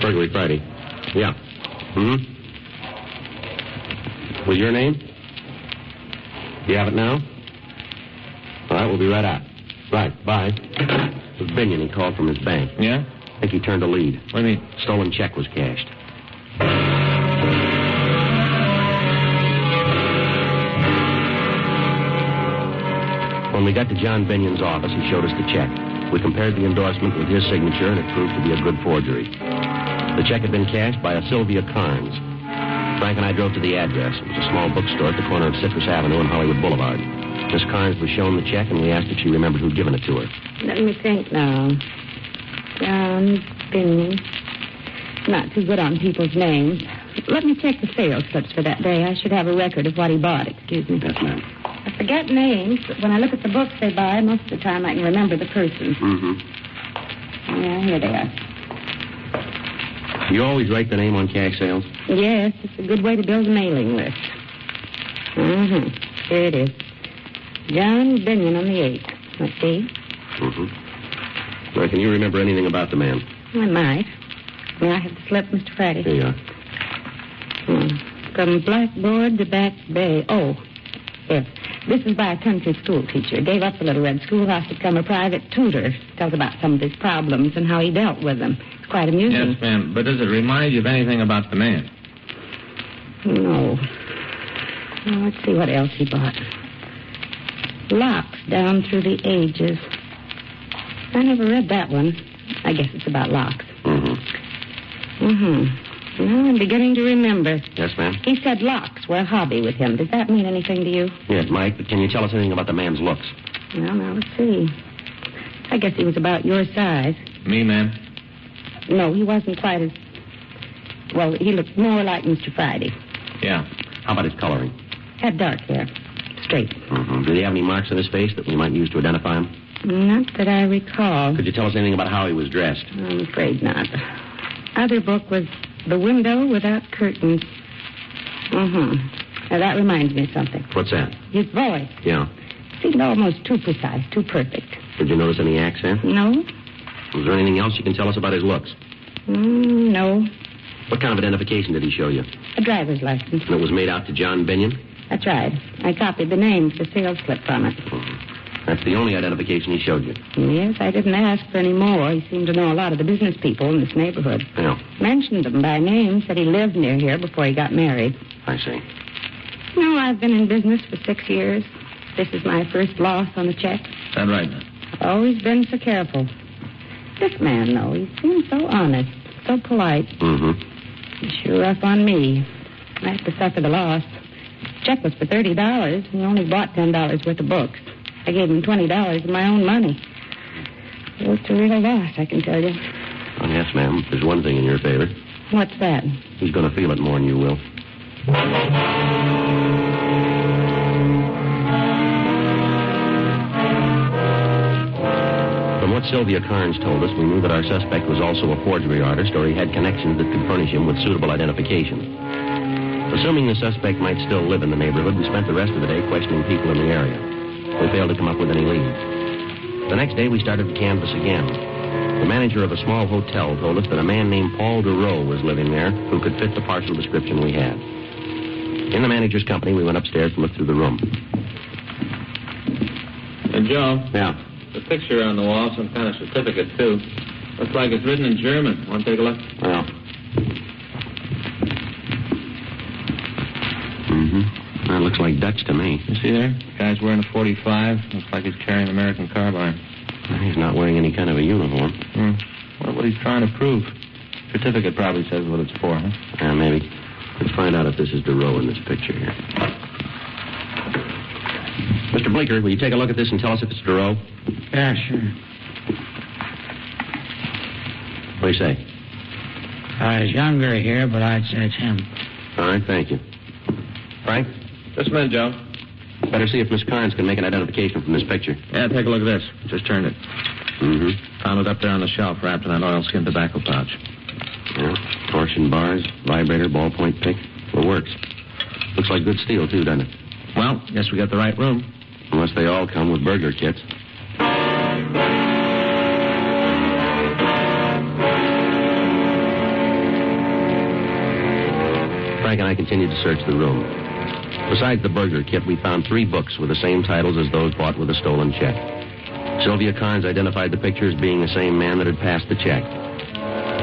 Burglary Friday. Yeah. Hmm? Was your name? Do you have it now? All right, we'll be right out. Right, bye. It was Binion. He called from his bank. Yeah? I think he turned a lead. What do you mean? Stolen check was cashed. When we got to John Binion's office, he showed us the check. We compared the endorsement with his signature, and it proved to be a good forgery. The check had been cashed by a Sylvia Carnes. Frank and I drove to the address. It was a small bookstore at the corner of Citrus Avenue and Hollywood Boulevard. Miss Carnes was shown the check, and we asked if she remembered who'd given it to her. Let me think now. John Binion. Not too good on people's names. Let me check the sales slips for that day. I should have a record of what he bought. Excuse me. Yes, ma'am. I forget names, but when I look at the books they buy, most of the time I can remember the person. Mm-hmm. Yeah, here they are. You always write the name on cash sales? Yes, it's a good way to build a mailing list. Mm-hmm. Here it is. John Binion on the 8th. Let's see. Mm-hmm. Now, can you remember anything about the man? I might. May I have the slip, Mr. Friday? Here you are. Hmm. From Blackboard to Back Bay. Oh, yes. This is by a country school teacher. Gave up the little red schoolhouse to become a private tutor. Tells about some of his problems and how he dealt with them. It's quite amusing. Yes, ma'am. But does it remind you of anything about the man? No. Well, let's see what else he bought. Locks down through the ages. I never read that one. I guess it's about locks. Mm-hmm. Mm-hmm. Well, I'm beginning to remember. Yes, ma'am? He said locks were a hobby with him. Does that mean anything to you? Yes, Mike, but can you tell us anything about the man's looks? Well, now, let's see. I guess he was about your size. Me, ma'am? No, he wasn't quite as... Well, he looked more like Mr. Friday. Yeah. How about his coloring? Had dark hair. Straight. Mm-hmm. Did he have any marks on his face that we might use to identify him? Not that I recall. Could you tell us anything about how he was dressed? I'm afraid not. Other book was The Window Without Curtains. Mm-hmm. Now, that reminds me of something. What's that? His voice Yeah. seemed almost too precise, too perfect. Did you notice any accent? No? Was there anything else you can tell us about his looks? Mm, no. What kind of identification did he show you? A driver's license. And it was made out to John Binion? That's right. I copied the name for the sales slip from it. That's the only identification he showed you. Yes, I didn't ask for any more. He seemed to know a lot of the business people in this neighborhood. Yeah, Mentioned them by name, said he lived near here before he got married. I see. No, I've been in business for six years. This is my first loss on the check. Is that right, ma'am? Always been so careful. This man, though, he seems so honest, so polite. Mm-hmm. He's sure rough on me. I have to suffer the loss. Check was for thirty dollars. He only bought ten dollars worth of books. I gave him twenty dollars of my own money. It was a real loss, I can tell you. Oh, yes, ma'am. There's one thing in your favor. What's that? He's going to feel it more than you will. What Sylvia Carnes told us, we knew that our suspect was also a forgery artist or he had connections that could furnish him with suitable identification. Assuming the suspect might still live in the neighborhood, we spent the rest of the day questioning people in the area. We failed to come up with any leads. The next day, we started to canvass again. The manager of a small hotel told us that a man named Paul DeRoe was living there who could fit the partial description we had. In the manager's company, we went upstairs to look through the room. Hey, Joe. Yeah. The picture on the wall, some kind of certificate, too. Looks like it's written in German. Want to take a look? Well. Mm-hmm. That looks like Dutch to me. You see there? Guy's wearing a 45. Looks like he's carrying an American carbine. He's not wearing any kind of a uniform. Hmm. Wonder what he's trying to prove. Certificate probably says what it's for, huh? Yeah, maybe. Let's find out if this is DeRoe in this picture here. Mr. Bleeker, will you take a look at this and tell us if it's DeRoe? Yeah, sure. What do you say? Uh, he's younger here, but I'd say it's him. All right, thank you. Frank? Just a minute, Joe. Better see if Miss Carnes can make an identification from this picture. Yeah, take a look at this. Just turned it. Mm-hmm. Found it up there on the shelf, wrapped in that oilskin tobacco pouch. Yeah. Torsion bars, vibrator, ballpoint pick. It works. Looks like good steel, too, doesn't it? Well, guess we got the right room. Unless they all come with burger kits. Frank and I continued to search the room. Besides the burger kit, we found three books with the same titles as those bought with a stolen check. Sylvia Carnes identified the picture as being the same man that had passed the check.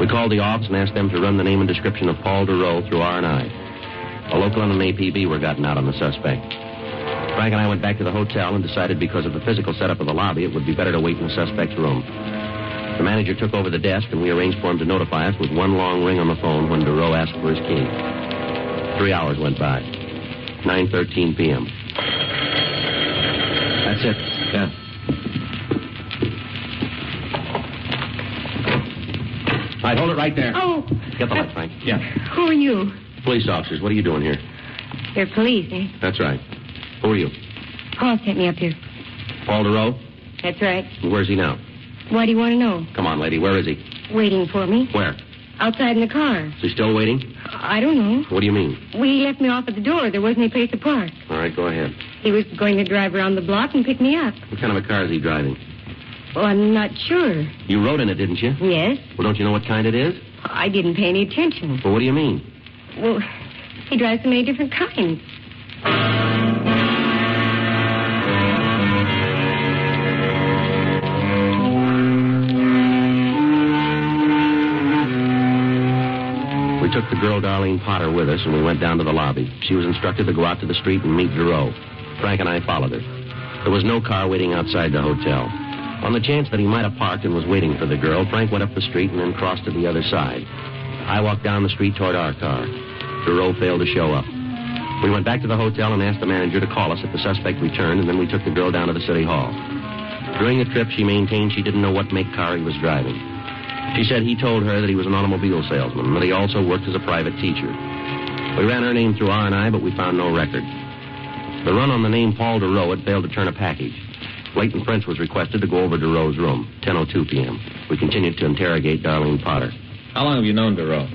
We called the office and asked them to run the name and description of Paul DeRoe through R&I. A local and an APB were gotten out on the suspect. Frank and I went back to the hotel and decided because of the physical setup of the lobby, it would be better to wait in the suspect's room. The manager took over the desk, and we arranged for him to notify us with one long ring on the phone when DeRoe asked for his key. Three hours went by. 9.13 p.m. That's it. Yeah. All right, hold it right there. Oh, Get the light, Frank. Yeah. who are you? Police officers, what are you doing here? You're police, eh? That's right. Who are you? Paul sent me up here. Paul DeRoe? That's right. Where's he now? Why do you want to know? Come on, lady. Where is he? Waiting for me. Where? Outside in the car. Is he still waiting? I don't know. What do you mean? Well, he left me off at the door. There wasn't any place to park. All right, go ahead. He was going to drive around the block and pick me up. What kind of a car is he driving? Well, I'm not sure. You rode in it, didn't you? Yes? Well, don't you know what kind it is? I didn't pay any attention. Well, what do you mean? Well, he drives so many different kinds. Took the girl Darlene Potter with us, and we went down to the lobby. She was instructed to go out to the street and meet DeRoe. Frank and I followed her. There was no car waiting outside the hotel. On the chance that he might have parked and was waiting for the girl, Frank went up the street and then crossed to the other side. I walked down the street toward our car. DeRoe failed to show up. We went back to the hotel and asked the manager to call us if the suspect returned, and then we took the girl down to the city hall. During the trip, she maintained she didn't know what make car he was driving. She said he told her that he was an automobile salesman, and that he also worked as a private teacher. We ran her name through R&I, but we found no record. The run on the name Paul DeRoe had failed to turn a package. Leighton Prince was requested to go over to DeRoe's room, 10.02 p.m. We continued to interrogate Darlene Potter. How long have you known DeRoe?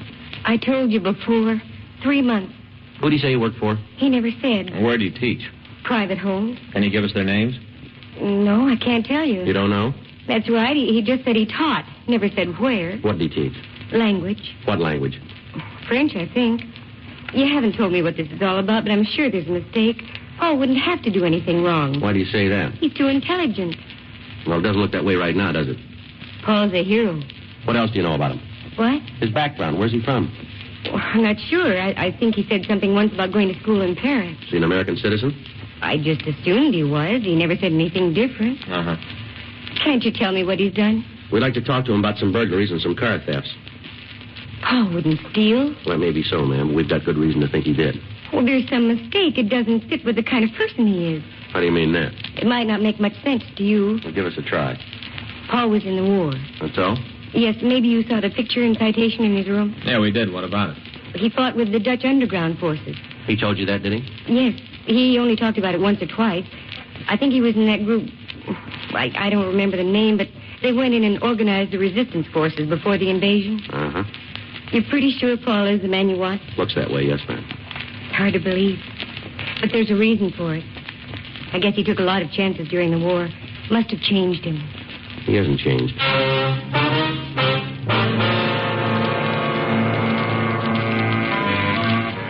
I told you before. Three months. Who do you say you worked for? He never said. Where do you teach? Private homes. Can you give us their names? No, I can't tell you. You don't know? That's right. He, he just said he taught. Never said where. What did he teach? Language. What language? French, I think. You haven't told me what this is all about, but I'm sure there's a mistake. Paul wouldn't have to do anything wrong. Why do you say that? He's too intelligent. Well, it doesn't look that way right now, does it? Paul's a hero. What else do you know about him? What? His background. Where's he from? Well, I'm not sure. I, I think he said something once about going to school in Paris. Is he an American citizen? I just assumed he was. He never said anything different. Uh-huh. Can't you tell me what he's done? We'd like to talk to him about some burglaries and some car thefts. Paul wouldn't steal. Well, maybe so, ma'am, but we've got good reason to think he did. Well, there's some mistake. It doesn't fit with the kind of person he is. How do you mean that? It might not make much sense to you. Well, give us a try. Paul was in the war. That's all? Yes, maybe you saw the picture and citation in his room. Yeah, we did. What about it? He fought with the Dutch underground forces. He told you that, did he? Yes, he only talked about it once or twice. I think he was in that group. I, I don't remember the name, but They went in and organized the resistance forces before the invasion. Uh huh. You're pretty sure Paul is the man you want? Looks that way, yes, ma'am. Hard to believe. But there's a reason for it. I guess he took a lot of chances during the war. Must have changed him. He hasn't changed.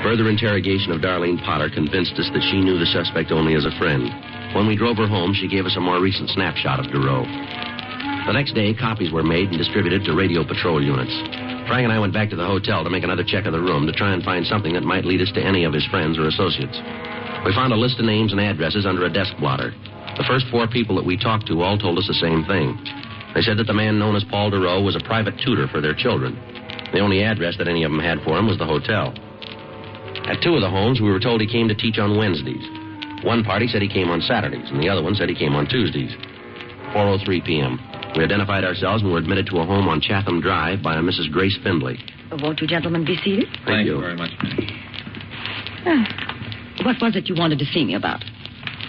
Further interrogation of Darlene Potter convinced us that she knew the suspect only as a friend. When we drove her home, she gave us a more recent snapshot of Duro. The next day, copies were made and distributed to radio patrol units. Frank and I went back to the hotel to make another check of the room to try and find something that might lead us to any of his friends or associates. We found a list of names and addresses under a desk blotter. The first four people that we talked to all told us the same thing. They said that the man known as Paul Duro was a private tutor for their children. The only address that any of them had for him was the hotel. At two of the homes, we were told he came to teach on Wednesdays. One party said he came on Saturdays, and the other one said he came on Tuesdays. 4.03 p.m. We identified ourselves and were admitted to a home on Chatham Drive by a Mrs. Grace Findlay. Won't you gentlemen be seated? Thank, you. very much. Ah. What was it you wanted to see me about?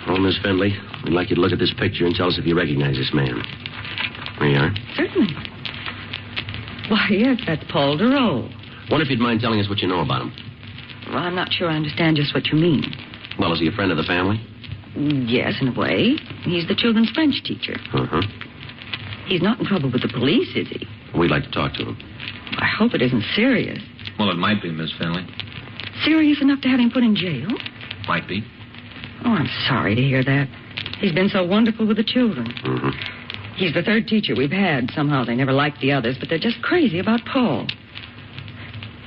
Oh, Miss Findlay, we'd like you to look at this picture and tell us if you recognize this man. There you are. Certainly. Why, yes, that's Paul Duro. Wonder if you'd mind telling us what you know about him. Well, I'm not sure I understand just what you mean. Well, is he a friend of the family? Yes, in a way. He's the children's French teacher. Uh-huh. He's not in trouble with the police, is he? We'd like to talk to him. I hope it isn't serious. Well, it might be, Miss Finley. Serious enough to have him put in jail? Might be. Oh, I'm sorry to hear that. He's been so wonderful with the children. Mm-hmm. He's the third teacher we've had. Somehow they never liked the others, but they're just crazy about Paul.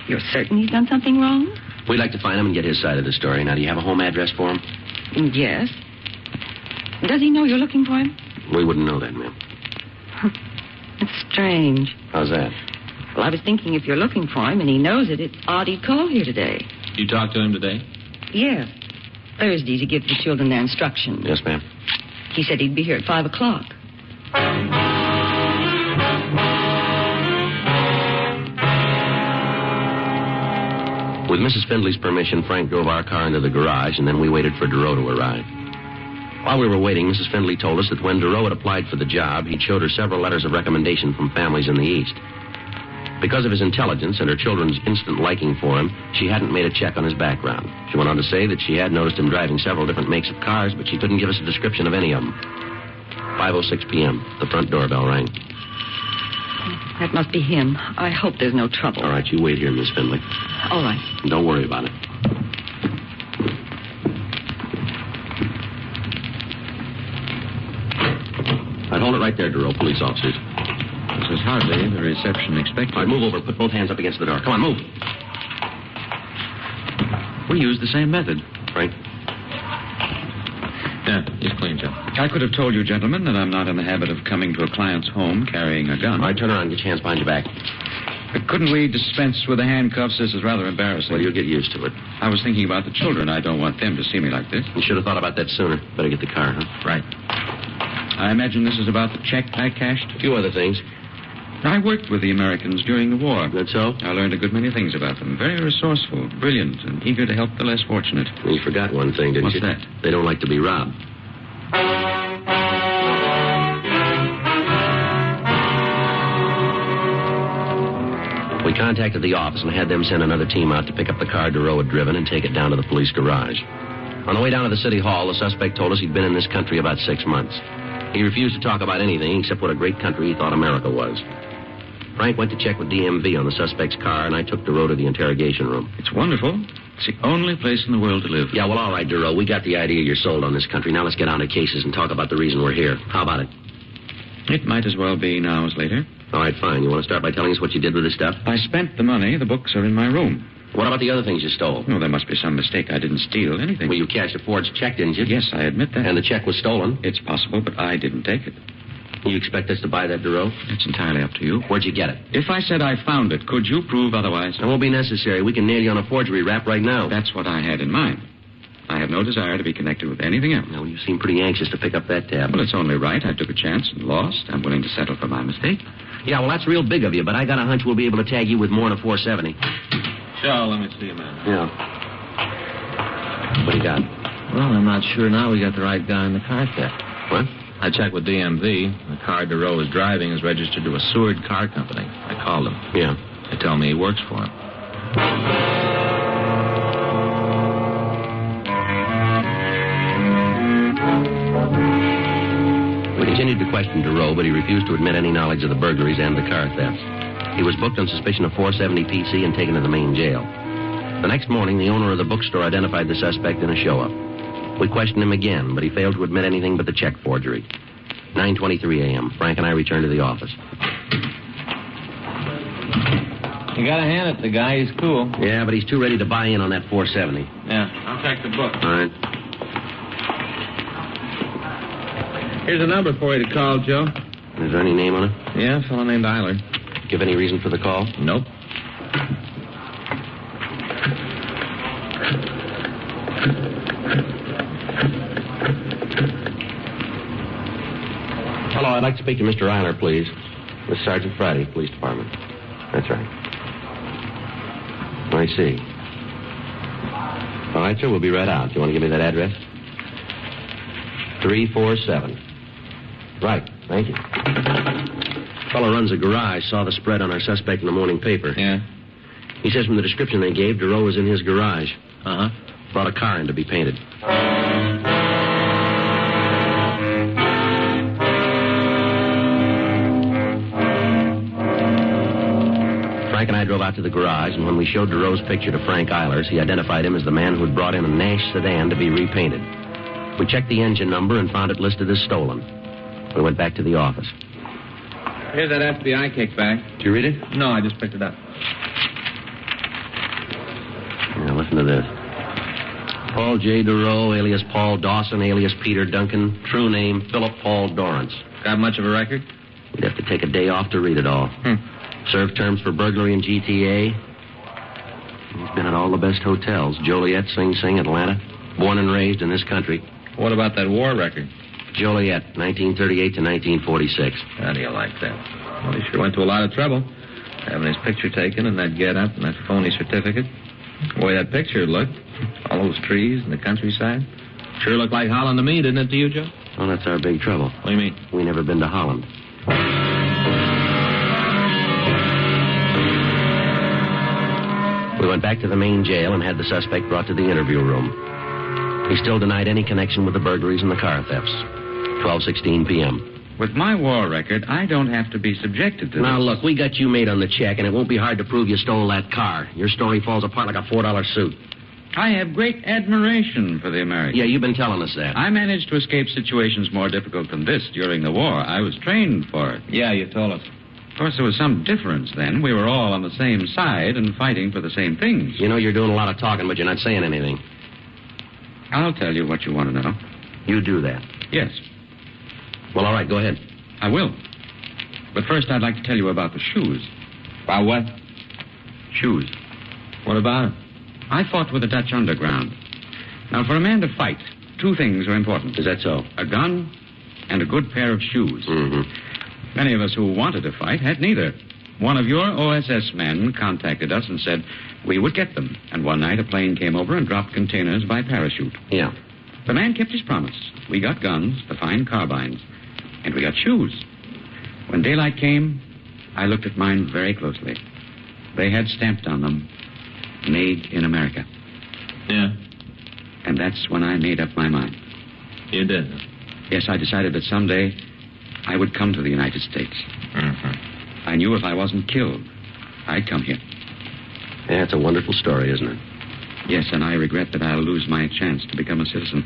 You're certain he's done something wrong? We'd like to find him and get his side of the story. Now, do you have a home address for him? Yes. Does he know you're looking for him? We wouldn't know that, ma'am. That's strange. How's that? Well, I was thinking if you're looking for him and he knows it, it's odd he'd call here today. You talked to him today? Yes. Thursday to give the children their instructions. Yes, ma'am. He said he'd be here at five o'clock. With Mrs. Findley's permission, Frank drove our car into the garage, and then we waited for Duro to arrive. While we were waiting, Mrs. Findley told us that when Duro had applied for the job, he'd showed her several letters of recommendation from families in the East. Because of his intelligence and her children's instant liking for him, she hadn't made a check on his background. She went on to say that she had noticed him driving several different makes of cars, but she couldn't give us a description of any of them. 5.06 p.m. The front doorbell rang. That must be him. I hope there's no trouble. All right, you wait here, Miss Findley. All right. And don't worry about it. I'd hold it right there, Duro, police officers. This is hardly the reception expected. All right, move over. Put both hands up against the door. Come on, move. We used the same method. Frank? Yeah, he's clean, Joe. I could have told you, gentlemen, that I'm not in the habit of coming to a client's home carrying a gun. All right, turn around. And get your hands behind your back. But couldn't we dispense with the handcuffs? This is rather embarrassing. Well, you'll get used to it. I was thinking about the children. I don't want them to see me like this. You should have thought about that sooner. Better get the car, huh? Right. I imagine this is about the check I cashed. A few other things. I worked with the Americans during the war. Good so? I learned a good many things about them. Very resourceful, brilliant, and eager to help the less fortunate. You forgot one thing, didn't What's you? that? They don't like to be robbed. We contacted the office and had them send another team out to pick up the car Duro had driven and take it down to the police garage. On the way down to the city hall, the suspect told us he'd been in this country about six months. He refused to talk about anything except what a great country he thought America was. Frank went to check with DMV on the suspect's car, and I took Duro to the interrogation room. It's wonderful. It's the only place in the world to live. Yeah, well, all right, Duro. We got the idea you're sold on this country. Now let's get on to cases and talk about the reason we're here. How about it? It might as well be now as later. All right, fine. You want to start by telling us what you did with this stuff? I spent the money. The books are in my room. What about the other things you stole? Oh, there must be some mistake. I didn't steal anything. Well, you cashed a forged check, didn't you? Yes, I admit that. And the check was stolen? It's possible, but I didn't take it. You expect us to buy that, Duro? It's entirely up to you. Where'd you get it? If I said I found it, could you prove otherwise? It won't be necessary. We can nail you on a forgery rap right now. That's what I had in mind. I have no desire to be connected with anything else. No, you seem pretty anxious to pick up that tab. Well, it's only right. I took a chance and lost. I'm willing to settle for my mistake. Yeah, well, that's real big of you, but I got a hunch we'll be able to tag you with more than a 470. Sure, let me see a minute. Yeah. What do you got? Well, I'm not sure now we got the right guy in the car theft. What? I checked with DMV. The car DeRoe was driving is registered to a Seward Car Company. I called him. Yeah. They tell me he works for him. We continued to question DeRoe, but he refused to admit any knowledge of the burglaries and the car thefts. He was booked on suspicion of 470 PC and taken to the main jail. The next morning, the owner of the bookstore identified the suspect in a show-up. We questioned him again, but he failed to admit anything but the check forgery. 9.23 a.m. Frank and I returned to the office. You gotta hand it to the guy. He's cool. Yeah, but he's too ready to buy in on that 470. Yeah, I'll take the book. All right. Here's a number for you to call, Joe. Is there any name on it? Yeah, a fellow named Eiler. Give any reason for the call? Nope. Hello, I'd like to speak to Mr. Eiler, please. With Sergeant Friday, Police Department. That's right. I see. All right, sir, we'll be right out. Do You want to give me that address? 347. Right, thank you. Fellow runs a garage, saw the spread on our suspect in the morning paper. Yeah? He says from the description they gave, DeRoe was in his garage. Uh huh. Brought a car in to be painted. Out to the garage, and when we showed DeRoe's picture to Frank Eilers, he identified him as the man who had brought in a Nash sedan to be repainted. We checked the engine number and found it listed as stolen. We went back to the office. Here's that FBI kickback. Did you read it? No, I just picked it up. Now, listen to this. Paul J. DeRoe, alias Paul Dawson, alias Peter Duncan. True name, Philip Paul Dorrance. Got much of a record? We'd have to take a day off to read it all. Hmm. Served terms for burglary in GTA. He's been at all the best hotels. Joliet, Sing Sing, Atlanta. Born and raised in this country. What about that war record? Joliet, 1938 to 1946. How do you like that? Well, he sure went to a lot of trouble. Having his picture taken and that get up and that phony certificate. The way that picture looked. All those trees and the countryside. Sure looked like Holland to me, didn't it to you, Joe? Well, that's our big trouble. What do you mean? We never been to Holland. We went back to the main jail and had the suspect brought to the interview room. He still denied any connection with the burglaries and the car thefts. 12:16 p.m. With my war record, I don't have to be subjected to Now this. look, we got you made on the check, and it won't be hard to prove you stole that car. Your story falls apart like a four dollar suit. I have great admiration for the Americans. Yeah, you've been telling us that. I managed to escape situations more difficult than this during the war. I was trained for it. Yeah, you told us. Of course, there was some difference then. We were all on the same side and fighting for the same things. You know you're doing a lot of talking, but you're not saying anything. I'll tell you what you want to know. You do that. Yes, Well, all right, go ahead. I will. But first, I'd like to tell you about the shoes. About what? Shoes. What about it? I fought with the Dutch underground. Now, for a man to fight, two things are important. Is that so? A gun and a good pair of shoes. Mm-hmm. Many of us who wanted to fight had neither. One of your OSS men contacted us and said we would get them. And one night a plane came over and dropped containers by parachute. Yeah. The man kept his promise. We got guns, the fine carbines, and we got shoes. When daylight came, I looked at mine very closely. They had stamped on them, made in America. Yeah. And that's when I made up my mind. You did. Yes, I decided that someday I would come to the United States. Mm-hmm. I knew if I wasn't killed, I'd come here. Yeah, it's a wonderful story, isn't it? Yes, and I regret that I'll lose my chance to become a citizen.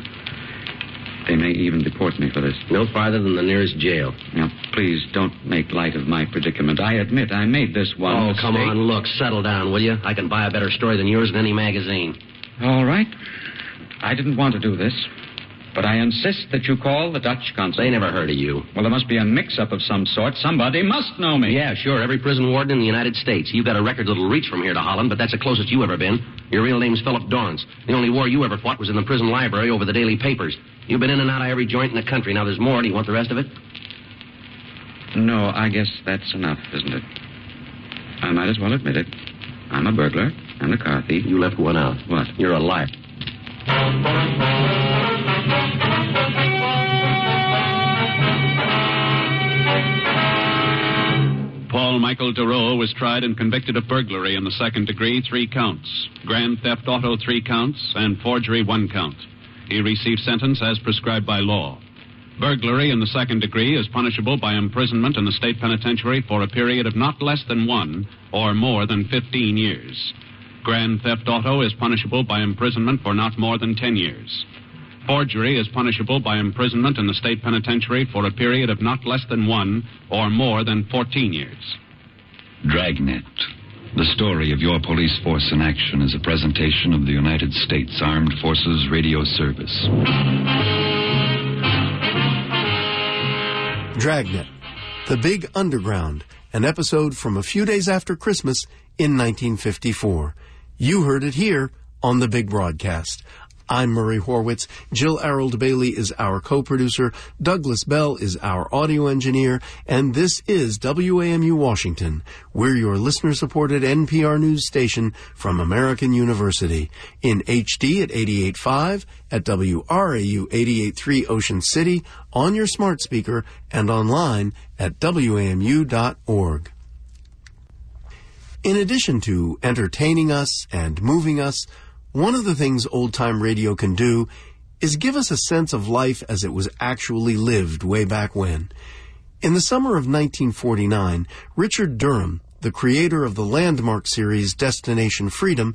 They may even deport me for this. No farther than the nearest jail. Now, please don't make light of my predicament. I admit I made this one. oh, mistake. come on, look, settle down, will you? I can buy a better story than yours in any magazine. All right. I didn't want to do this, but I insist that you call the Dutch consul. They never heard of you. Well, there must be a mix-up of some sort. Somebody must know me. Yeah, sure. Every prison warden in the United States. You've got a record that'll reach from here to Holland, but that's the closest you ever been. Your real name's Philip Dorrance. The only war you ever fought was in the prison library over the daily papers. You've been in and out of every joint in the country. Now there's more. Do you want the rest of it? No, I guess that's enough, isn't it? I might as well admit it. I'm a burglar and a car thief. You left one out. What? You're a liar. Paul Michael DeRoe was tried and convicted of burglary in the second degree, three counts, grand theft auto, three counts, and forgery, one count. He received sentence as prescribed by law. Burglary in the second degree is punishable by imprisonment in the state penitentiary for a period of not less than one or more than 15 years. Grand theft auto is punishable by imprisonment for not more than 10 years. Forgery is punishable by imprisonment in the state penitentiary for a period of not less than one or more than 14 years. Dragnet. The story of your police force in action is a presentation of the United States Armed Forces Radio Service. Dragnet, The Big Underground, an episode from a few days after Christmas in 1954. You heard it here on the big broadcast. I'm Murray Horwitz. Jill Arold Bailey is our co-producer. Douglas Bell is our audio engineer. And this is WAMU Washington. We're your listener-supported NPR news station from American University. In HD at 88.5, at WRAU 88.3 Ocean City, on your smart speaker, and online at WAMU.org. In addition to entertaining us and moving us, one of the things old time radio can do is give us a sense of life as it was actually lived way back when. In the summer of 1949, Richard Durham, the creator of the landmark series Destination Freedom,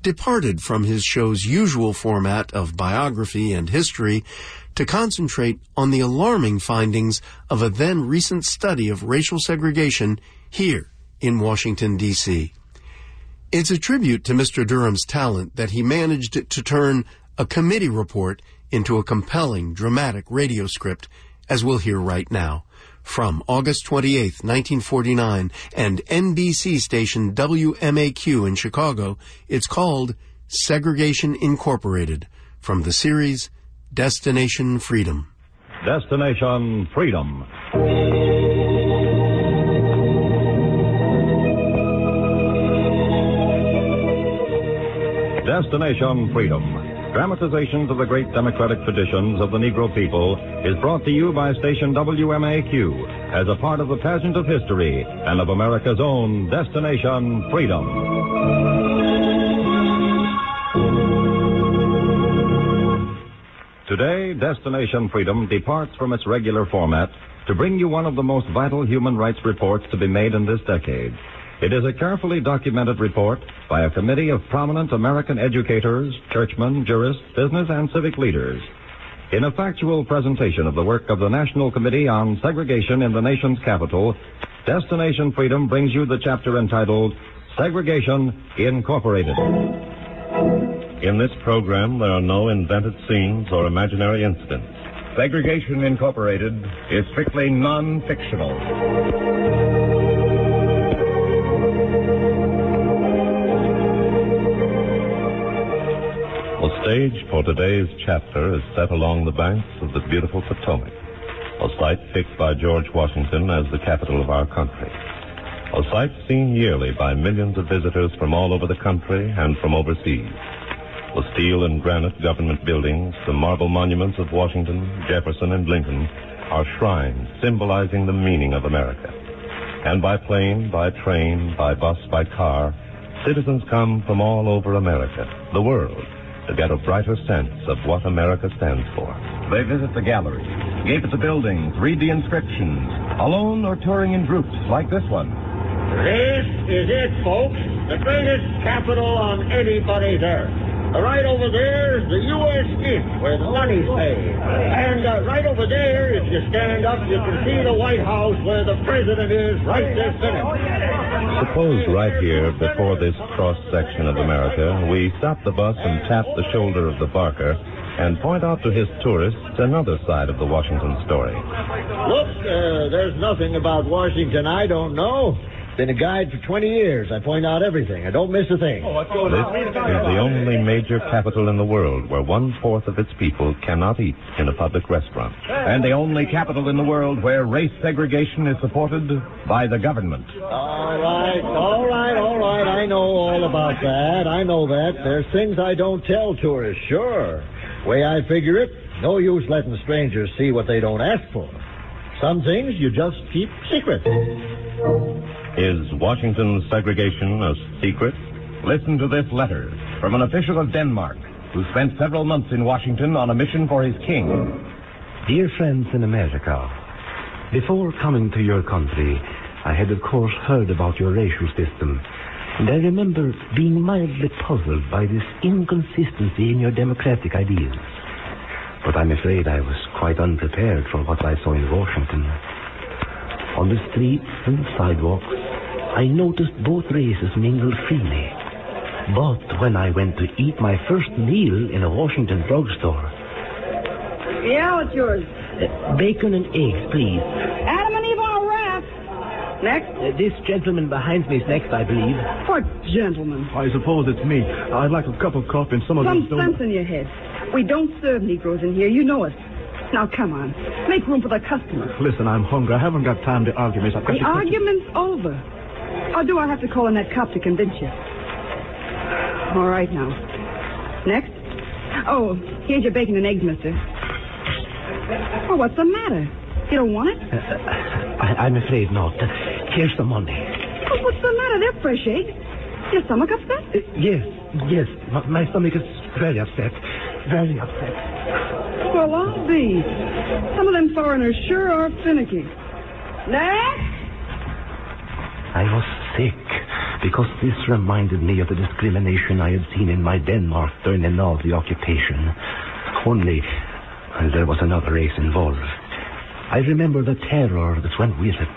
departed from his show's usual format of biography and history to concentrate on the alarming findings of a then recent study of racial segregation here in Washington, D.C. It's a tribute to Mr. Durham's talent that he managed to turn a committee report into a compelling, dramatic radio script, as we'll hear right now. From August 28, 1949, and NBC station WMAQ in Chicago, it's called Segregation Incorporated, from the series Destination Freedom. Destination Freedom. Destination Freedom. Dramatizations of the great democratic traditions of the Negro people is brought to you by station WMAQ as a part of the pageant of history and of America's own Destination Freedom. Today, Destination Freedom departs from its regular format to bring you one of the most vital human rights reports to be made in this decade. It is a carefully documented report by a committee of prominent American educators, churchmen, jurists, business, and civic leaders. In a factual presentation of the work of the National Committee on Segregation in the nation's capital, Destination Freedom brings you the chapter entitled Segregation Incorporated. In this program, there are no invented scenes or imaginary incidents. Segregation Incorporated is strictly non-fictional. The stage for today's chapter is set along the banks of the beautiful Potomac, a site picked by George Washington as the capital of our country. A site seen yearly by millions of visitors from all over the country and from overseas. The steel and granite government buildings, the marble monuments of Washington, Jefferson, and Lincoln are shrines symbolizing the meaning of America. And by plane, by train, by bus, by car, citizens come from all over America, the world, to get a brighter sense of what America stands for. They visit the galleries, gape at the buildings, read the inscriptions, alone or touring in groups like this one. This is it, folks. The greatest capital on anybody's earth. Right over there is the U.S. Mint, where the money's paid. And uh, right over there, if you stand up, you can see the White House where the president is right this minute. Suppose right here, before this cross section of America, we stop the bus and tap the shoulder of the barker and point out to his tourists another side of the Washington story. Look, uh, there's nothing about Washington I don't know. Been a guide for 20 years. I point out everything. I don't miss a thing. This is the only major capital in the world where one fourth of its people cannot eat in a public restaurant. And the only capital in the world where race segregation is supported by the government. All right, all right, all right. I know all about that. I know that. There's things I don't tell tourists, sure. Way I figure it, no use letting strangers see what they don't ask for. Some things you just keep secret. Is Washington's segregation a secret? Listen to this letter from an official of Denmark who spent several months in Washington on a mission for his king. Dear friends in America, before coming to your country, I had of course heard about your racial system, and I remember being mildly puzzled by this inconsistency in your democratic ideas. But I'm afraid I was quite unprepared for what I saw in Washington. On the streets and sidewalks, I noticed both races mingle freely. But when I went to eat my first meal in a Washington drugstore, Yeah, what's yours? uh, bacon and eggs, please. Adam and Eve on a raft. Next. Uh, this gentleman behind me is next, I believe. What gentleman? I suppose it's me. I'd like a cup of coffee and some of Some those donuts. sense in your head. We don't serve Negroes in here. You know it. Now, come on. Make room for the customer. Listen, I'm hungry. I haven't got time to argue, miss. I've got The to... argument's over. Or do I have to call in that cop to convince you? All right, now. Next. Oh, here's your bacon and eggs, mister. Oh, what's the matter? You don't want it? Uh, I, I'm afraid not. Here's the money. Oh, what's the matter? They're fresh eggs. Your stomach upset? Uh, yes, yes. My, my stomach is very upset. Very upset. Well, I'll be. Some of them foreigners sure are finicky. Next. I was sick because this reminded me of the discrimination I had seen in my Denmark during the Nazi occupation. Only well, there was another race involved. I remember the terror that went with it.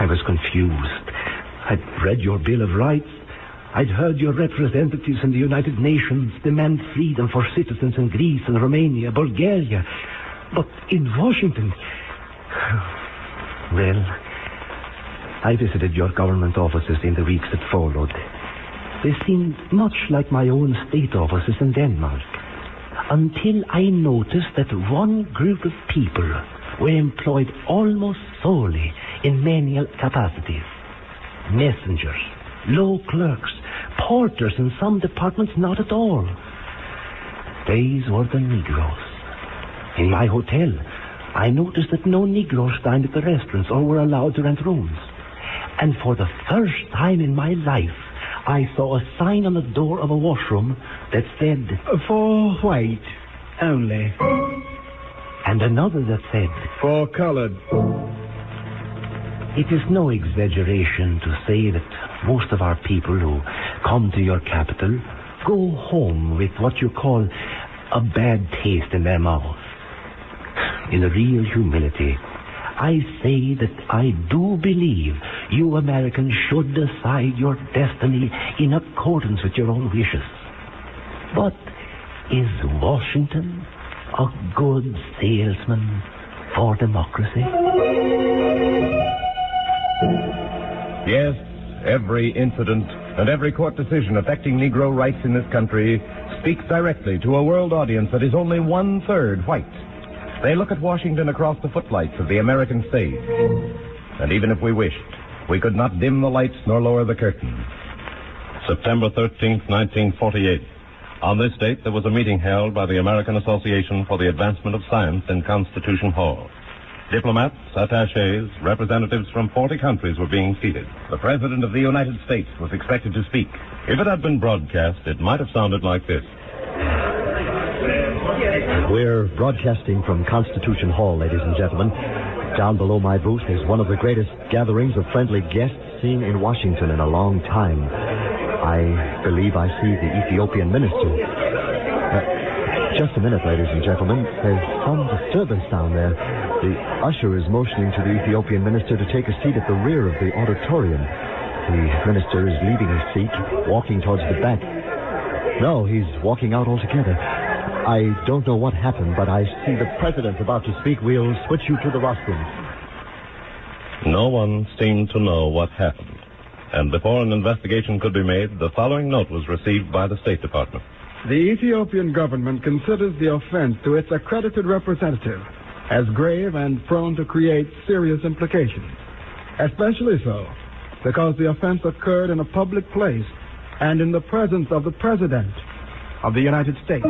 I was confused. I'd read your Bill of Rights. I'd heard your representatives in the United Nations demand freedom for citizens in Greece and Romania, Bulgaria. But in Washington. Well, I visited your government offices in the weeks that followed. They seemed much like my own state offices in Denmark. Until I noticed that one group of people were employed almost solely in manual capacities. Messengers, low clerks, porters in some departments not at all. These were the Negroes. In my hotel, I noticed that no Negroes dined at the restaurants or were allowed to rent rooms. And for the first time in my life, I saw a sign on the door of a washroom that said, For white only. And another that said, For colored. It is no exaggeration to say that most of our people who come to your capital go home with what you call a bad taste in their mouth. In real humility, I say that I do believe you Americans should decide your destiny in accordance with your own wishes. But is Washington a good salesman for democracy? Yes, every incident and every court decision affecting Negro rights in this country speaks directly to a world audience that is only one third white. They look at Washington across the footlights of the American stage. And even if we wished, we could not dim the lights nor lower the curtain. September 13th, 1948. On this date, there was a meeting held by the American Association for the Advancement of Science in Constitution Hall. Diplomats, attaches, representatives from 40 countries were being seated. The President of the United States was expected to speak. If it had been broadcast, it might have sounded like this. We're broadcasting from Constitution Hall, ladies and gentlemen. Down below my booth is one of the greatest gatherings of friendly guests seen in Washington in a long time. I believe I see the Ethiopian minister. Uh, just a minute, ladies and gentlemen. There's some disturbance down there. The usher is motioning to the Ethiopian minister to take a seat at the rear of the auditorium. The minister is leaving his seat, walking towards the back. No, he's walking out altogether. I don't know what happened, but I see the president about to speak. We'll switch you to the rostrum. No one seemed to know what happened. And before an investigation could be made, the following note was received by the State Department. The Ethiopian government considers the offense to its accredited representative as grave and prone to create serious implications. Especially so because the offense occurred in a public place and in the presence of the President of the United States.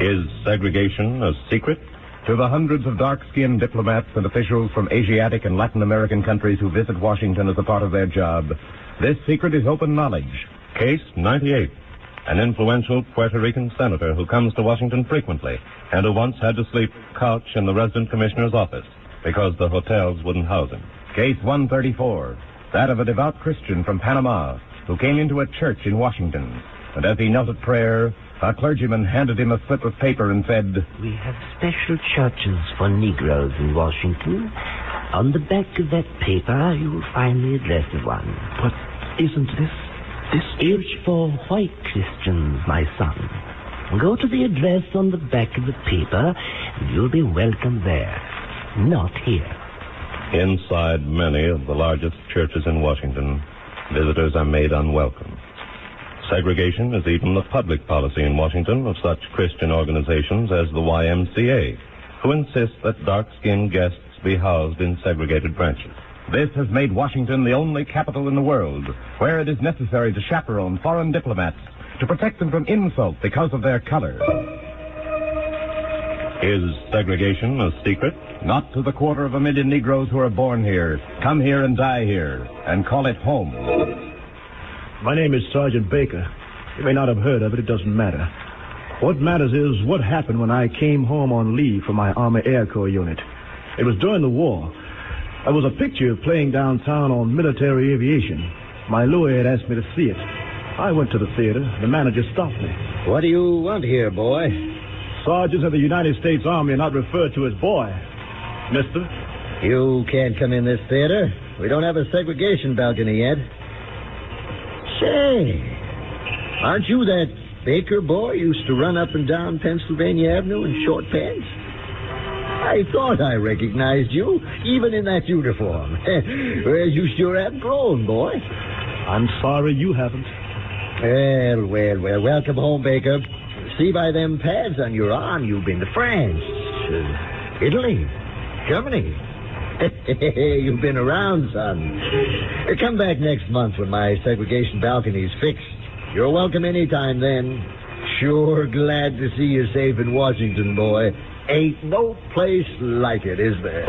Is segregation a secret? to the hundreds of dark-skinned diplomats and officials from Asiatic and Latin American countries who visit Washington as a part of their job, this secret is open knowledge. Case 98. An influential Puerto Rican senator who comes to Washington frequently and who once had to sleep couch in the resident commissioner's office because the hotels wouldn't house him. Case 134. That of a devout Christian from Panama who came into a church in Washington. And as he knelt at prayer, a clergyman handed him a slip of paper and said, We have special churches for Negroes in Washington. On the back of that paper, you'll find the address of one. But isn't this... This is for white Christians, my son. Go to the address on the back of the paper, and you'll be welcome there. Not here. Inside many of the largest churches in Washington, visitors are made unwelcome. Segregation is even the public policy in Washington of such Christian organizations as the YMCA, who insist that dark-skinned guests be housed in segregated branches. This has made Washington the only capital in the world where it is necessary to chaperone foreign diplomats to protect them from insult because of their color. Is segregation a secret? Not to the quarter of a million Negroes who are born here, come here and die here, and call it home. My name is Sergeant Baker. You may not have heard of it, it doesn't matter. What matters is what happened when I came home on leave from my Army Air Corps unit. It was during the war. There was a picture playing downtown on military aviation. My lawyer had asked me to see it. I went to the theater. The manager stopped me. What do you want here, boy? Sergeants of the United States Army are not referred to as boy. Mister? You can't come in this theater. We don't have a segregation balcony yet. Say, aren't you that Baker boy used to run up and down Pennsylvania Avenue in short pants? I thought I recognized you, even in that uniform. well, you sure have grown, boy. I'm sorry you haven't. Well, well, well. Welcome home, Baker. See by them pads on your arm, you've been to France, uh, Italy, Germany. you've been around, son. Uh, come back next month when my segregation balcony's fixed. You're welcome anytime then. Sure glad to see you safe in Washington, boy. Ain't no place like it, is there?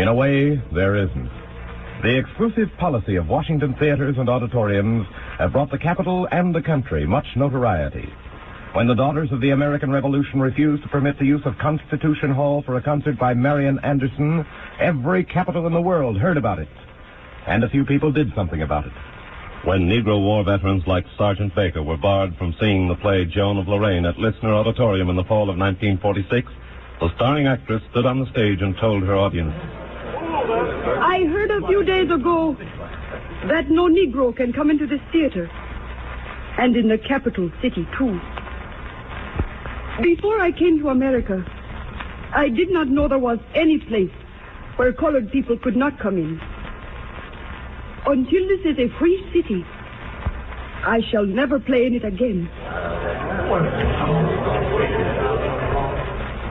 In a way, there isn't. The exclusive policy of Washington theaters and auditoriums have brought the capital and the country much notoriety. When the Daughters of the American Revolution refused to permit the use of Constitution Hall for a concert by Marian Anderson, every capital in the world heard about it. And a few people did something about it. When Negro war veterans like Sergeant Baker were barred from seeing the play Joan of Lorraine at Lisner Auditorium in the fall of 1946, the starring actress stood on the stage and told her audience, I heard a few days ago that no Negro can come into this theater. And in the capital city, too. Before I came to America, I did not know there was any place where colored people could not come in. Until this is a free city, I shall never play in it again.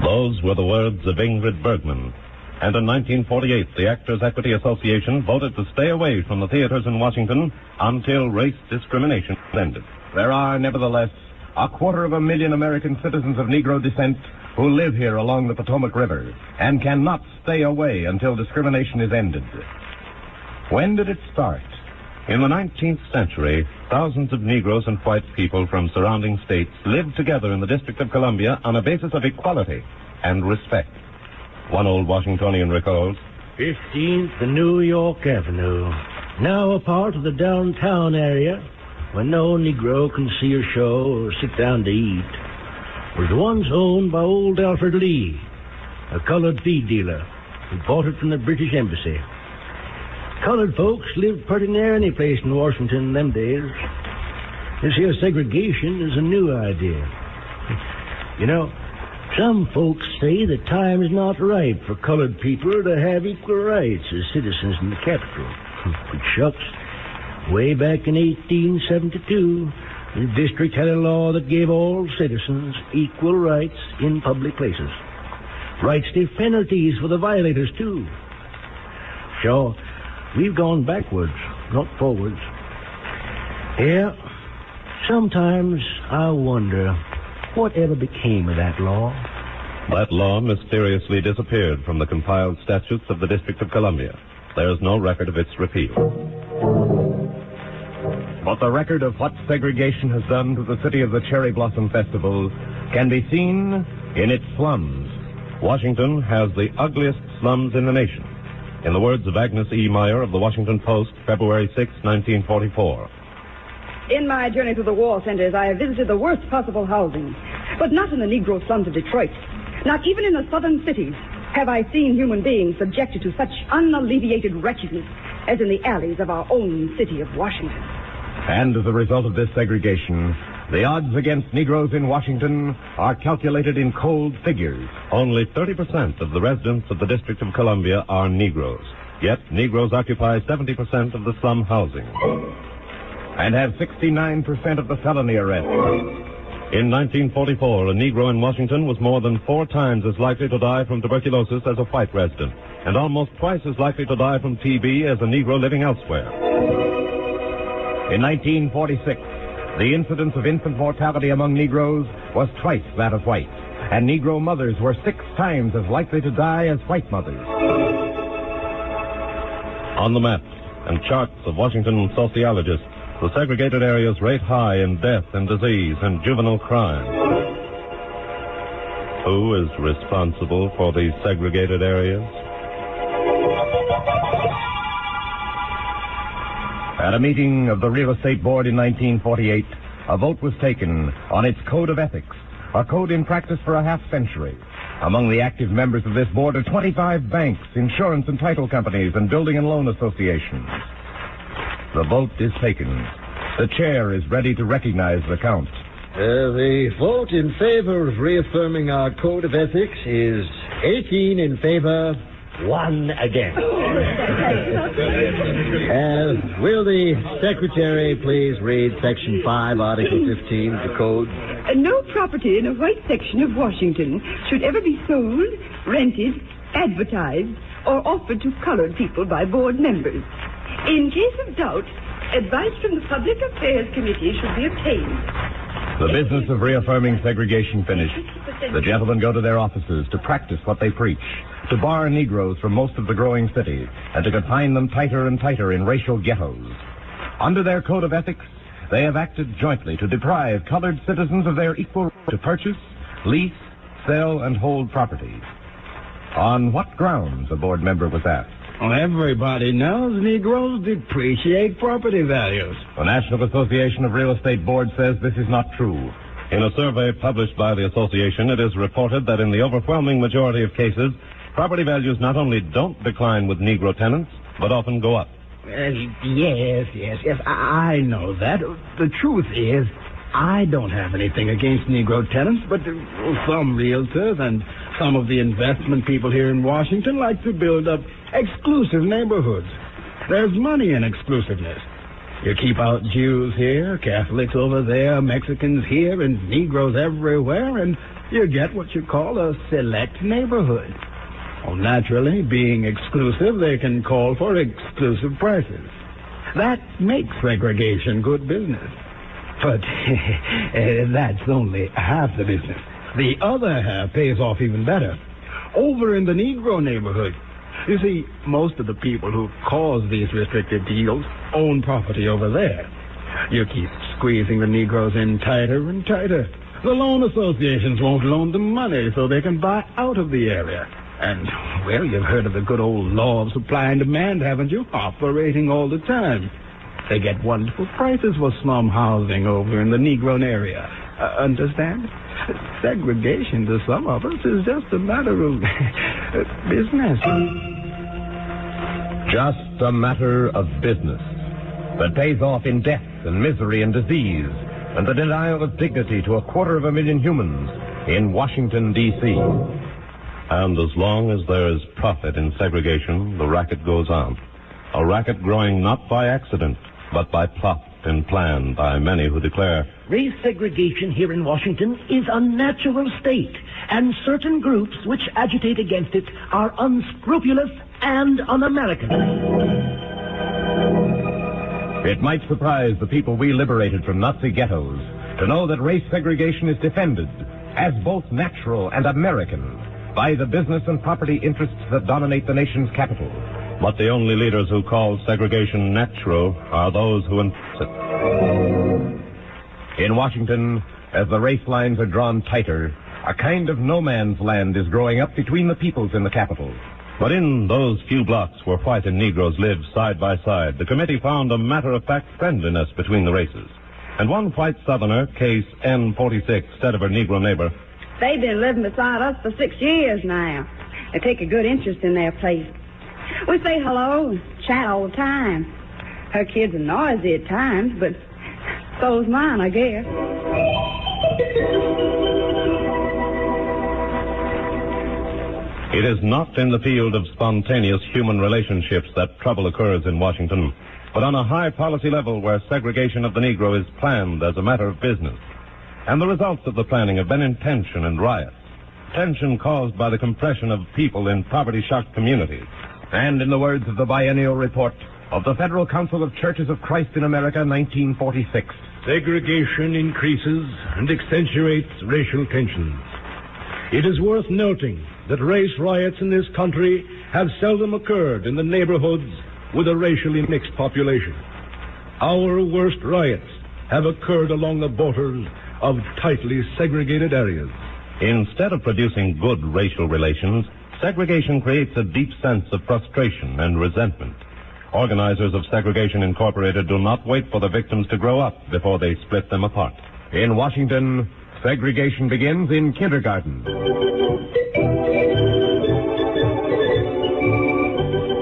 Those were the words of Ingrid Bergman. And in 1948, the Actors Equity Association voted to stay away from the theaters in Washington until race discrimination ended. There are, nevertheless, a quarter of a million American citizens of Negro descent who live here along the Potomac River and cannot stay away until discrimination is ended. When did it start? In the 19th century, thousands of Negroes and white people from surrounding states lived together in the District of Columbia on a basis of equality and respect. One old Washingtonian recalls 15th New York Avenue, now a part of the downtown area where no Negro can see a show or sit down to eat, was once owned by old Alfred Lee, a colored feed dealer who bought it from the British Embassy. Colored folks lived pretty near any place in Washington in them days. This here segregation is a new idea. You know, some folks say the time is not ripe for colored people to have equal rights as citizens in the capital. But shucks, way back in 1872, the district had a law that gave all citizens equal rights in public places. Rights to penalties for the violators, too. Sure, we've gone backwards, not forwards. Yeah, Sometimes I wonder whatever became of that law. That law mysteriously disappeared from the compiled statutes of the District of Columbia. There's no record of its repeal. But the record of what segregation has done to the city of the Cherry Blossom Festival can be seen in its slums. Washington has the ugliest slums in the nation. In the words of Agnes E. Meyer of the Washington Post, February 6, 1944. In my journey through the war centers, I have visited the worst possible housing. But not in the Negro slums of Detroit. Not even in the southern cities have I seen human beings subjected to such unalleviated wretchedness as in the alleys of our own city of Washington. And as a result of this segregation, the odds against Negroes in Washington are calculated in cold figures. Only 30% of the residents of the District of Columbia are Negroes. Yet, Negroes occupy 70% of the slum housing. And have 69% of the felony arrests. In 1944, a Negro in Washington was more than four times as likely to die from tuberculosis as a white resident, and almost twice as likely to die from TB as a Negro living elsewhere. In 1946, the incidence of infant mortality among Negroes was twice that of whites, and Negro mothers were six times as likely to die as white mothers. On the maps and charts of Washington sociologists, the segregated areas rate high in death and disease and juvenile crime. Who is responsible for these segregated areas? At a meeting of the Real Estate Board in 1948, a vote was taken on its code of ethics, a code in practice for a half century. Among the active members of this board are 25 banks, insurance and title companies, and building and loan associations. The vote is taken. The chair is ready to recognize the count. Uh, the vote in favor of reaffirming our code of ethics is 18 in favor, one again. uh, will the secretary please read Section 5, Article 15 of the code? Uh, no property in a white section of Washington should ever be sold, rented, advertised, or offered to colored people by board members. In case of doubt, advice from the Public Affairs Committee should be obtained. The business of reaffirming segregation finished. The gentlemen go to their offices to practice what they preach, to bar Negroes from most of the growing cities and to confine them tighter and tighter in racial ghettos. Under their code of ethics, they have acted jointly to deprive colored citizens of their equal right to purchase, lease, sell, and hold property. On what grounds, a board member was asked. Well, everybody knows Negroes depreciate property values. The National Association of Real Estate Board says this is not true. In a survey published by the association, it is reported that in the overwhelming majority of cases, property values not only don't decline with Negro tenants, but often go up. Uh, yes, yes, yes, I, I know that. The truth is, I don't have anything against Negro tenants, but some realtors and some of the investment people here in Washington like to build up exclusive neighborhoods. There's money in exclusiveness. You keep out Jews here, Catholics over there, Mexicans here, and Negroes everywhere, and you get what you call a select neighborhood. Well, naturally, being exclusive, they can call for exclusive prices. That makes segregation good business. But uh, that's only half the business. The other half pays off even better. Over in the Negro neighborhood, you see, most of the people who cause these restricted deals own property over there. You keep squeezing the Negroes in tighter and tighter. The loan associations won't loan them money so they can buy out of the area. And, well, you've heard of the good old law of supply and demand, haven't you? Operating all the time. They get wonderful prices for slum housing over in the Negro area. Uh, understand? Segregation to some of us is just a matter of business. Just a matter of business that pays off in death and misery and disease and the denial of dignity to a quarter of a million humans in Washington, D.C. And as long as there is profit in segregation, the racket goes on. A racket growing not by accident, but by plot and plan by many who declare Race segregation here in Washington is a natural state, and certain groups which agitate against it are unscrupulous and un-American. It might surprise the people we liberated from Nazi ghettos to know that race segregation is defended as both natural and American by the business and property interests that dominate the nation's capital. But the only leaders who call segregation natural are those who enforce it. In Washington, as the race lines are drawn tighter, a kind of no man's land is growing up between the peoples in the capital. But in those few blocks where white and Negroes live side by side, the committee found a matter of fact friendliness between the races. And one white Southerner, case N46, said of her Negro neighbor, They've been living beside us for six years now. They take a good interest in their place. We say hello and chat all the time. Her kids are noisy at times, but so's mine, I guess. It is not in the field of spontaneous human relationships that trouble occurs in Washington, but on a high policy level where segregation of the Negro is planned as a matter of business. And the results of the planning have been in tension and riot. Tension caused by the compression of people in poverty-shocked communities. And in the words of the biennial report of the Federal Council of Churches of Christ in America, 1946, Segregation increases and accentuates racial tensions. It is worth noting that race riots in this country have seldom occurred in the neighborhoods with a racially mixed population. Our worst riots have occurred along the borders of tightly segregated areas. Instead of producing good racial relations, segregation creates a deep sense of frustration and resentment. Organizers of Segregation Incorporated do not wait for the victims to grow up before they split them apart. In Washington, segregation begins in kindergarten.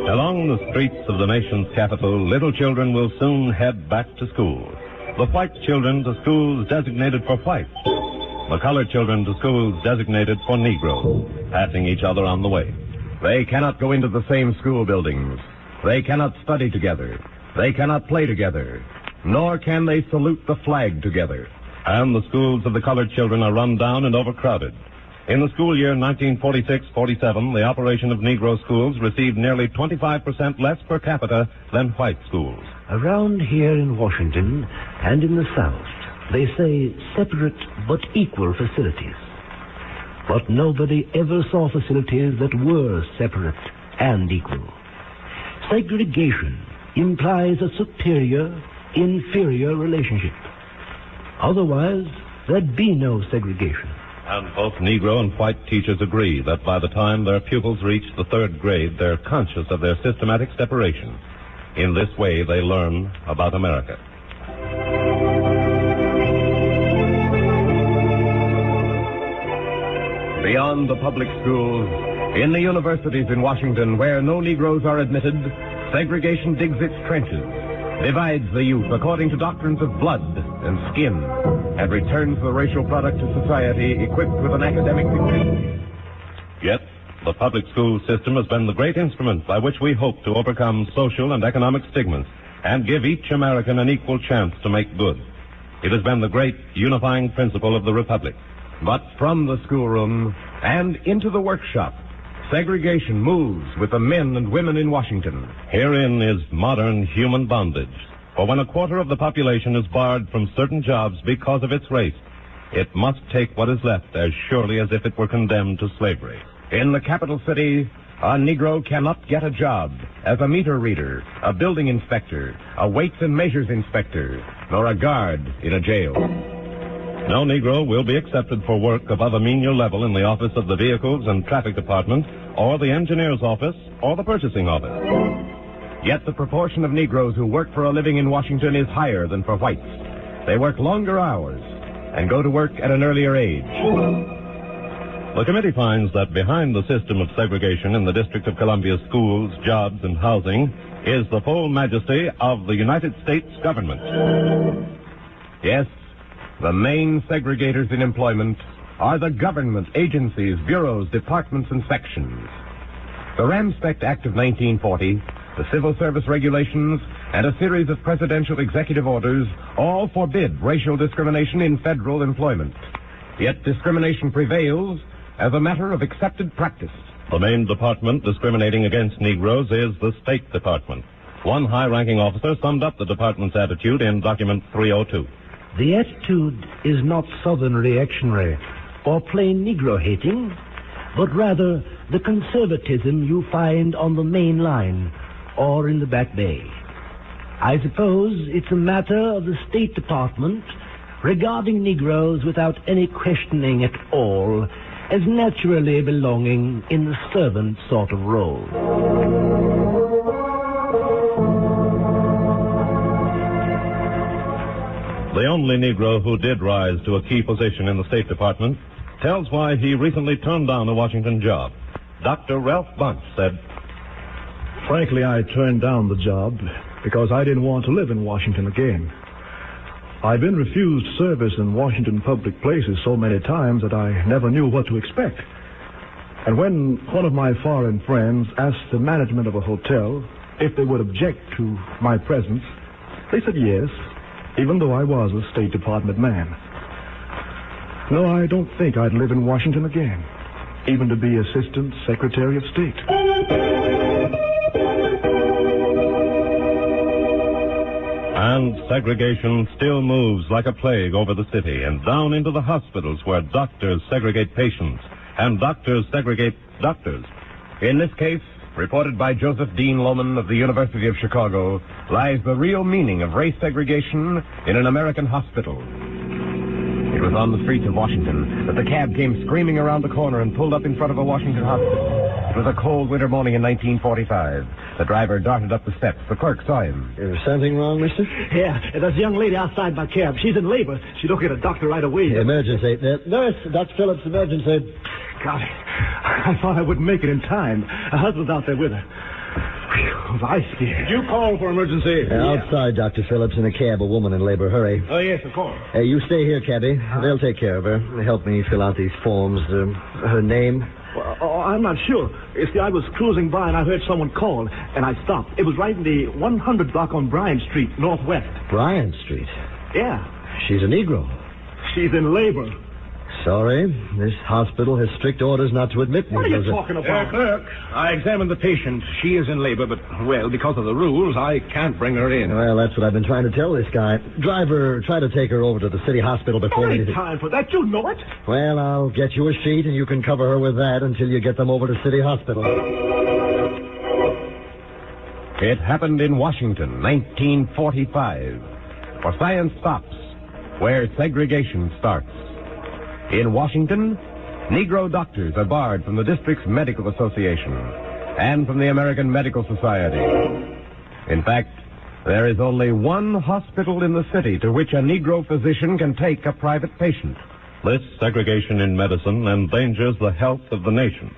Along the streets of the nation's capital, little children will soon head back to school. The white children to schools designated for whites. The colored children to schools designated for Negroes, passing each other on the way. They cannot go into the same school buildings. They cannot study together. They cannot play together. Nor can they salute the flag together. And the schools of the colored children are run down and overcrowded. In the school year 1946-47, the operation of Negro schools received nearly 25% less per capita than white schools. Around here in Washington and in the South, they say separate but equal facilities. But nobody ever saw facilities that were separate and equal. Segregation implies a superior inferior relationship. Otherwise, there'd be no segregation. And both Negro and white teachers agree that by the time their pupils reach the third grade, they're conscious of their systematic separation. In this way, they learn about America. Beyond the public schools, in the universities in Washington where no Negroes are admitted, segregation digs its trenches, divides the youth according to doctrines of blood and skin, and returns the racial product to society equipped with an academic degree. Yet, the public school system has been the great instrument by which we hope to overcome social and economic stigmas and give each American an equal chance to make good. It has been the great unifying principle of the Republic. But from the schoolroom and into the workshop, segregation moves with the men and women in Washington. Herein is modern human bondage. For when a quarter of the population is barred from certain jobs because of its race, it must take what is left as surely as if it were condemned to slavery. In the capital city, a Negro cannot get a job as a meter reader, a building inspector, a weights and measures inspector, nor a guard in a jail. No Negro will be accepted for work above a menial level in the office of the Vehicles and Traffic Department, or the Engineer's Office, or the Purchasing Office. Yet the proportion of Negroes who work for a living in Washington is higher than for whites. They work longer hours and go to work at an earlier age. The committee finds that behind the system of segregation in the District of Columbia's schools, jobs, and housing is the full majesty of the United States government. Yes, the main segregators in employment are the government agencies, bureaus, departments, and sections. The Ramspeck Act of 1940, the Civil Service Regulations, and a series of presidential executive orders all forbid racial discrimination in federal employment. Yet discrimination prevails as a matter of accepted practice. The main department discriminating against Negroes is the State Department. One high ranking officer summed up the department's attitude in document 302. The attitude is not Southern reactionary or plain Negro hating, but rather the conservatism you find on the main line or in the back bay. I suppose it's a matter of the State Department regarding Negroes without any questioning at all as naturally belonging in the servant sort of role. The only Negro who did rise to a key position in the State Department tells why he recently turned down a Washington job. Dr. Ralph Bunche said, Frankly, I turned down the job because I didn't want to live in Washington again. I've been refused service in Washington public places so many times that I never knew what to expect. And when one of my foreign friends asked the management of a hotel if they would object to my presence, they said yes, even though I was a State Department man. No, I don't think I'd live in Washington again, even to be Assistant Secretary of State. And segregation still moves like a plague over the city and down into the hospitals where doctors segregate patients and doctors segregate doctors. In this case, reported by Joseph Dean Lohman of the University of Chicago, lies the real meaning of race segregation in an American hospital. It was on the streets of Washington that the cab came screaming around the corner and pulled up in front of a Washington hospital. It was a cold winter morning in 1945. The driver darted up the steps. The clerk saw him. Is something wrong, mister? Yeah, there's a young lady outside my cab. She's in labor. She'd look at a doctor right away. Emergency. Uh, nurse, Dr. Phillips, emergency. Golly, I thought I wouldn't make it in time. Her husband's out there with her. Whew, was I scared. Did you call for emergency? Uh, Outside, Dr. Phillips, in a cab, a woman in labor. Hurry. Oh, yes, of course. Hey, you stay here, cabby. They'll take care of her. Help me fill out these forms. Uh, her name? Well, oh, I'm not sure. You see, I was cruising by and I heard someone call, and I stopped. It was right in the 100 block on Bryant Street, Northwest. Bryant Street. Yeah, She's a Negro. she's in labor. Sorry. This hospital has strict orders not to admit me. What are you Negroes. talking Uh, about? clerk, I examined the patient. She is in labor, but, well, because of the rules, I can't bring her in. Well, that's what I've been trying to tell this guy. Driver, try to take her over to the city hospital before There ain't anything. time for that. You know it. Well, I'll get you a sheet and you can cover her with that until you get them over to city hospital. It happened in Washington, 1945. For science stops where segregation starts. In Washington, Negro doctors are barred from the district's medical association and from the American Medical Society. In fact, there is only one hospital in the city to which a Negro physician can take a private patient. This segregation in medicine endangers the health of the nation,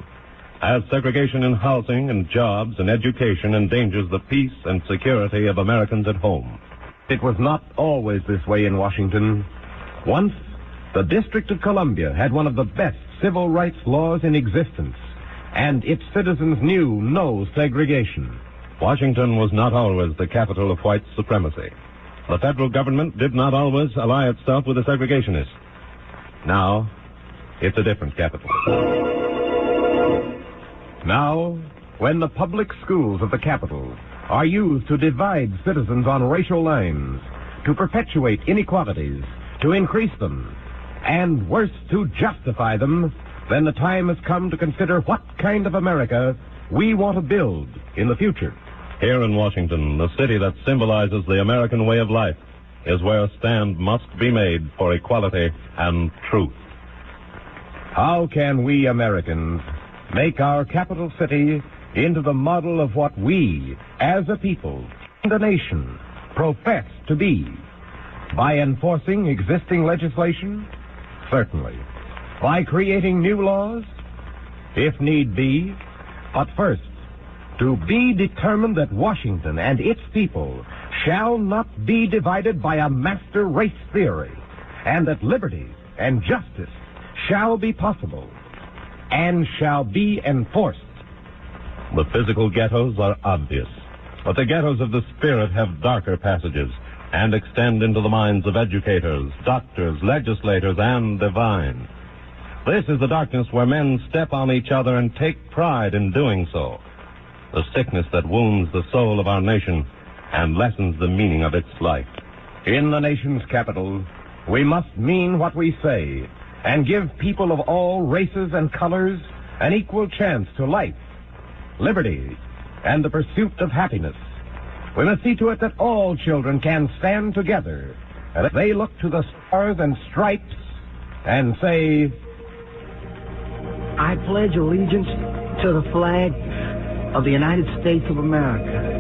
as segregation in housing and jobs and education endangers the peace and security of Americans at home. It was not always this way in Washington. Once, the District of Columbia had one of the best civil rights laws in existence, and its citizens knew no segregation. Washington was not always the capital of white supremacy. The federal government did not always ally itself with the segregationists. Now, it's a different capital. Now, when the public schools of the capital are used to divide citizens on racial lines, to perpetuate inequalities, to increase them, and worse, to justify them, then the time has come to consider what kind of America we want to build in the future. Here in Washington, the city that symbolizes the American way of life, is where a stand must be made for equality and truth. How can we Americans make our capital city into the model of what we, as a people and a nation, profess to be? By enforcing existing legislation? Certainly. By creating new laws? If need be. But first, to be determined that Washington and its people shall not be divided by a master race theory, and that liberty and justice shall be possible and shall be enforced. The physical ghettos are obvious, but the ghettos of the spirit have darker passages and extend into the minds of educators, doctors, legislators, and divine. This is the darkness where men step on each other and take pride in doing so. The sickness that wounds the soul of our nation and lessens the meaning of its life. In the nation's capital, we must mean what we say and give people of all races and colors an equal chance to life, liberty, and the pursuit of happiness. We must see to it that all children can stand together and that they look to the stars and stripes and say, I pledge allegiance to the flag of the United States of America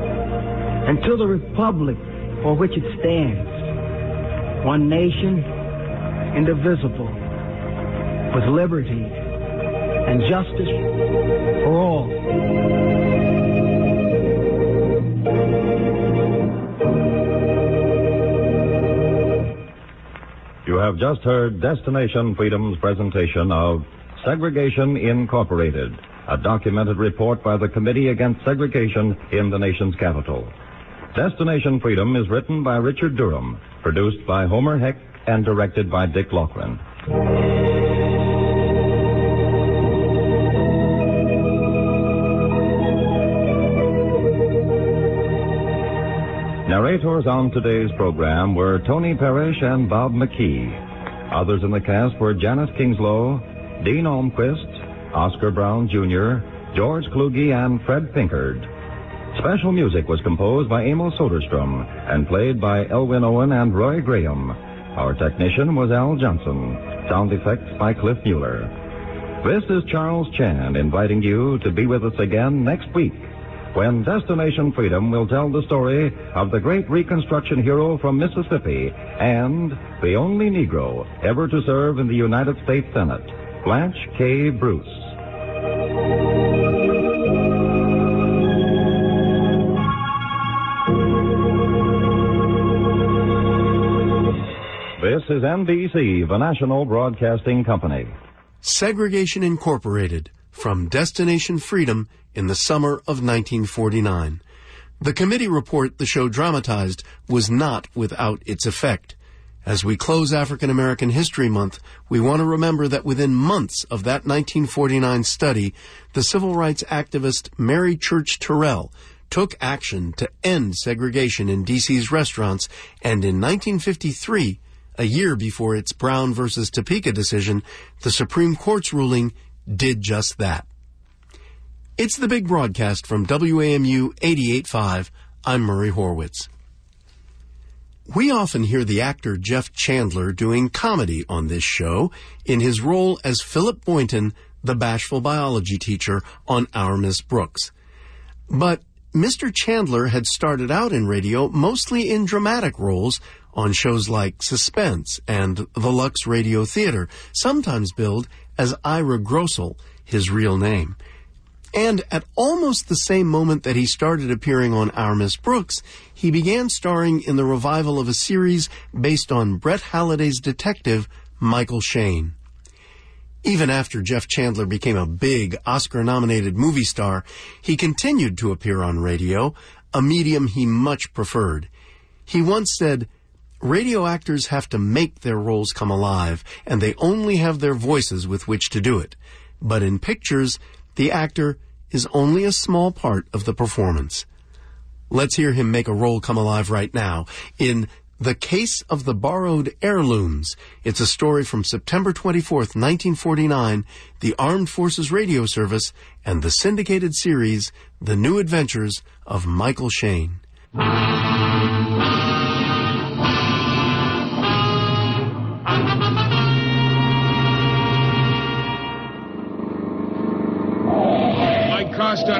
and to the republic for which it stands, one nation, indivisible, with liberty and justice for all. You have just heard Destination Freedom's presentation of Segregation Incorporated, a documented report by the Committee Against Segregation in the nation's capital. Destination Freedom is written by Richard Durham, produced by Homer Heck, and directed by Dick Lochran. Narrators on today's program were Tony Parrish and Bob McKee. Others in the cast were Janice Kingslow, Dean Olmquist, Oscar Brown Jr., George Kluge, and Fred Pinkard. Special music was composed by Emil Soderstrom and played by Elwin Owen and Roy Graham. Our technician was Al Johnson. Sound effects by Cliff Mueller. This is Charles Chan inviting you to be with us again next week when Destination Freedom will tell the story of the great Reconstruction hero from Mississippi and the only Negro ever to serve in the United States Senate, Blanche K. Bruce. This is NBC, the national broadcasting company. Segregation Incorporated from Destination Freedom in the summer of 1949. The committee report the show dramatized was not without its effect. As we close African American History Month, we want to remember that within months of that 1949 study, the civil rights activist Mary Church Terrell took action to end segregation in D.C.'s restaurants, and in 1953, a year before its Brown versus Topeka decision, the Supreme Court's ruling did just that. It's the big broadcast from WAMU 88.5. I'm Murray Horwitz. We often hear the actor Jeff Chandler doing comedy on this show in his role as Philip Boynton, the bashful biology teacher on Our Miss Brooks. But Mr. Chandler had started out in radio mostly in dramatic roles on shows like Suspense and the Lux Radio Theater, sometimes billed as Ira Grossel, his real name. And at almost the same moment that he started appearing on Our Miss Brooks, he began starring in the revival of a series based on Brett Halliday's detective, Michael Shayne. Even after Jeff Chandler became a big Oscar nominated movie star, he continued to appear on radio, a medium he much preferred. He once said, Radio actors have to make their roles come alive, and they only have their voices with which to do it. But in pictures, the actor is only a small part of the performance. Let's hear him make a role come alive right now in The Case of the Borrowed Heirlooms. It's a story from September 24th, 1949, the Armed Forces Radio Service, and the syndicated series, The New Adventures of Michael Shayne.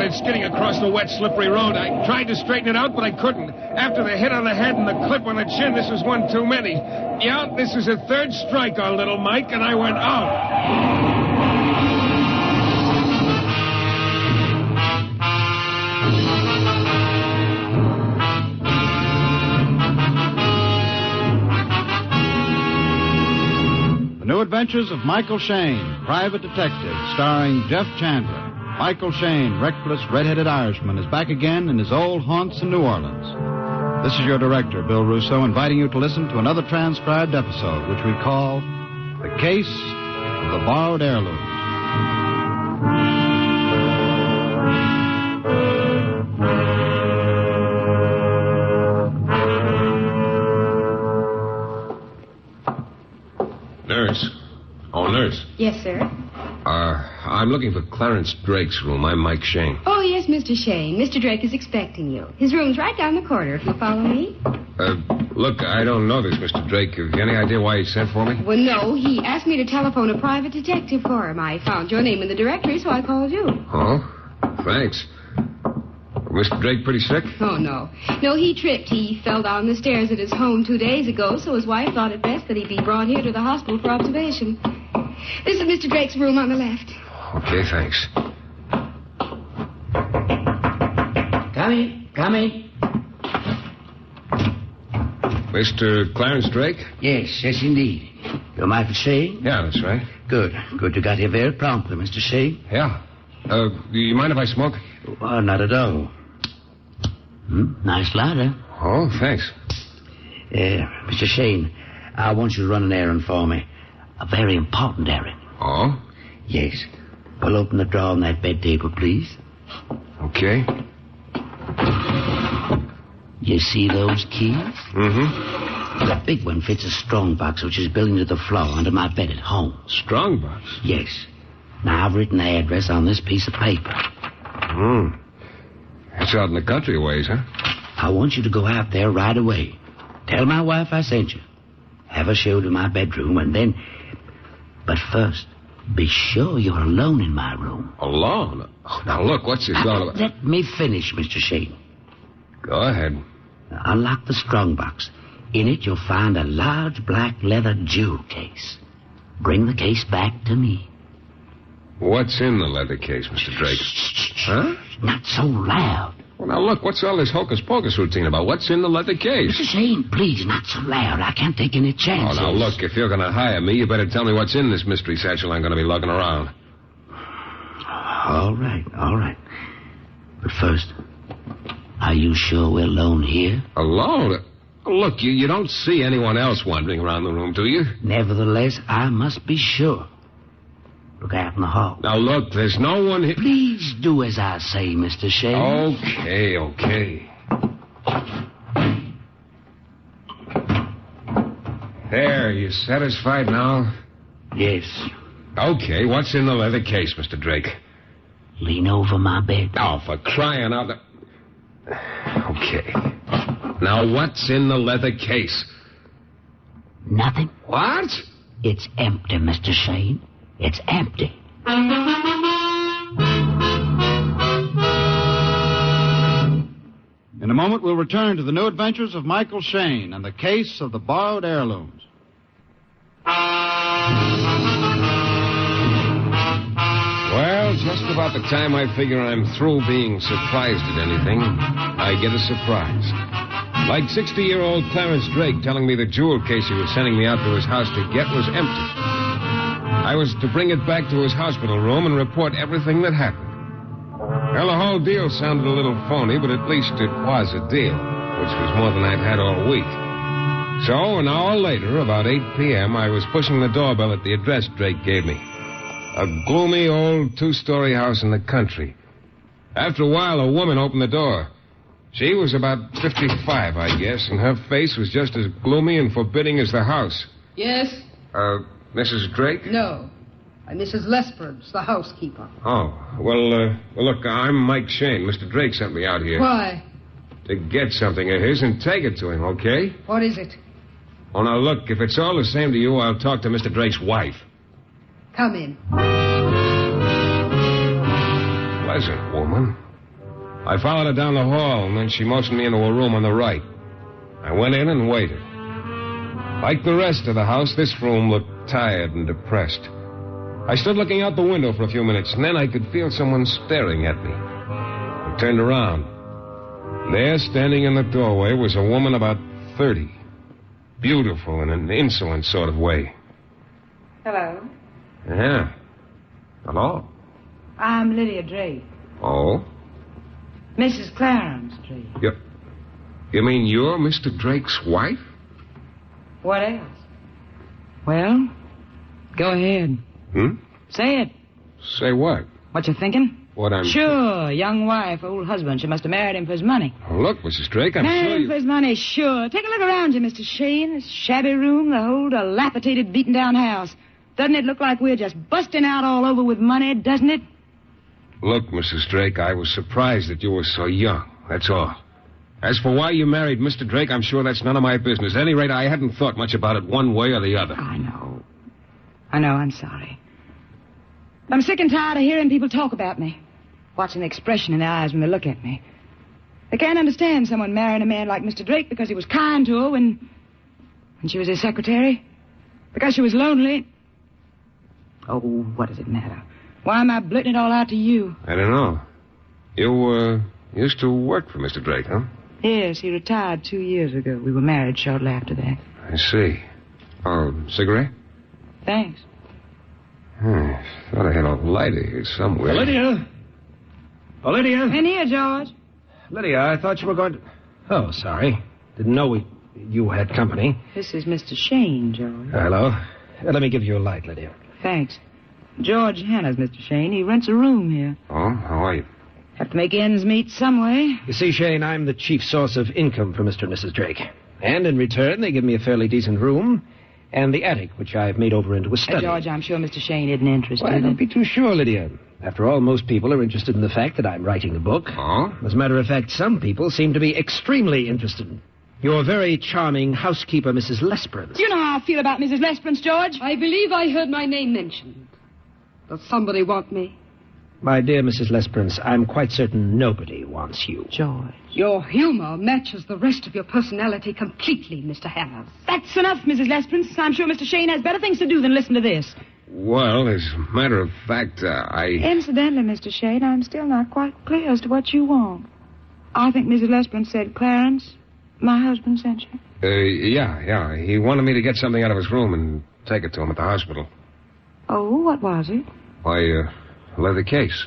Started skidding across the wet, slippery road. I tried to straighten it out, but I couldn't. After the hit on the head and the clip on the chin, this was one too many. Yeah, this is a third strike on little Mike, and I went out. The New Adventures of Michael Shayne, Private Detective, starring Jeff Chandler. Michael Shayne, reckless, red-headed Irishman, is back again in his old haunts in New Orleans. This is your director, Bill Rousseau, inviting you to listen to another transcribed episode, which we call The Case of the Borrowed Heirloom. Nurse. Oh, nurse. Yes, sir. Uh, I'm looking for Clarence Drake's room. I'm Mike Shayne. Oh, yes, Mr. Shayne. Mr. Drake is expecting you. His room's right down the corridor, if you'll follow me. Uh, look, I don't know this, Mr. Drake. Have you any idea why he sent for me? Well, no, he asked me to telephone a private detective for him. I found your name in the directory, so I called you. Oh, thanks. Mr. Drake pretty sick? Oh, no. No, he tripped. He fell down the stairs at his home two days ago, so his wife thought it best that he be brought here to the hospital for observation. This is Mr. Drake's room on the left. Okay, thanks. Come in. Come in. Mr. Clarence Drake? Yes, yes, indeed. You're Michael Shayne? Yeah, that's right. Good. Good. You got here very promptly, Mr. Shayne. Yeah. Uh, do you mind if I smoke? Well, not at all. Hmm? Nice lighter. Oh, thanks. Uh, Mr. Shayne, I want you to run an errand for me. A very important errand. Oh? Yes. Pull open the drawer on that bed table, please. Okay. You see those keys? Mm-hmm. The big one fits a strong box which is built into the floor under my bed at home. Strong box? Yes. Now, I've written the address on this piece of paper. Hmm. That's out in the country ways, huh? I want you to go out there right away. Tell my wife I sent you. Have her show to my bedroom, and then. But first, be sure you're alone in my room. Alone? Oh, now, look, what's this all ah, about? Let me finish, Mr. Shayne. Go ahead. Unlock the strong box. In it, you'll find a large black leather jewel case. Bring the case back to me. What's in the leather case, Mr. Drake? Huh? Not so loud. Well, now, look, what's all this hocus pocus routine about? What's in the leather case? Mr. Shayne, please, not so loud. I can't take any chances. Oh, now, look, if you're going to hire me, you better tell me what's in this mystery satchel I'm going to be lugging around. All right, all right. But first, are you sure we're alone here? Alone? Look, you, you don't see anyone else wandering around the room, do you? Nevertheless, I must be sure. Look out in the hall. Now, look, there's no one here. Please do as I say, Mr. Shayne. Okay, okay. There, you satisfied now? Yes. Okay, what's in the leather case, Mr. Drake? Lean over my bed. Oh, for crying out loud. Okay. Now, what's in the leather case? Nothing. What? It's empty, Mr. Shayne. It's empty. In a moment, we'll return to the new adventures of Michael Shayne and the case of the borrowed heirlooms. Well, just about the time I figure I'm through being surprised at anything, I get a surprise. Like 60 year old Clarence Drake telling me the jewel case he was sending me out to his house to get was empty. I was to bring it back to his hospital room and report everything that happened. Well, the whole deal sounded a little phony, but at least it was a deal, which was more than I'd had all week. So, an hour later, about 8 p.m., I was pushing the doorbell at the address Drake gave me. A gloomy old two story house in the country. After a while, a woman opened the door. She was about 55, I guess, and her face was just as gloomy and forbidding as the house. Yes? Uh, Mrs. Drake? No. I'm Mrs. Lesperance, the housekeeper. Oh, well, uh, well, look, I'm Mike Shayne. Mr. Drake sent me out here. Why? To get something of his and take it to him, okay? What is it? Oh, now, look, if it's all the same to you, I'll talk to Mr. Drake's wife. Come in. Pleasant woman. I followed her down the hall, and then she motioned me into a room on the right. I went in and waited. Like the rest of the house, this room looked tired and depressed. I stood looking out the window for a few minutes, and then I could feel someone staring at me. I turned around. There, standing in the doorway, was a woman about 30. Beautiful in an insolent sort of way. Hello. Yeah. Hello? I'm Lydia Drake. Oh? Mrs. Clarence Drake. You, you mean you're Mr. Drake's wife? What else? Well, go ahead. Hmm? Say it. Say what? What you thinking? What I'm. Sure, young wife, old husband. She must have married him for his money. Oh, look, Mrs. Drake, I'm married sure him you... for his money, sure. Take a look around you, Mr. Shayne. This shabby room, the whole dilapidated, beaten down house. Doesn't it look like we're just busting out all over with money, doesn't it? Look, Mrs. Drake, I was surprised that you were so young. That's all. As for why you married Mr. Drake, I'm sure that's none of my business. At any rate, I hadn't thought much about it one way or the other. I know. I know, I'm sorry. I'm sick and tired of hearing people talk about me. Watching the expression in their eyes when they look at me. They can't understand someone marrying a man like Mr. Drake because he was kind to her when, when she was his secretary. Because she was lonely. Oh, what does it matter? Why am I blurting it all out to you? I don't know. You, uh, used to work for Mr. Drake, huh? Yes, he retired two years ago. We were married shortly after that. I see. Oh, cigarette? Thanks. Hmm, thought I had a lighter here somewhere. Lydia? Oh, Lydia? In here, George. Lydia, I thought you were going to... Oh, sorry. Didn't know we... you had company. This is Mr. Shayne, George. Hello. Uh, let me give you a light, Lydia. Thanks. George Hanners Mr. Shayne. He rents a room here. Oh, how are you? Have to make ends meet some way. You see, Shayne, I'm the chief source of income for Mr. and Mrs. Drake. And in return, they give me a fairly decent room and the attic, which I've made over into a Uh, study. George, I'm sure Mr. Shayne isn't interested. Well, don't be too sure, Lydia. After all, most people are interested in the fact that I'm writing a book. Oh? As a matter of fact, some people seem to be extremely interested. Your very charming housekeeper, Mrs. Lesperance. Do you know how I feel about Mrs. Lesperance, George. I believe I heard my name mentioned. Does somebody want me? My dear Mrs. Lesperance, I'm quite certain nobody wants you. George. Your humor matches the rest of your personality completely, Mr. Hanners. That's enough, Mrs. Lesperance. I'm sure Mr. Shayne has better things to do than listen to this. Well, as a matter of fact, uh, I. Incidentally, Mr. Shayne, I'm still not quite clear as to what you want. I think Mrs. Lesperance said, Clarence, my husband sent you. Uh, yeah, yeah. He wanted me to get something out of his room and take it to him at the hospital. Oh, what was it? Why, uh, a leather case.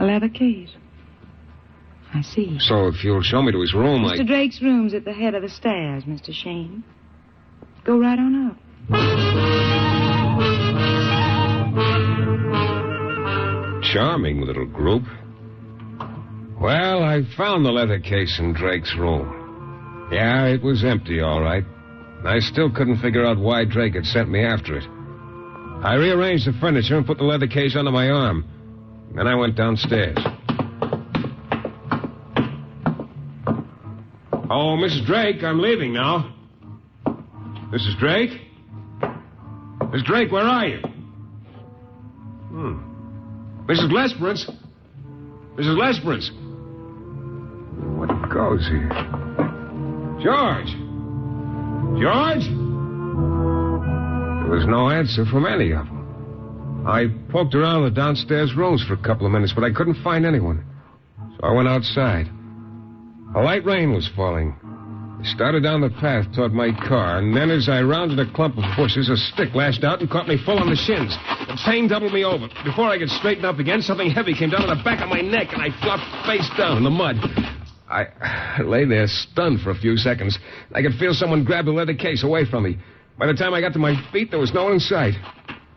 A leather case. I see. So if you'll show me to his room, Mr. I. Drake's room's at the head of the stairs, Mr. Shayne. Go right on up. Charming little group. Well, I found the leather case in Drake's room. Yeah, it was empty, all right. I still couldn't figure out why Drake had sent me after it. I rearranged the furniture and put the leather case under my arm. Then I went downstairs. Oh, Mrs. Drake, I'm leaving now. Mrs. Drake? Mrs. Drake, where are you? Hmm. Mrs. Lesperance? Mrs. Lesperance? What goes here? George! George? There was no answer from any of them. I poked around the downstairs rooms for a couple of minutes, but I couldn't find anyone. So I went outside. A light rain was falling. I started down the path toward my car, and then as I rounded a clump of bushes, a stick lashed out and caught me full on the shins. The pain doubled me over. Before I could straighten up again, something heavy came down on the back of my neck, and I flopped face down in the mud. I, lay there stunned for a few seconds. I could feel someone grab the leather case away from me. By the time I got to my feet, there was no one in sight.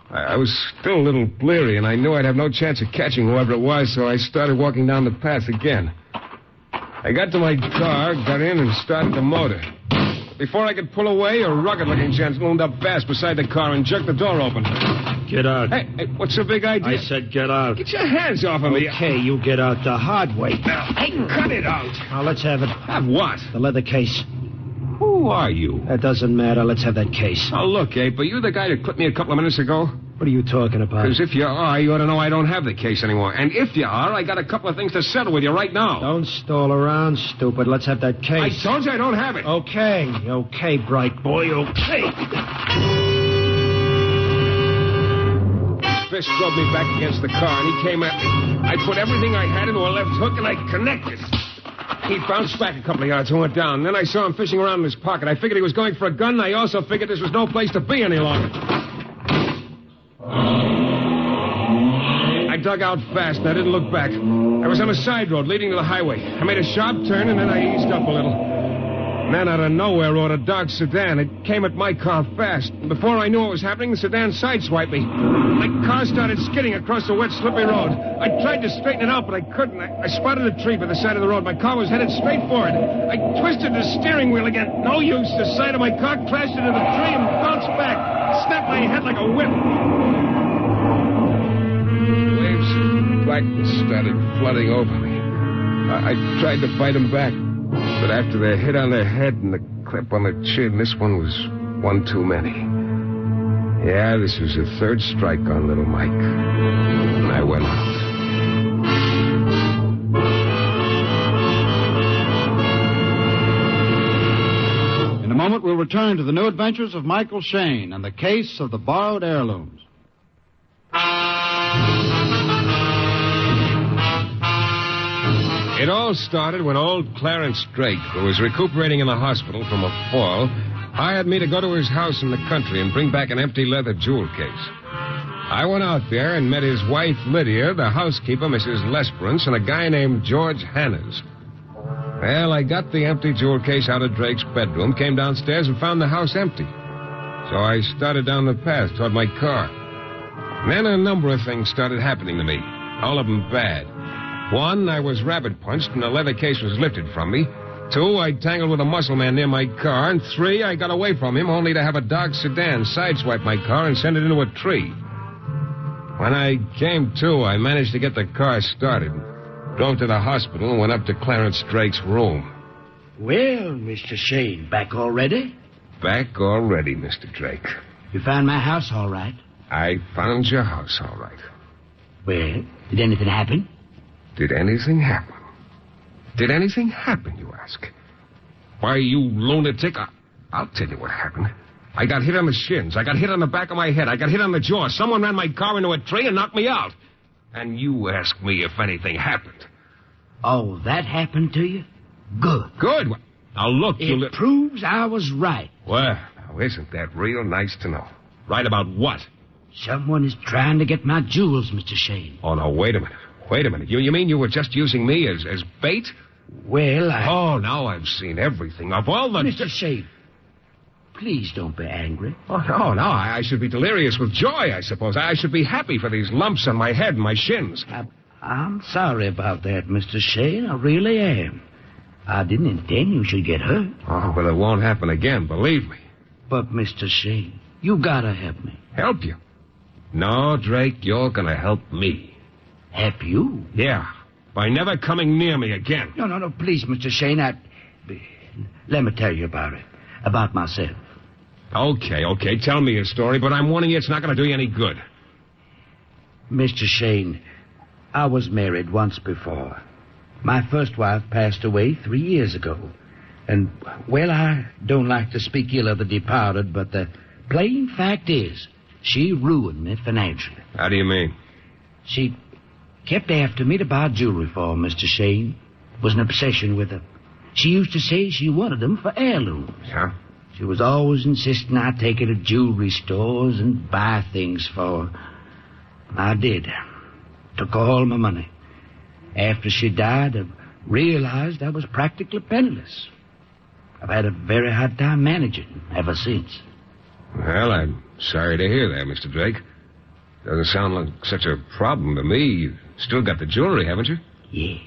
I, I was still a little bleary, and I knew I'd have no chance of catching whoever it was, so I started walking down the path again. I got to my car, got in, and started the motor. Before I could pull away, a rugged-looking gent loomed up fast beside the car and jerked the door open. Get out. Hey, hey, what's the big idea? I said get out. Get your hands off of me. Okay, you get out the hard way. Hey, cut it out. Now, let's have it. Have what? The leather case. Who are you? That doesn't matter. Let's have that case. Oh, look, Abe, are you the guy that clipped me a couple of minutes ago? What are you talking about? Because if you are, you ought to know I don't have the case anymore. And if you are, I got a couple of things to settle with you right now. Don't stall around, stupid. Let's have that case. I told you I don't have it. Okay, okay, bright boy, okay. Fist drove me back against the car, and he came at me. I put everything I had into a left hook, and I connected. He bounced back a couple of yards and went down. Then I saw him fishing around in his pocket. I figured he was going for a gun, and I also figured this was no place to be any longer. I dug out fast, and I didn't look back. I was on a side road leading to the highway. I made a sharp turn, and then I eased up a little. Then out of nowhere rode a dark sedan. It came at my car fast. Before I knew what was happening, the sedan sideswiped me. My car started skidding across the wet, slippery road. I tried to straighten it out, but I couldn't. I, I spotted a tree by the side of the road. My car was headed straight for it. I twisted the steering wheel again. No use. The side of my car crashed into the tree and bounced back. snapped my head like a whip. Waves of blackness started flooding over me. I, I tried to fight them back, but after the hit on the head and the clip on the chin, this one was one too many. Yeah, this was the third strike on little Mike. And I went out. In a moment, we'll return to the new adventures of Michael Shayne and the case of the borrowed heirlooms. It all started when old Clarence Drake, who was recuperating in the hospital from a fall, hired me to go to his house in the country and bring back an empty leather jewel case. I went out there and met his wife, Lydia, the housekeeper, Mrs. Lesperance, and a guy named George Hanners. Well, I got the empty jewel case out of Drake's bedroom, came downstairs, and found the house empty. So I started down the path toward my car. Then a number of things started happening to me, all of them bad. One, I was rabbit punched and the leather case was lifted from me. Two, I tangled with a muscle man near my car. And three, I got away from him only to have a dark sedan sideswipe my car and send it into a tree. When I came to, I managed to get the car started. Drove to the hospital and went up to Clarence Drake's room. Well, Mr. Shayne, back already? Back already, Mr. Drake. You found my house all right? I found your house all right. Well, did anything happen? Did anything happen? Did anything happen, you ask? Why, you lunatic, I, I'll tell you what happened. I got hit on the shins. I got hit on the back of my head. I got hit on the jaw. Someone ran my car into a tree and knocked me out. And you ask me if anything happened. Oh, that happened to you? Good. Good. Now, look, It you... li- proves I was right. Well, now, isn't that real nice to know? Right about what? Someone is trying to get my jewels, Mr. Shayne. Oh, no, wait a minute. Wait a minute. You, you mean you were just using me as, as bait? Well, I... Oh, now I've seen everything. Of all the... Mr. Shayne, please don't be angry. Oh, no, no. I, I should be delirious with joy, I suppose. I should be happy for these lumps on my head and my shins. I, I'm sorry about that, Mr. Shayne. I really am. I didn't intend you should get hurt. Oh, well, it won't happen again, believe me. But, Mr. Shayne, you gotta help me. Help you? No, Drake, you're gonna help me. Help you? Yeah, by never coming near me again. No, no, no, please, Mr. Shayne, I... Let me tell you about it. About myself. Okay, okay, tell me your story, but I'm warning you it's not gonna do you any good. Mr. Shayne, I was married once before. My first wife passed away three years ago. And, well, I don't like to speak ill of the departed, but the plain fact is, she ruined me financially. How do you mean? She kept after me to buy jewelry for her, Mr. Shayne. It was an obsession with her. She used to say she wanted them for heirlooms. Huh? She was always insisting I take her to jewelry stores and buy things for her. I did. Took all my money. After she died, I realized I was practically penniless. I've had a very hard time managing ever since. Well, I'm sorry to hear that, Mr. Drake. Doesn't sound like such a problem to me. Still got the jewelry, haven't you? Yes.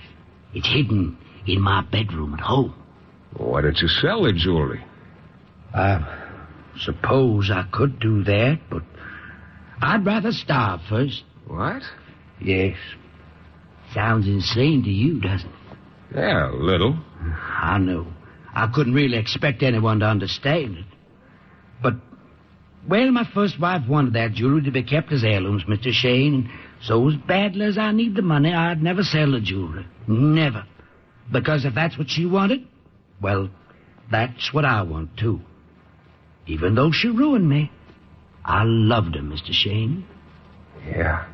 It's hidden in my bedroom at home. Why don't you sell the jewelry? I suppose I could do that, but I'd rather starve first. What? Yes. Sounds insane to you, doesn't it? Yeah, a little. I know. I couldn't really expect anyone to understand it. But, well, my first wife wanted that jewelry to be kept as heirlooms, Mr. Shayne, so as badly as I need the money, I'd never sell the jewelry. Never. Because if that's what she wanted, well, that's what I want, too. Even though she ruined me, I loved her, Mr. Shayne. Yeah.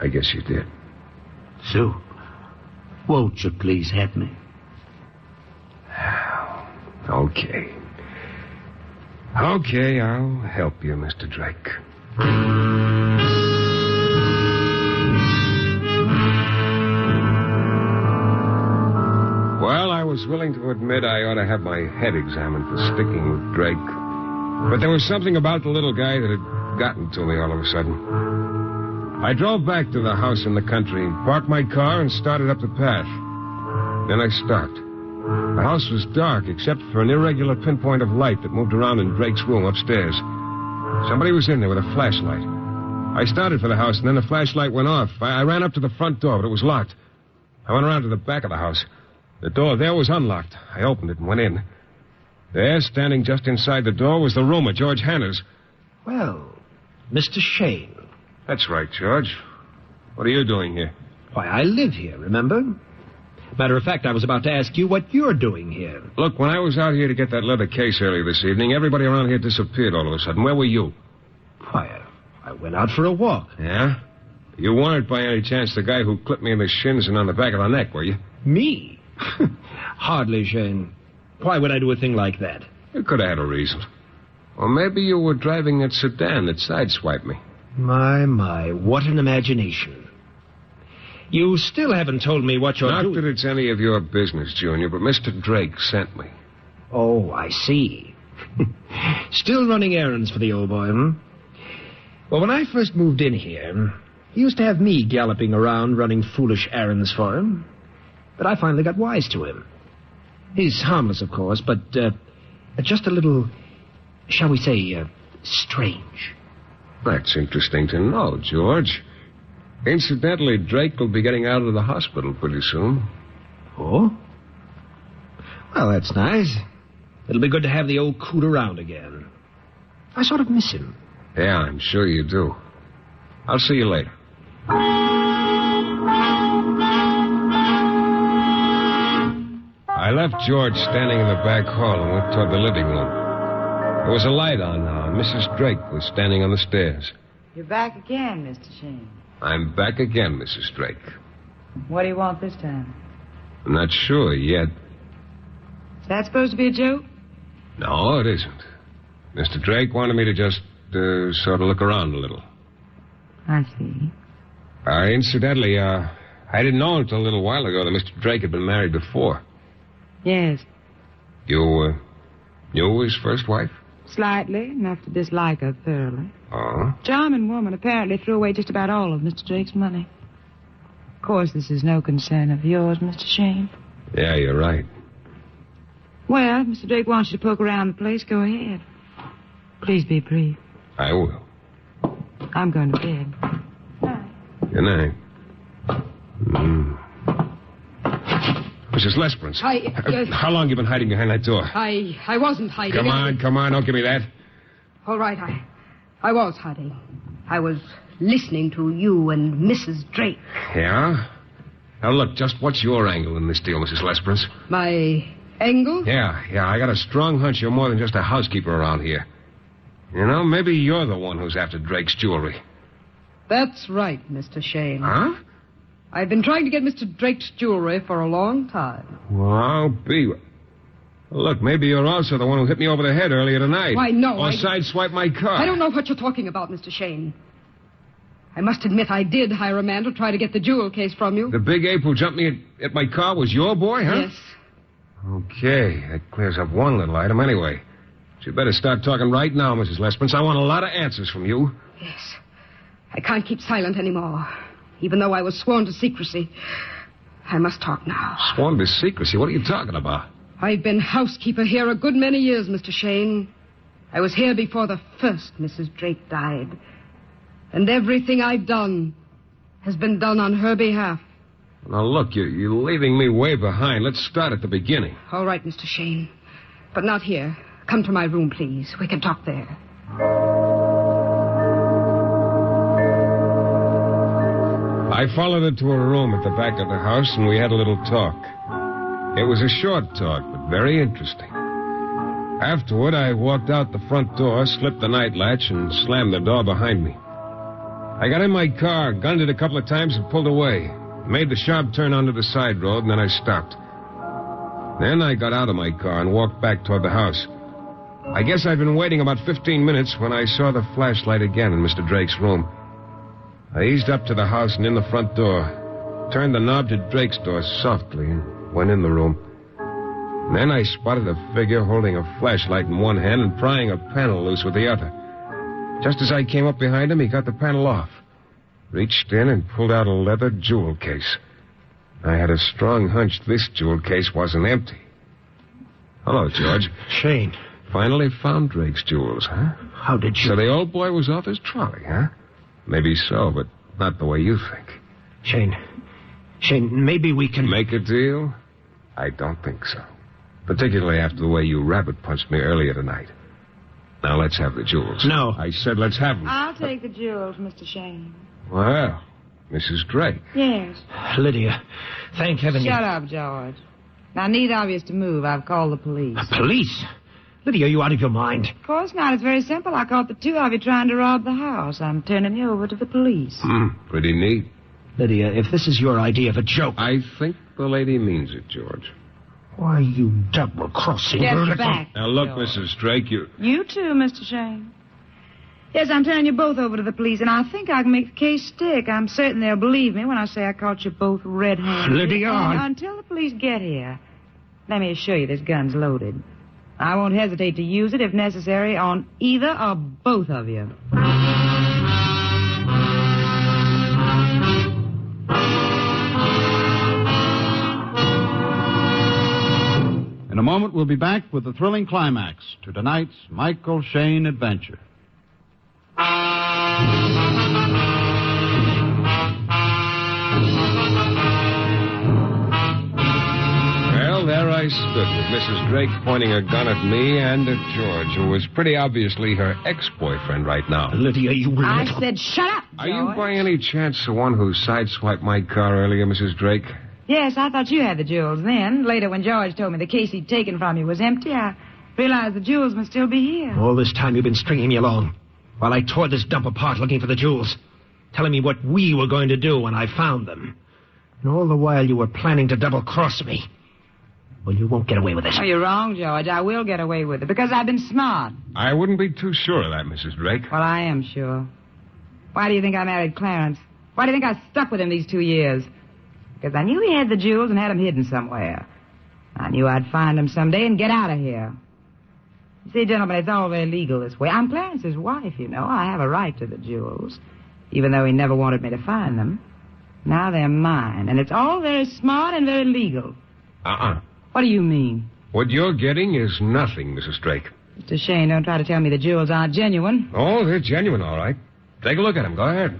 I guess you did. So, won't you please help me? Okay. Okay, I'll help you, Mr. Drake. Was willing to admit I ought to have my head examined for sticking with Drake. But there was something about the little guy that had gotten to me all of a sudden. I drove back to the house in the country, parked my car, and started up the path. Then I stopped. The house was dark except for an irregular pinpoint of light that moved around in Drake's room upstairs. Somebody was in there with a flashlight. I started for the house, and then the flashlight went off. I, I ran up to the front door, but it was locked. I went around to the back of the house. The door there was unlocked. I opened it and went in. There, standing just inside the door, was the room of George Hanners. Well, Mr. Shayne. That's right, George. What are you doing here? Why, I live here, remember? Matter of fact, I was about to ask you what you're doing here. Look, when I was out here to get that leather case earlier this evening, everybody around here disappeared all of a sudden. Where were you? Why, I went out for a walk. Yeah? You weren't by any chance the guy who clipped me in the shins and on the back of the neck, were you? Me? Hardly, Shayne. Why would I do a thing like that? You could have had a reason. Or maybe you were driving that sedan that sideswiped me. My, my, what an imagination. You still haven't told me what you're Not doing. Not that it's any of your business, Junior, but Mr. Drake sent me. Oh, I see. Still running errands for the old boy, hmm? Well, when I first moved in here, he used to have me galloping around running foolish errands for him. But I finally got wise to him. He's harmless, of course, but uh, just a little, shall we say, uh, strange. That's interesting to know, George. Incidentally, Drake will be getting out of the hospital pretty soon. Oh? Well, that's nice. It'll be good to have the old coot around again. I sort of miss him. Yeah, I'm sure you do. I'll see you later. I left George standing in the back hall and went toward the living room. There was a light on now, and Mrs. Drake was standing on the stairs. You're back again, Mr. Shayne. I'm back again, Mrs. Drake. What do you want this time? I'm not sure yet. Is that supposed to be a joke? No, it isn't. Mr. Drake wanted me to just uh, sort of look around a little. I see. Uh, incidentally, uh, I didn't know until a little while ago that Mr. Drake had been married before. Yes, You, uh, knew his first wife? slightly, enough to dislike her thoroughly. Oh? Charming woman, apparently threw away just about all of Mr. Drake's money. Of course, this is no concern of yours, Mr. Shayne. Yeah, you're right. Well, if Mr. Drake wants you to poke around the place, go ahead. Please be brief. I will. I'm going to bed. Good night. Mm. Mrs. Lesperance. I, uh. How long have you been hiding behind that door? I, I wasn't hiding. Come on, come on, don't give me that. All right, I, I was hiding. I was listening to you and Mrs. Drake. Yeah? Now, look, just what's your angle in this deal, Mrs. Lesperance? My angle? Yeah, yeah, I got a strong hunch you're more than just a housekeeper around here. You know, maybe you're the one who's after Drake's jewelry. That's right, Mr. Shayne. Huh? I've been trying to get Mr. Drake's jewelry for a long time. Well, I'll be. Look, maybe you're also the one who hit me over the head earlier tonight. Why, no, Or I- sideswiped my car. I don't know what you're talking about, Mr. Shayne. I must admit I did hire a man to try to get the jewel case from you. The big ape who jumped me at, at my car was your boy, huh? Yes. Okay, that clears up one little item anyway. But you better start talking right now, Mrs. Lesperance. I want a lot of answers from you. Yes. I can't keep silent anymore. Even though I was sworn to secrecy. I must talk now. Sworn to secrecy. What are you talking about? I've been housekeeper here a good many years, Mr. Shayne. I was here before the first Mrs. Drake died. And everything I've done has been done on her behalf. Now, look, you, you're leaving me way behind. Let's start at the beginning. All right, Mr. Shayne. But not here. Come to my room, please. We can talk there. I followed her to her room at the back of the house, and we had a little talk. It was a short talk, but very interesting. Afterward, I walked out the front door, slipped the night latch, and slammed the door behind me. I got in my car, gunned it a couple of times, and pulled away. Made the sharp turn onto the side road, and then I stopped. Then I got out of my car and walked back toward the house. I guess I'd been waiting about 15 minutes when I saw the flashlight again in Mr. Drake's room. I eased up to the house and in the front door, turned the knob to Drake's door softly, and went in the room. And then I spotted a figure holding a flashlight in one hand and prying a panel loose with the other. Just as I came up behind him, he got the panel off, reached in and pulled out a leather jewel case. I had a strong hunch this jewel case wasn't empty. Hello, George. Shayne. Finally found Drake's jewels, huh? How did you? So the old boy was off his trolley, huh? Maybe so, but not the way you think. Shayne. Shayne, maybe we can. Make a deal? I don't think so. Particularly after the way you rabbit punched me earlier tonight. Now let's have the jewels. No. I said let's have them. I'll take the jewels, Mr. Shayne. Well, Mrs. Drake. Yes. Lydia, thank heaven you. Shut up, George. Now, need obvious to move. I've called the police. The Police? Lydia, are you out of your mind? Of course not. It's very simple. I caught the two of you trying to rob the house. I'm turning you over to the police. Hmm, pretty neat. Lydia, if this is your idea of a joke. I think the lady means it, George. Why, you double crossing Get vertical- back. Now look, Mrs. Drake, you. You too, Mr. Shayne. Yes, I'm turning you both over to the police, and I think I can make the case stick. I'm certain they'll believe me when I say I caught you both red-handed. Lydia, And Until the police get here, let me assure you this gun's loaded. I won't hesitate to use it if necessary on either or both of you. In a moment, we'll be back with the thrilling climax to tonight's Michael Shayne adventure. Well, there I stood with Mrs. Drake pointing a gun at me and at George, who was pretty obviously her ex-boyfriend right now. Lydia, you I said shut up, Are you by any chance the one who sideswiped my car earlier, Mrs. Drake? Yes, I thought you had the jewels then. Later, when George told me the case he'd taken from you was empty, I realized the jewels must still be here. All this time you've been stringing me along while I tore this dump apart looking for the jewels, telling me what we were going to do when I found them. And all the while you were planning to double cross me. Well, you won't get away with this. Oh, you're wrong, George. I will get away with it because I've been smart. I wouldn't be too sure of that, Mrs. Drake. Well, I am sure. Why do you think I married Clarence? Why do you think I stuck with him these two years? Because I knew he had the jewels and had them hidden somewhere. I knew I'd find them someday and get out of here. You see, gentlemen, it's all very legal this way. I'm Clarence's wife, you know. I have a right to the jewels, even though he never wanted me to find them. Now they're mine, and it's all very smart and very legal. Uh-uh. What do you mean? What you're getting is nothing, Mrs. Drake. Mr. Shayne, don't try to tell me the jewels aren't genuine. Oh, they're genuine, all right. Take a look at them. Go ahead.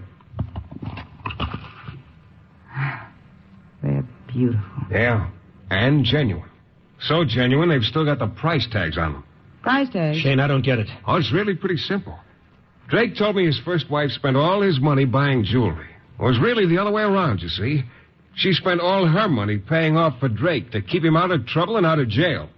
They're beautiful. Yeah, and genuine. So genuine, they've still got the price tags on them. Price tags? Shayne, I don't get it. Oh, it's really pretty simple. Drake told me his first wife spent all his money buying jewelry. It was really the other way around, you see. She spent all her money paying off for Drake to keep him out of trouble and out of jail.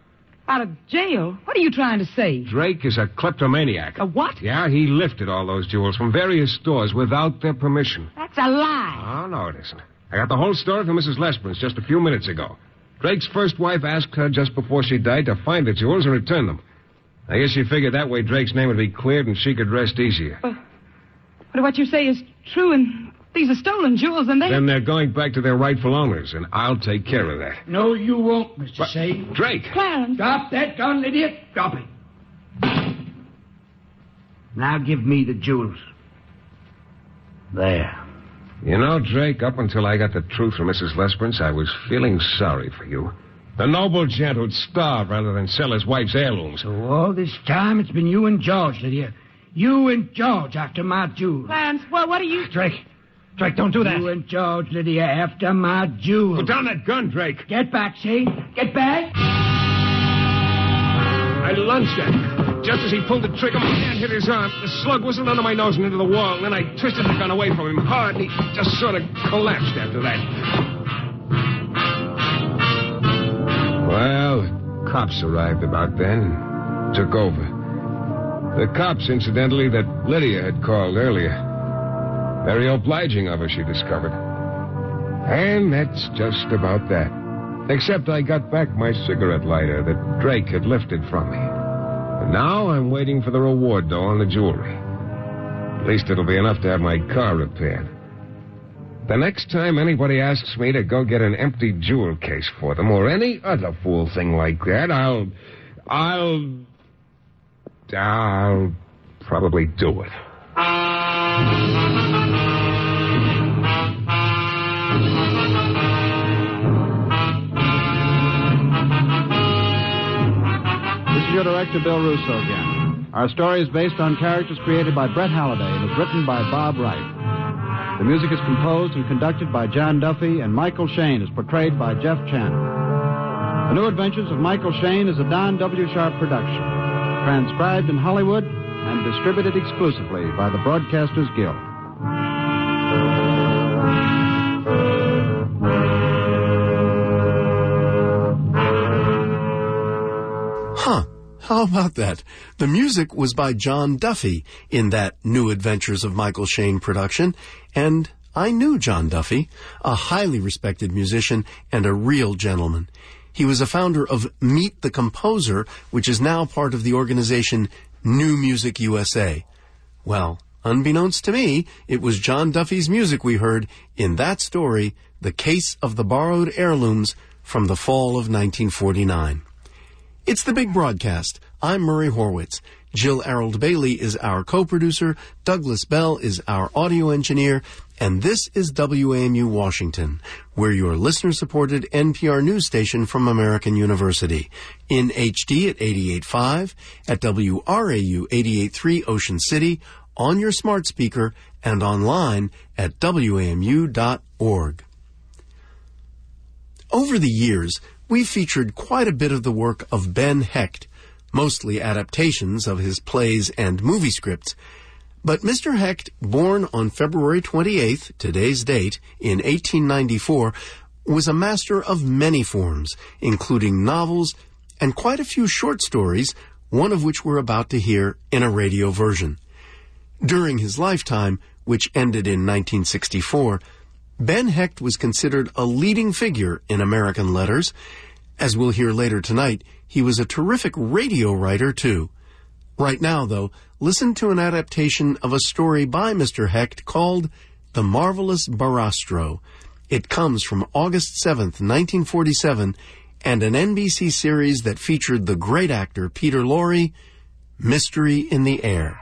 Out of jail? What are you trying to say? Drake is a kleptomaniac. A what? Yeah, he lifted all those jewels from various stores without their permission. That's a lie. Oh, no, it isn't. I got the whole story from Mrs. Lesperance just a few minutes ago. Drake's first wife asked her just before she died to find the jewels and return them. I guess she figured that way Drake's name would be cleared and she could rest easier. But what you say is true, and these are stolen jewels, and they. Then they're going back to their rightful owners, and I'll take care of that. No, you won't, Mr. Shayne. Drake! Clarence! Drop that gun, Lydia. Drop it. Now give me the jewels. There. You know, Drake, up until I got the truth from Mrs. Lesperance, I was feeling sorry for you. The noble gent who'd starve rather than sell his wife's heirlooms. So all this time it's been you and George, Lydia. You and George after my jewels. Clarence, well, what are you. Drake. Drake, don't do that. You and George, Lydia, after my jewels. Put down that gun, Drake. Get back, Shayne. Get back. I lunged at him. Just as he pulled the trigger, my hand hit his arm. The slug whistled under my nose and into the wall. And then I twisted the gun away from him hard, and he just sort of collapsed after that. Well, the cops arrived about then. And took over. The cops, incidentally, that Lydia had called earlier. Very obliging of her, she discovered. And that's just about that. Except I got back my cigarette lighter that Drake had lifted from me. And now I'm waiting for the reward dough on the jewelry. At least it'll be enough to have my car repaired. The next time anybody asks me to go get an empty jewel case for them or any other fool thing like that, I'll. I'll. I'll probably do it. Your director, Bill Rousseau, again. Our story is based on characters created by Brett Halliday and is written by Bob Wright. The music is composed and conducted by John Duffy, and Michael Shayne is portrayed by Jeff Chandler. The New Adventures of Michael Shayne is a Don W. Sharpe production, transcribed in Hollywood and distributed exclusively by the Broadcasters Guild. How about that? The music was by John Duffy in that New Adventures of Michael Shayne production, and I knew John Duffy, a highly respected musician and a real gentleman. He was a founder of Meet the Composer, which is now part of the organization New Music USA. Well, unbeknownst to me, it was John Duffy's music we heard in that story, The Case of the Borrowed Heirlooms from the fall of 1949. It's the big broadcast. I'm Murray Horwitz. Jill Arold Bailey is our co-producer. Douglas Bell is our audio engineer. And this is WAMU Washington. We're your listener-supported NPR news station from American University. In HD at 88.5, at WRAU 88.3 Ocean City, on your smart speaker, and online at WAMU.org. Over the years, we've featured quite a bit of the work of Ben Hecht, mostly adaptations of his plays and movie scripts. But Mr. Hecht, born on February 28th, today's date, in 1894, was a master of many forms, including novels and quite a few short stories, one of which we're about to hear in a radio version. During his lifetime, which ended in 1964, Ben Hecht was considered a leading figure in American letters. As we'll hear later tonight, he was a terrific radio writer, too. Right now, though, listen to an adaptation of a story by Mr. Hecht called The Marvelous Barastro. It comes from August 7th, 1947, and an NBC series that featured the great actor Peter Lorre, Mystery in the Air.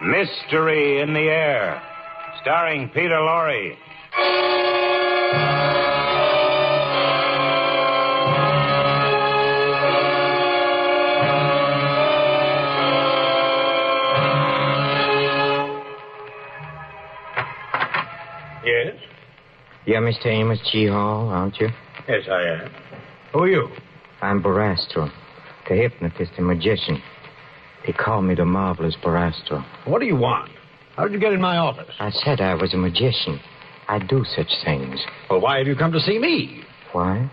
Mystery in the Air, starring Peter Lorre. Yes? You're Mr. Amos G. Hall, aren't you? Yes, I am. Who are you? I'm Barastro, the hypnotist and magician. They called me the marvelous Barastro. What do you want? How did you get in my office? I said I was a magician. I do such things. Well, why have you come to see me? Why?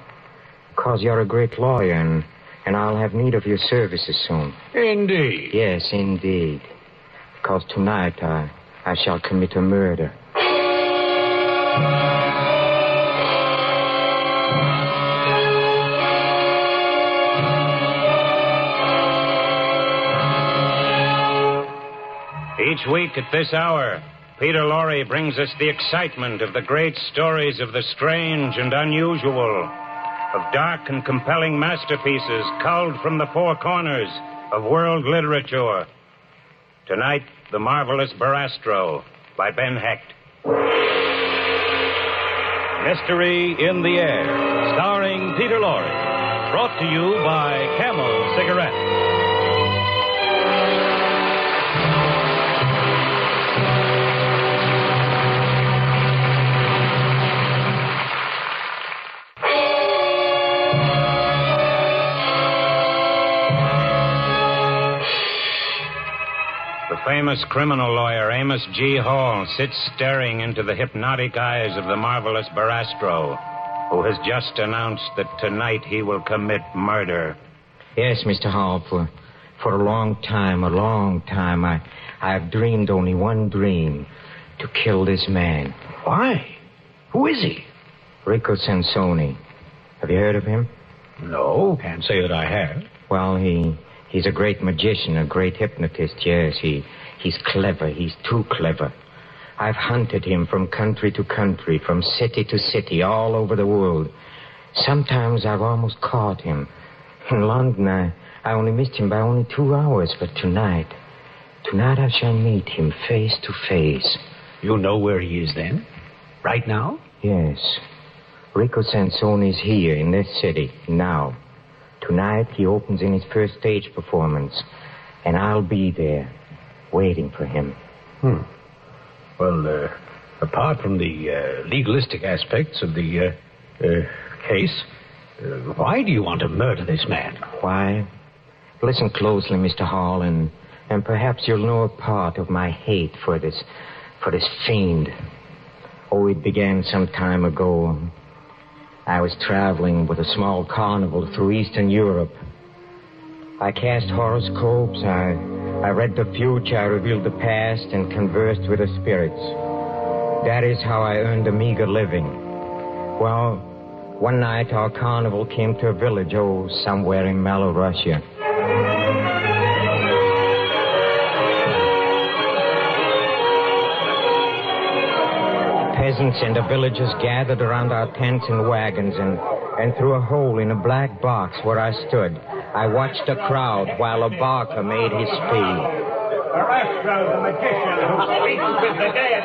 Because you're a great lawyer and, and I'll have need of your services soon. Indeed. Yes, indeed. Because tonight I, I shall commit a murder. Each week at this hour, Peter Lorre brings us the excitement of the great stories of the strange and unusual, of dark and compelling masterpieces culled from the four corners of world literature. Tonight, The Marvelous Barastro by Ben Hecht. Mystery in the Air, starring Peter Lorre. Brought to you by Camel Cigarettes. Famous criminal lawyer Amos G. Hall sits staring into the hypnotic eyes of the marvelous Barastro, who has just announced that tonight he will commit murder. Yes, Mr. Hall, for, for a long time, a long time, I, I've dreamed only one dream to kill this man. Why? Who is he? Rico Sansoni. Have you heard of him? No, can't say that I have. Well, he he's a great magician, a great hypnotist. Yes, he he's clever. He's too clever. I've hunted him from country to country, from city to city, all over the world. Sometimes I've almost caught him. In London, I, I only missed him by only two hours, but tonight, tonight I shall meet him face to face. You know where he is then? Right now? Yes. Rico Sansoni's here in this city now. Tonight he opens in his first stage performance, and I'll be there, waiting for him. Hmm. Well, uh, apart from the uh, legalistic aspects of the uh, uh, case, uh, why do you want to murder this man? Why? Listen closely, Mr. Hall, and and perhaps you'll know a part of my hate for this for this fiend. Oh, it began some time ago. I was traveling with a small carnival through Eastern Europe. I cast horoscopes, I, I read the future, I revealed the past, and conversed with the spirits. That is how I earned a meager living. Well, one night our carnival came to a village, oh, somewhere in Mellow Peasants and the villagers gathered around our tents and wagons, and, and through a hole in a black box where I stood, I watched the crowd while a barker made his fee. Arastro, the magician who speaks with the dead,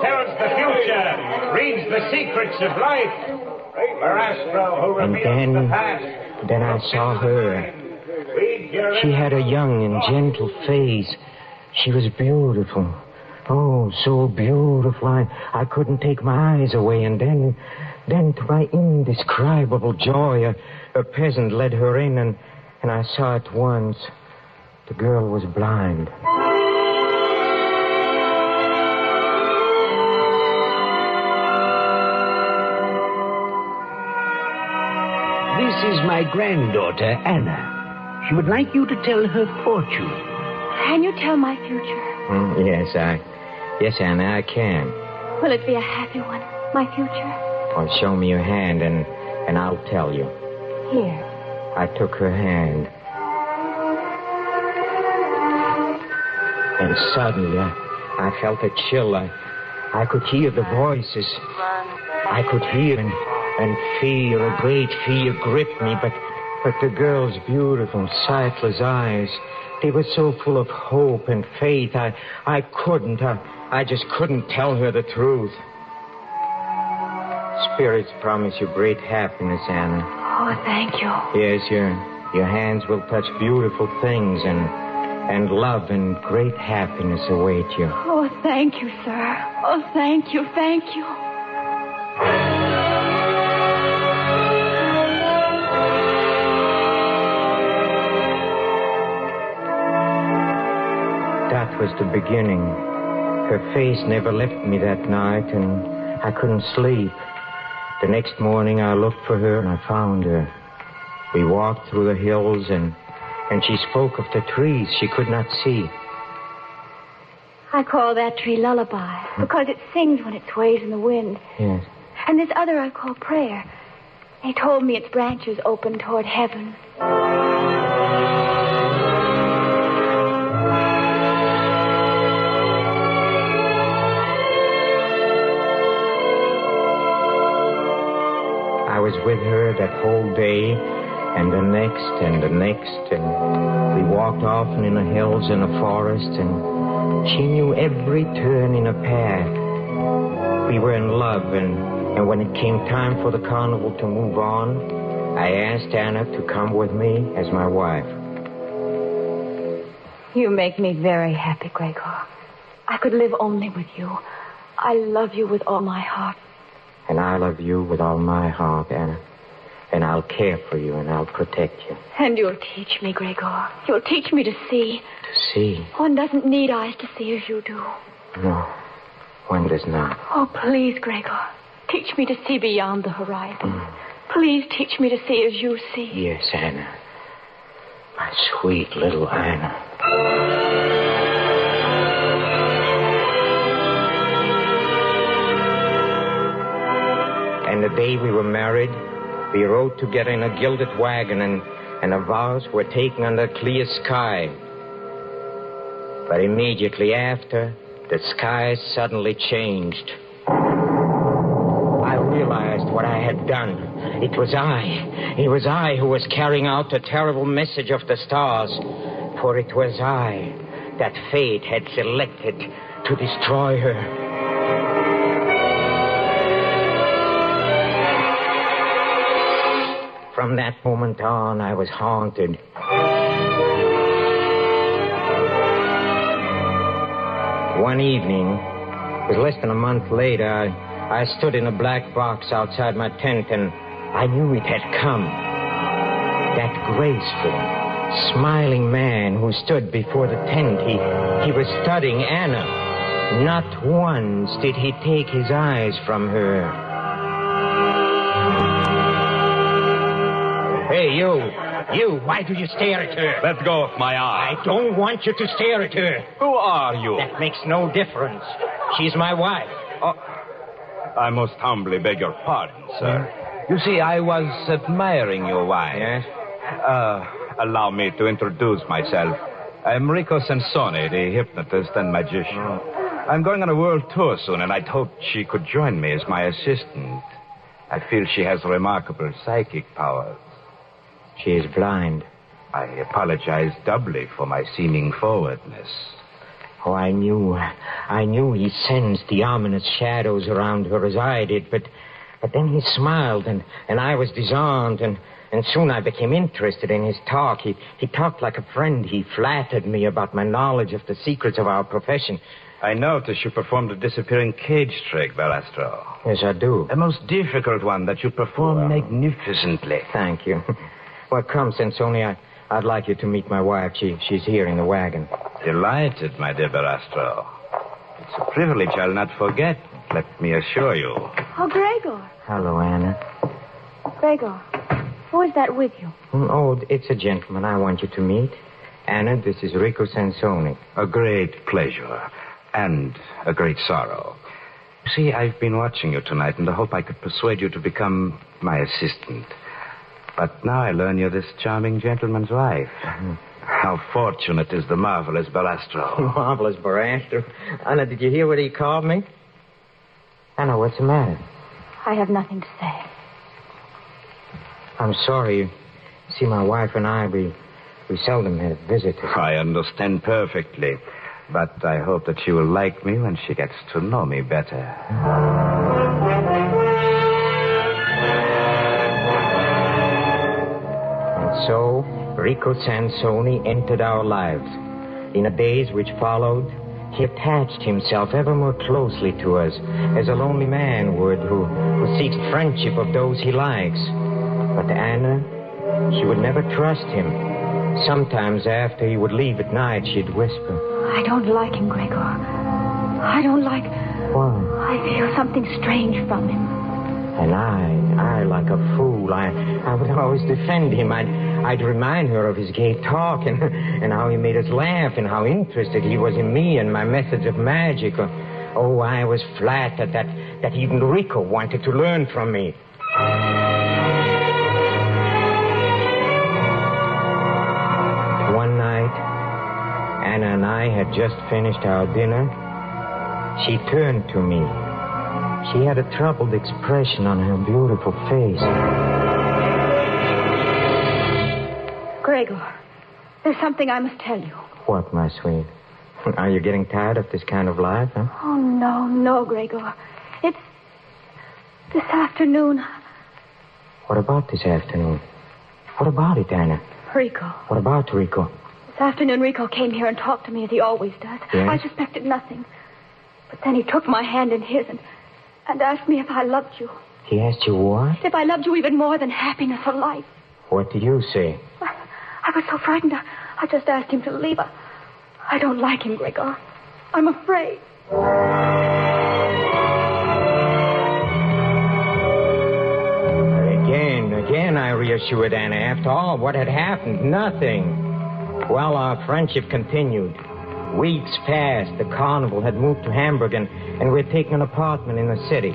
tells the future, reads the secrets of life. Arastro, who And reveals then, the past. then I saw her. She had a young and gentle face. She was beautiful. Oh, so beautiful. I, I couldn't take my eyes away. And then, then to my indescribable joy, a, a peasant led her in, and, and I saw at once the girl was blind. This is my granddaughter, Anna. She would like you to tell her fortune. Can you tell my future? Hmm, yes, I. Yes, Anna, I can. Will it be a happy one, my future? Well, show me your hand, and, and I'll tell you. Here. I took her hand. And suddenly, I, I felt a chill. I, I could hear the voices. I could hear and, and fear, a great fear gripped me, but, but the girl's beautiful, sightless eyes, they were so full of hope and faith. I, I couldn't, I, I just couldn't tell her the truth. Spirits promise you great happiness, Anna. Oh, thank you. Yes, your your hands will touch beautiful things and and love and great happiness await you. Oh, thank you, sir. Oh, thank you, thank you. That was the beginning. Her face never left me that night, and I couldn't sleep. The next morning I looked for her and I found her. We walked through the hills and and she spoke of the trees she could not see. I call that tree lullaby hmm. because it sings when it sways in the wind. Yes. And this other I call prayer. They told me its branches open toward heaven. With her that whole day and the next and the next and we walked often in the hills and the forest and she knew every turn in a path. We were in love and, and when it came time for the carnival to move on, I asked Anna to come with me as my wife. You make me very happy, Gregor. I could live only with you. I love you with all my heart. And I love you with all my heart, Anna. And I'll care for you and I'll protect you. And you'll teach me, Gregor. You'll teach me to see. To see? One doesn't need eyes to see as you do. No, one does not. Oh, please, Gregor. Teach me to see beyond the horizon. Mm. Please teach me to see as you see. Yes, Anna. My sweet little Anna. And the day we were married, we rode together in a gilded wagon, and, and our vows were taken under a clear sky. But immediately after, the sky suddenly changed. I realized what I had done. It was I. It was I who was carrying out the terrible message of the stars. For it was I that fate had selected to destroy her. From that moment on, I was haunted. One evening, it was less than a month later, I, I stood in a black box outside my tent and I knew it had come. That graceful, smiling man who stood before the tent, he, he was studying Anna. Not once did he take his eyes from her. Hey, you. You, why do you stare at her? Let go of my eye. I don't want you to stare at her. Who are you? That makes no difference. She's my wife. Oh, I most humbly beg your pardon, sir. You see, I was admiring your wife. Yes? Uh, allow me to introduce myself. I'm Rico Sansoni, the hypnotist and magician. I'm going on a world tour soon, and I'd hoped she could join me as my assistant. I feel she has remarkable psychic powers. She is blind. I apologize doubly for my seeming forwardness. Oh, I knew. I knew he sensed the ominous shadows around her as I did, but but then he smiled and, and I was disarmed and, and soon I became interested in his talk. He he talked like a friend. He flattered me about my knowledge of the secrets of our profession. I noticed you performed a disappearing cage trick, Balastro. Yes, I do. A most difficult one that you perform magnificently. Thank you. Well, come, Sansoni. I, I'd like you to meet my wife. She, she's here in the wagon. Delighted, my dear Barastro. It's a privilege I'll not forget, let me assure you. Oh, Gregor. Hello, Anna. Gregor, who is that with you? Mm, Oh, it's a gentleman I want you to meet. Anna, this is Rico Sansoni. A great pleasure and a great sorrow. You see, I've been watching you tonight in the hope I could persuade you to become my assistant. But now I learn you're this charming gentleman's wife. Mm-hmm. How fortunate is the marvelous Balastro. Marvelous Barastro. Anna, did you hear what he called me? Anna, what's the matter? I have nothing to say. I'm sorry. See, my wife and I, we, we seldom have visitors. I understand perfectly. But I hope that she will like me when she gets to know me better. Mm-hmm. So, Rico Sansoni entered our lives. In the days which followed, he attached himself ever more closely to us, as a lonely man would who, who seeks friendship of those he likes. But Anna, she would never trust him. Sometimes after he would leave at night, she'd whisper, I don't like him, Gregor. I don't like. Why? I feel something strange from him. And I, I, like a fool, I, I would always defend him. I'd, I'd remind her of his gay talk and, and how he made us laugh and how interested he was in me and my methods of magic. Oh, I was flattered that, that even Rico wanted to learn from me. One night, Anna and I had just finished our dinner. She turned to me. She had a troubled expression on her beautiful face. Gregor, there's something I must tell you. What, my sweet? Are you getting tired of this kind of life, huh? Oh, no, no, Gregor. It's this afternoon. What about this afternoon? What about it, Anna? Rico. What about Rico? This afternoon, Rico came here and talked to me as he always does. Yes? I suspected nothing. But then he took my hand in his and, and asked me if I loved you. He asked you what? If I loved you even more than happiness or life. What did you say? I was so frightened, I, I just asked him to leave. I, I don't like him, Gregor. I'm afraid. Again, again, I reassured Anna. After all, what had happened? Nothing. Well, our friendship continued. Weeks passed. The carnival had moved to Hamburg, and, and we had taken an apartment in the city.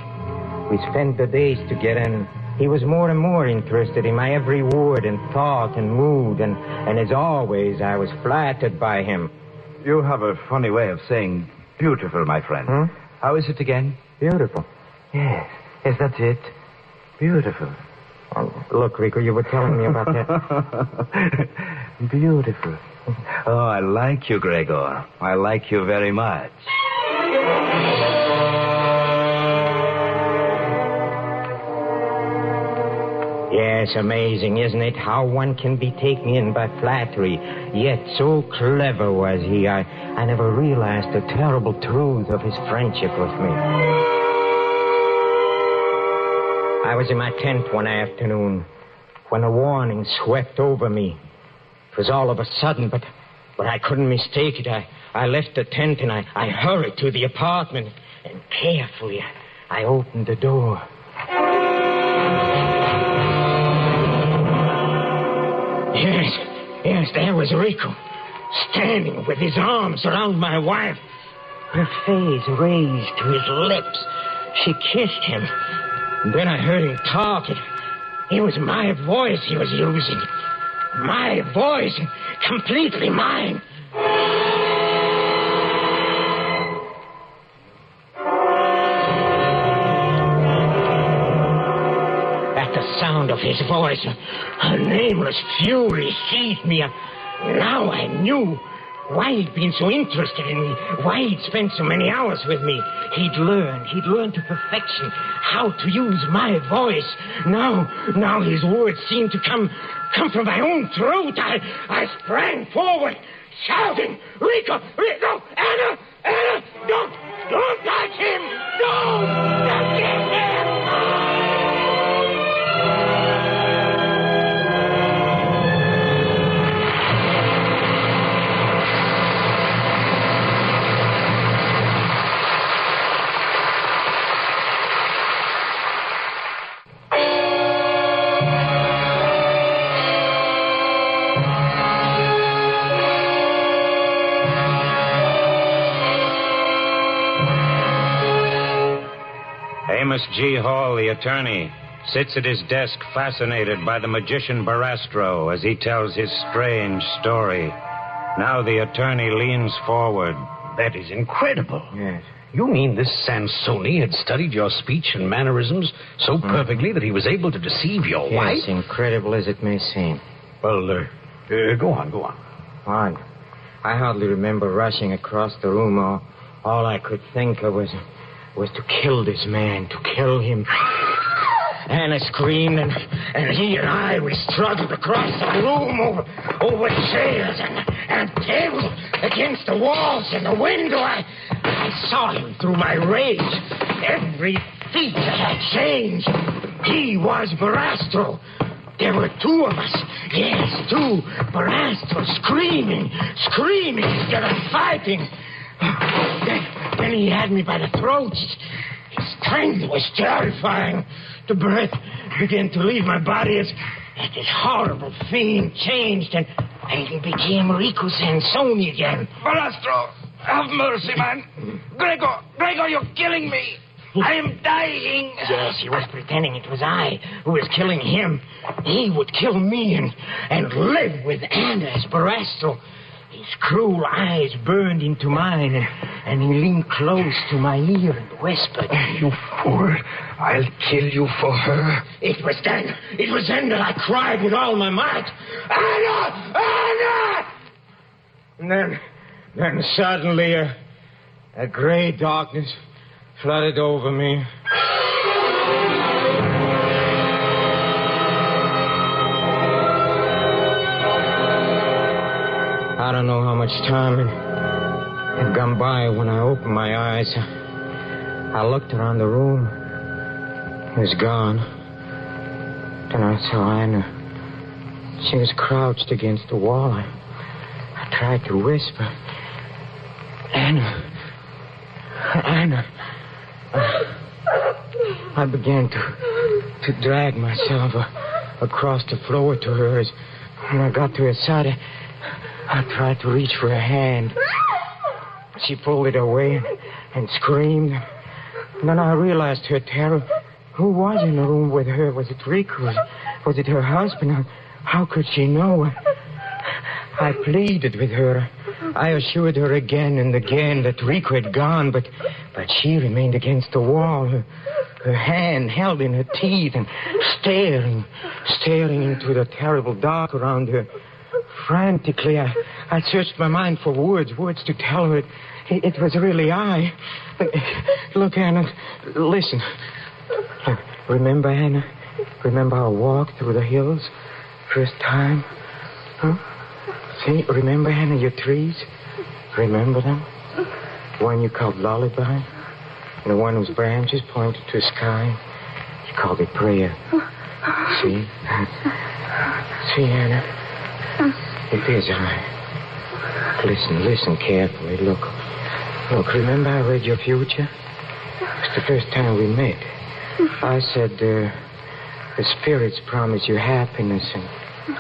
We spent the days together, and he was more and more interested in my every word and thought and mood, and, and as always, I was flattered by him. You have a funny way of saying beautiful, my friend. Hmm? How is it again? Beautiful. Yes. Yes, that's it. Beautiful. Oh, look, Rico, you were telling me about that. Beautiful. Oh, I like you, Gregor. I like you very much. Yes, amazing, isn't it? How one can be taken in by flattery. Yet so clever was he, I, I never realized the terrible truth of his friendship with me. I was in my tent one afternoon when a warning swept over me. It was all of a sudden, but but I couldn't mistake it. I, I left the tent and I, I hurried to the apartment and carefully I, opened the door. Yes, yes, there was Rico, standing with his arms around my wife, her face raised to his lips. She kissed him. And then I heard him talk. It, it was my voice he was using. My voice, completely mine. At the sound of his voice, a nameless fury seized me. Now I knew why he'd been so interested in me, why he'd spent so many hours with me. He'd learned, he'd learned to perfection how to use my voice. Now, now his words seemed to come, come from my own throat. I, I sprang forward, shouting, Rico, Rico, Anna, Anna, don't, don't touch him! Don't touch him! Amos G. Hall, the attorney, sits at his desk fascinated by the magician Barastro as he tells his strange story. Now the attorney leans forward. That is incredible. Yes. You mean this Sansoni had studied your speech and mannerisms so perfectly that he was able to deceive your Yes, wife? incredible as it may seem. Well, uh, uh, go on, go on. Odd. I hardly remember rushing across the room. All, all I could think of was, was to kill this man, to kill him. Anna screamed, and, and he and I, we struggled across the room over, over chairs and, and tables, against the walls and the window. I, I saw him through my rage. Every feature had changed. He was Barastro. There were two of us. Yes, two. Barastro screaming, screaming instead of fighting. Then, then he had me by the throat. His strength was terrifying. The breath began to leave my body as, as this horrible fiend changed and, and became Rico Sansoni again. Balastro, have mercy, man. Gregor, Gregor, you're killing me. I am dying. Yes, he was pretending it was I who was killing him. He would kill me and, and live with Anna as Barastro. His cruel eyes burned into mine, and, he leaned close to my ear and whispered, You fool. I'll kill you for her. It was then, it was then that I cried with all my might, Anna! Anna! And then, then suddenly a, a gray darkness flooded over me. I don't know how much time had gone by when I opened my eyes. I looked around the room. He was gone. Then I saw Anna. She was crouched against the wall. I, I tried to whisper. Anna. Anna. I, I began to, to drag myself uh, across the floor to her. As, when I got to her side, I, I tried to reach for her hand. She pulled it away and, screamed. And then I realized her terror. Who was in the room with her? Was it? Was, was it her husband? How could she know? I pleaded with her. I assured her again and again that Rico had gone, but but she remained against the wall, her, her hand held in her teeth and staring, staring into the terrible dark around her. Frantically, I, I searched my mind for words, words to tell her it, it was really I. Look, Anna, listen. Remember, Anna? Remember our walk through the hills? First time? Huh? See, remember, Anna, your trees? Remember them? The one you called Lullaby? And the one whose branches pointed to the sky? You called it Prayer. See? See, Anna? It is I. Listen, listen carefully. Look. Look, remember I read your future? It's the first time we met. I said, uh, the spirits promise you happiness and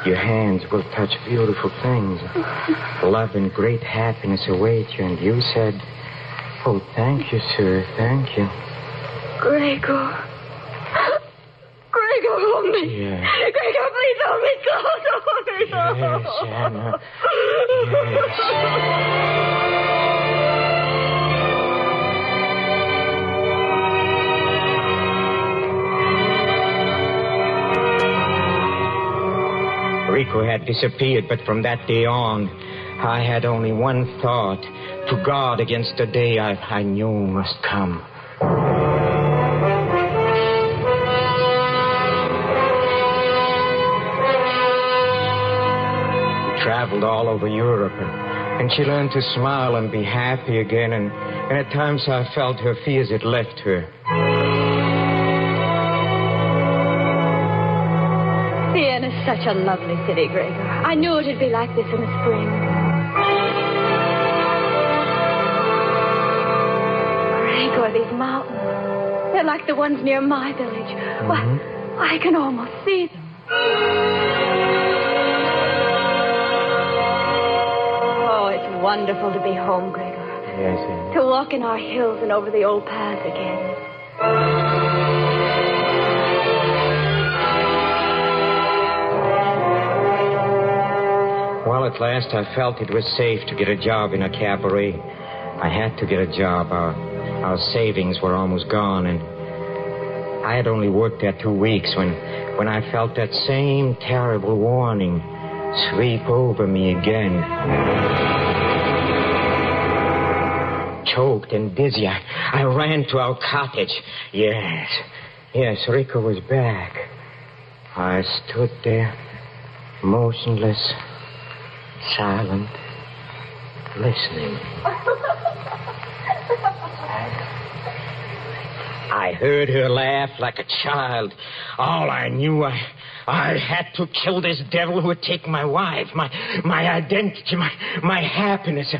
your hands will touch beautiful things. Love and great happiness await you. And you said, Oh, thank you, sir. Thank you. Gregor. Gregor, hold me. Yeah. Gregor, please me me close. Oh, yes, Anna. Rico had disappeared, but from that day on, I had only one thought to guard against the day I, I knew must come. Traveled all over Europe, and, and she learned to smile and be happy again, and, and at times I felt her fears had left her. Vienna is such a lovely city, Gregor. I knew it'd be like this in the spring. Gregor, these mountains. They're like the ones near my village. Why, mm-hmm. I can almost see them. Wonderful to be home, Gregor. Yes, Anna. To walk in our hills and over the old paths again. Well, at last I felt it was safe to get a job in a cabaret. I had to get a job. Our, our savings were almost gone, and I had only worked there two weeks when, when I felt that same terrible warning sweep over me again. Choked and dizzy, I, I ran to our cottage. Yes, yes, Rico was back. I stood there, motionless, silent, listening. I heard her laugh like a child. All I knew, I, I had to kill this devil who would take my wife, my, my identity, my, my happiness.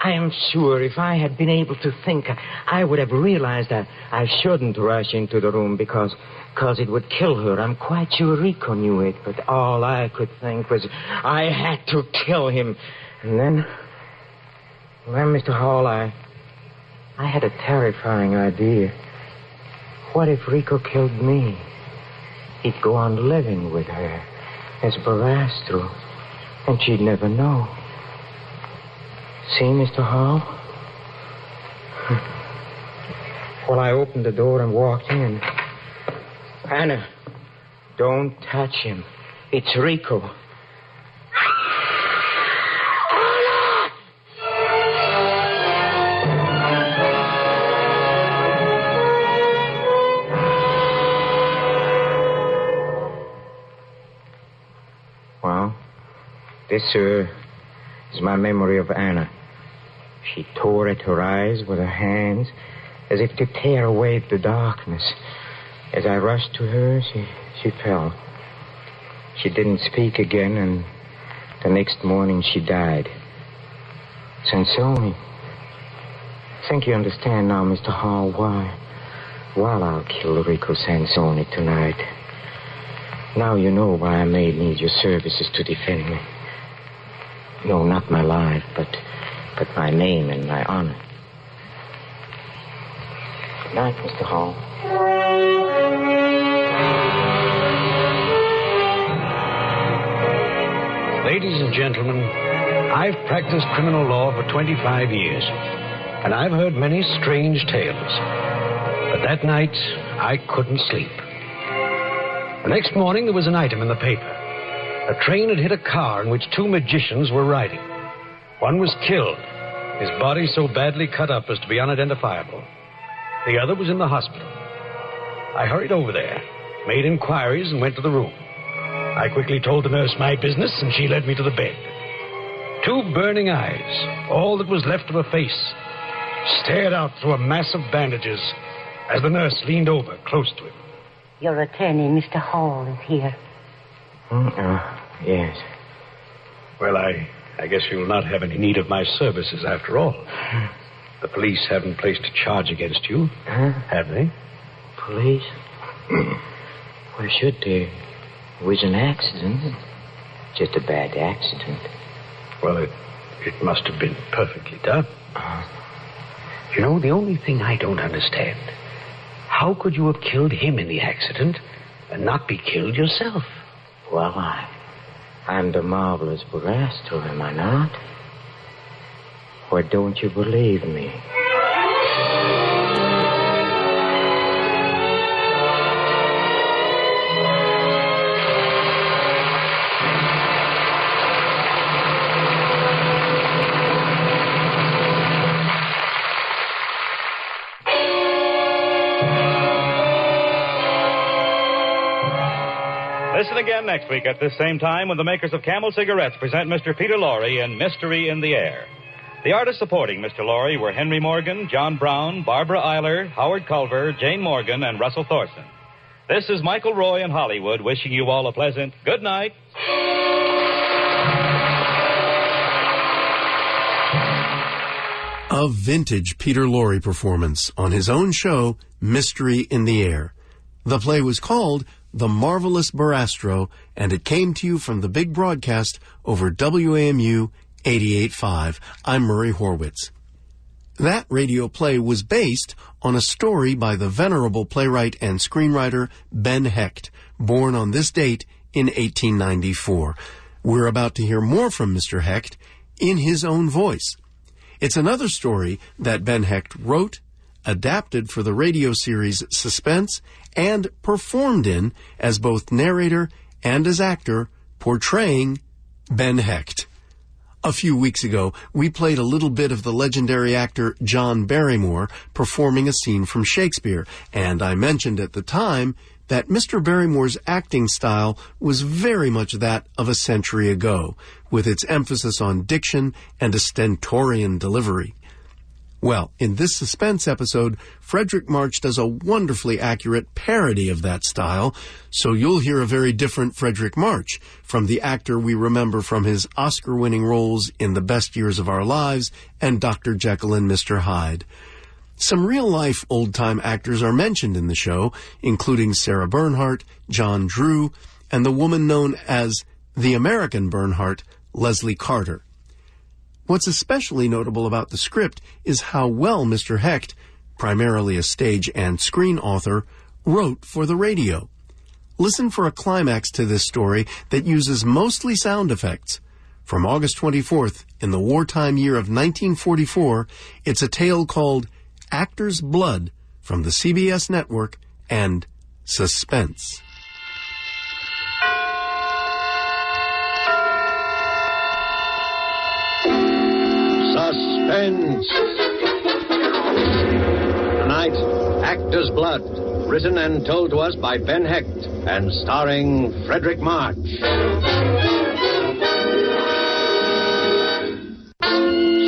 I am sure if I had been able to think, I would have realized that I shouldn't rush into the room because, because it would kill her. I'm quite sure Rico knew it, but all I could think was I had to kill him. And then, well, Mr. Hall, I, I had a terrifying idea. What if Rico killed me? He'd go on living with her as Barastro, and she'd never know. See, Mr. Hall? Well, I opened the door and walked in. Anna, don't touch him. It's Rico. Well, this, uh, is my memory of Anna. She tore at her eyes with her hands as if to tear away the darkness. As I rushed to her, she, she fell. She didn't speak again, and the next morning she died. Sansoni. I think you understand now, Mr. Hall, why. Why I'll kill Rico Sansoni tonight. Now you know why I may need your services to defend me. No, not my life, but but my name and my honor. Good night, Mr. Hall. Ladies and gentlemen, I've practiced criminal law for 25 years, and I've heard many strange tales. But that night, I couldn't sleep. The next morning, there was an item in the paper. A train had hit a car in which two magicians were riding. One was killed, his body so badly cut up as to be unidentifiable. The other was in the hospital. I hurried over there, made inquiries, and went to the room. I quickly told the nurse my business, and she led me to the bed. Two burning eyes, all that was left of her face, stared out through a mass of bandages as the nurse leaned over close to him. Your attorney, Mr. Hall, is here. Uh, yes. Well, I, I guess you'll not have any need of my services after all. The police haven't placed a charge against you, Huh? have they? Police? Why should they? It was an accident. Just a bad accident. Well, it, it must have been perfectly done. Uh-huh. You know, the only thing I don't understand how could you have killed him in the accident and not be killed yourself? Well, I. I'm the marvelous Barastro, am I not? Or don't you believe me? Again next week at this same time when the makers of Camel cigarettes present Mr. Peter Lorre in Mystery in the Air. The artists supporting Mr. Lorre were Henry Morgan, John Brown, Barbara Eiler, Howard Culver, Jane Morgan, and Russell Thorson. This is Michael Roy in Hollywood wishing you all a pleasant good night. A vintage Peter Lorre performance on his own show, Mystery in the Air. The play was called The Marvelous Barastro, and it came to you from the big broadcast over WAMU 88.5. I'm Murray Horwitz. That radio play was based on a story by the venerable playwright and screenwriter Ben Hecht, born on this date in 1894. We're about to hear more from Mr. Hecht in his own voice. It's another story that Ben Hecht wrote, adapted for the radio series Suspense, and performed in as both narrator and as actor, portraying Ben Hecht. A few weeks ago, we played a little bit of the legendary actor John Barrymore performing a scene from Shakespeare, and I mentioned at the time that Mr. Barrymore's acting style was very much that of a century ago, with its emphasis on diction and a stentorian delivery. Well, in this suspense episode, Fredric March does a wonderfully accurate parody of that style, so you'll hear a very different Fredric March from the actor we remember from his Oscar winning roles in The Best Years of Our Lives and Dr. Jekyll and Mr. Hyde. Some real life old time actors are mentioned in the show, including Sarah Bernhardt, John Drew, and the woman known as the American Bernhardt, Leslie Carter. What's especially notable about the script is how well Mr. Hecht, primarily a stage and screen author, wrote for the radio. Listen for a climax to this story that uses mostly sound effects. From August 24th, in the wartime year of 1944, it's a tale called Actor's Blood from the CBS network and Suspense. Suspense. Tonight, Actor's Blood, written and told to us by Ben Hecht and starring Fredric March.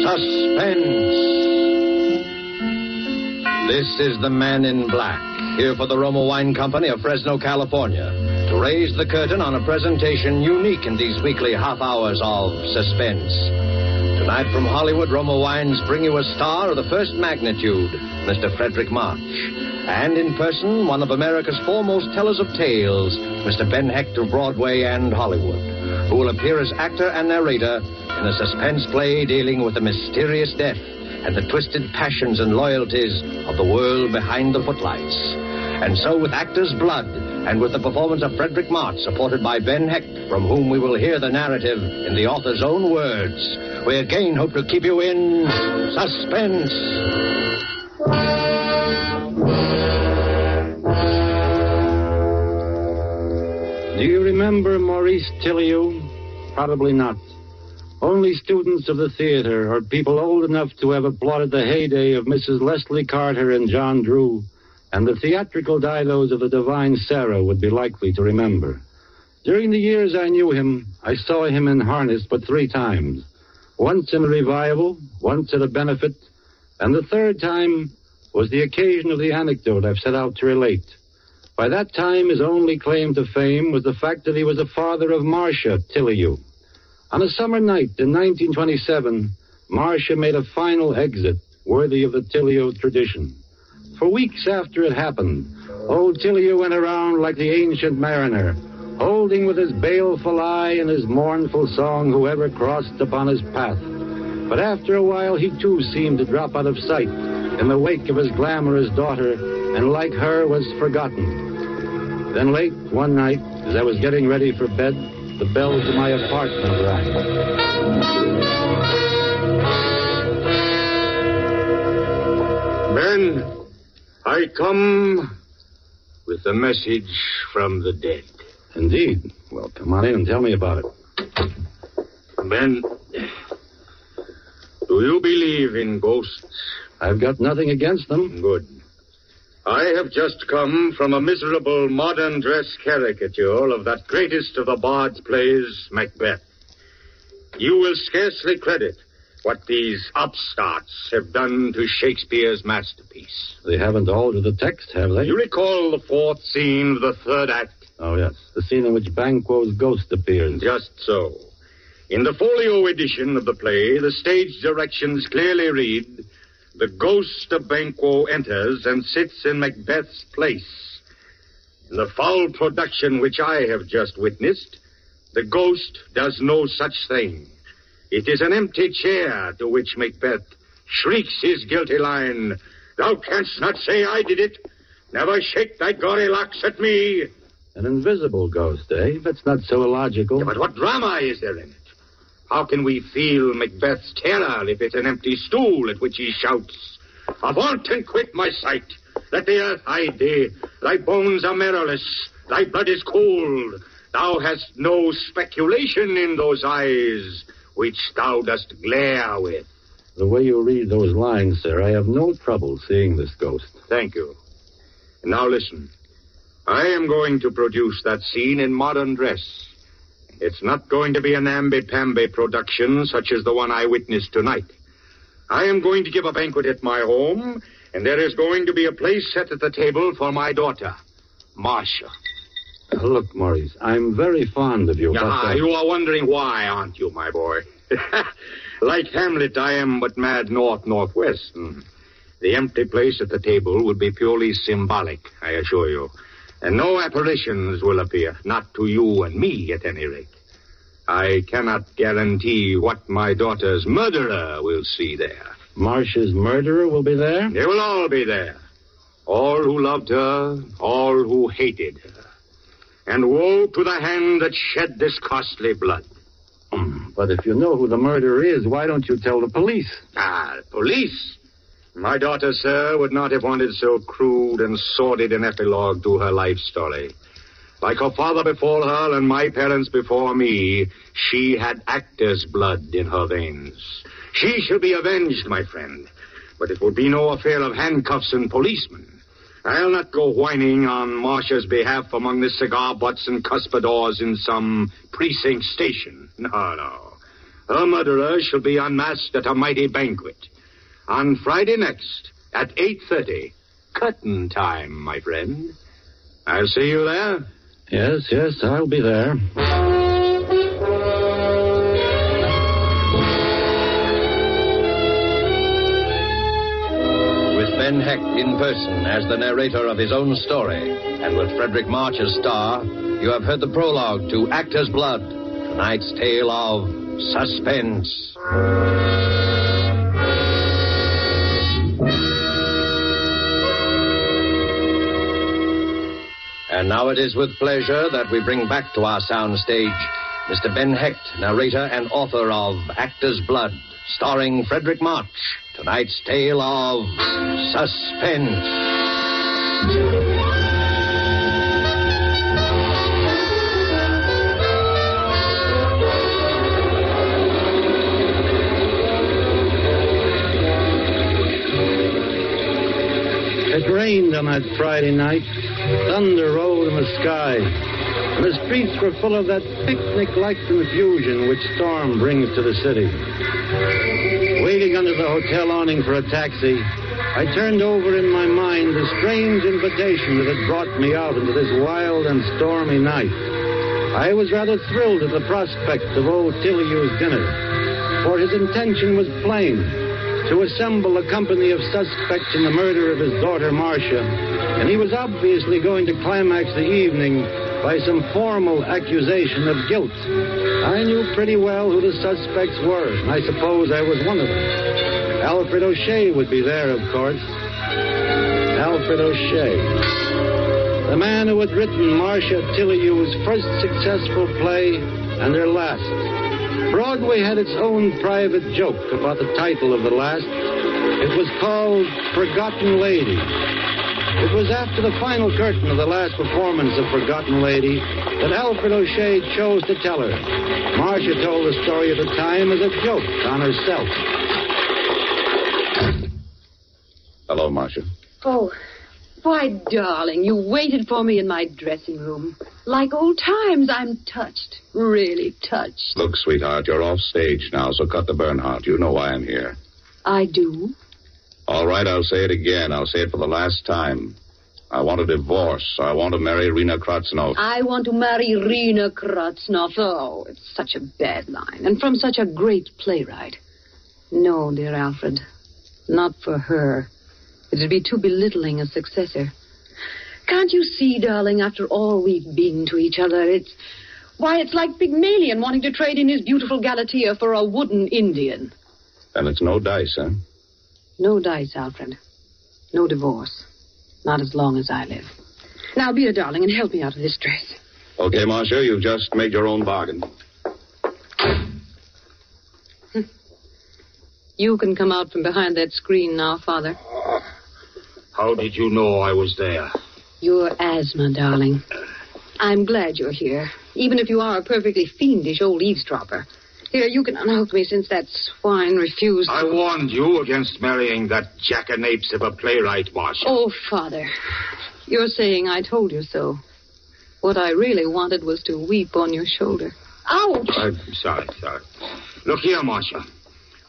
Suspense. This is the man in black, here for the Roma Wine Company of Fresno, California, to raise the curtain on a presentation unique in these weekly half hours of suspense. Tonight from Hollywood, Roma Wines bring you a star of the first magnitude, Mr. Fredric March. And in person, one of America's foremost tellers of tales, Mr. Ben Hecht of Broadway and Hollywood, who will appear as actor and narrator in a suspense play dealing with a mysterious death and the twisted passions and loyalties of the world behind the footlights. And so, with actor's blood, and with the performance of Fredric March, supported by Ben Hecht, from whom we will hear the narrative in the author's own words, we again hope to keep you in suspense. Do you remember Maurice Tilliou? Probably not. Only students of the theater or people old enough to have applauded the heyday of Mrs. Leslie Carter and John Drew and the theatrical dialogues of the divine Sarah would be likely to remember. During the years I knew him, I saw him in harness but three times. Once in a revival, once at a benefit, and the third time was the occasion of the anecdote I've set out to relate. By that time, his only claim to fame was the fact that he was the father of Marcia Tillyu. On a summer night in 1927, Marcia made a final exit worthy of the Tillyu tradition. For weeks after it happened, old Tillyu went around like the ancient mariner, holding with his baleful eye and his mournful song whoever crossed upon his path. But after a while, he too seemed to drop out of sight in the wake of his glamorous daughter, and like her was forgotten. Then late one night, as I was getting ready for bed, the bell to my apartment rang. Ben, I come with a message from the dead. Indeed. Well, come on in and tell me about it. Ben, do you believe in ghosts? I've got nothing against them. Good. I have just come from a miserable modern dress caricature of that greatest of the bard's plays, Macbeth. You will scarcely credit what these upstarts have done to Shakespeare's masterpiece. They haven't altered the text, have they? You recall the fourth scene of the third act? Oh, yes. The scene in which Banquo's ghost appears. Just so. In the folio edition of the play, the stage directions clearly read The ghost of Banquo enters and sits in Macbeth's place. In the foul production which I have just witnessed, the ghost does no such thing. It is an empty chair to which Macbeth shrieks his guilty line Thou canst not say I did it. Never shake thy gory locks at me. An invisible ghost, eh? That's not so illogical. Yeah, but what drama is there in it? How can we feel Macbeth's terror if it's an empty stool at which he shouts, Avaunt and quit my sight. Let the earth hide thee. Thy bones are marrowless. Thy blood is cold. Thou hast no speculation in those eyes which thou dost glare with. The way you read those lines, sir, I have no trouble seeing this ghost. Thank you. And now listen. I am going to produce that scene in modern dress. It's not going to be a namby-pamby production such as the one I witnessed tonight. I am going to give a banquet at my home, and there is going to be a place set at the table for my daughter, Marcia. Look, Maurice, I'm very fond of you. But, uh, you are wondering why, aren't you, my boy? like Hamlet, I am but mad north-northwest. Mm. The empty place at the table would be purely symbolic, I assure you. And no apparitions will appear, not to you and me, at any rate. I cannot guarantee what my daughter's murderer will see there. Marcia's murderer will be there? They will all be there. All who loved her, all who hated her. And woe to the hand that shed this costly blood. But if you know who the murderer is, why don't you tell the police? Ah, police? My daughter, sir, would not have wanted so crude and sordid an epilogue to her life story. Like her father before her and my parents before me, she had actor's blood in her veins. She shall be avenged, my friend. But it will be no affair of handcuffs and policemen. I'll not go whining on Marcia's behalf among the cigar butts and cuspidors in some precinct station. No, no. Her murderer shall be unmasked at a mighty banquet. On Friday next, at 8.30. Curtain time, my friend. I'll see you there. Yes, yes, I'll be there. Ben Hecht in person as the narrator of his own story, and with Fredric March as star, you have heard the prologue to Actor's Blood, tonight's tale of suspense. And now it is with pleasure that we bring back to our soundstage Mr. Ben Hecht, narrator and author of Actor's Blood, starring Fredric March. Tonight's tale of suspense. It rained on that Friday night. Thunder rolled in the sky. And the streets were full of that picnic-like confusion which storm brings to the city. Waiting under the hotel awning for a taxi, I turned over in my mind the strange invitation that had brought me out into this wild and stormy night. I was rather thrilled at the prospect of old Tillayou's dinner, for his intention was plain to assemble a company of suspects in the murder of his daughter Marcia, and he was obviously going to climax the evening by some formal accusation of guilt. I knew pretty well who the suspects were, and I suppose I was one of them. Alfred O'Shea would be there, of course. Alfred O'Shea. The man who had written Marcia Tillayou's first successful play and her last. Broadway had its own private joke about the title of the last. It was called Forgotten Lady. It was after the final curtain of the last performance of Forgotten Lady that Alfred O'Shea chose to tell her. Marcia told the story at the time as a joke on herself. Hello, Marcia. Oh, why, darling, you waited for me in my dressing room. Like old times, I'm touched. Really touched. Look, sweetheart, you're off stage now, so cut the Bernhardt. You know why I'm here. I do. All right, I'll say it again. I'll say it for the last time. I want a divorce. I want to marry Rena Kratznoff. I want to marry Rena Kratznoff. Oh, it's such a bad line. And from such a great playwright. No, dear Alfred. Not for her. It'd be too belittling a successor. Can't you see, darling, after all we've been to each other, it's. Why, it's like Pygmalion wanting to trade in his beautiful Galatea for a wooden Indian. And it's no dice, huh? No dice, Alfred. No divorce. Not as long as I live. Now, be a darling and help me out of this dress. Okay, Marcia, you've just made your own bargain. You can come out from behind that screen now, Father. How did you know I was there? Your asthma, darling. I'm glad you're here, even if you are a perfectly fiendish old eavesdropper. Here, you can unhook me since that swine refused. I warned you against marrying that jackanapes of a playwright, Marcia. Oh, Father. You're saying I told you so. What I really wanted was to weep on your shoulder. Ouch! I'm sorry, sorry. Look here, Marcia.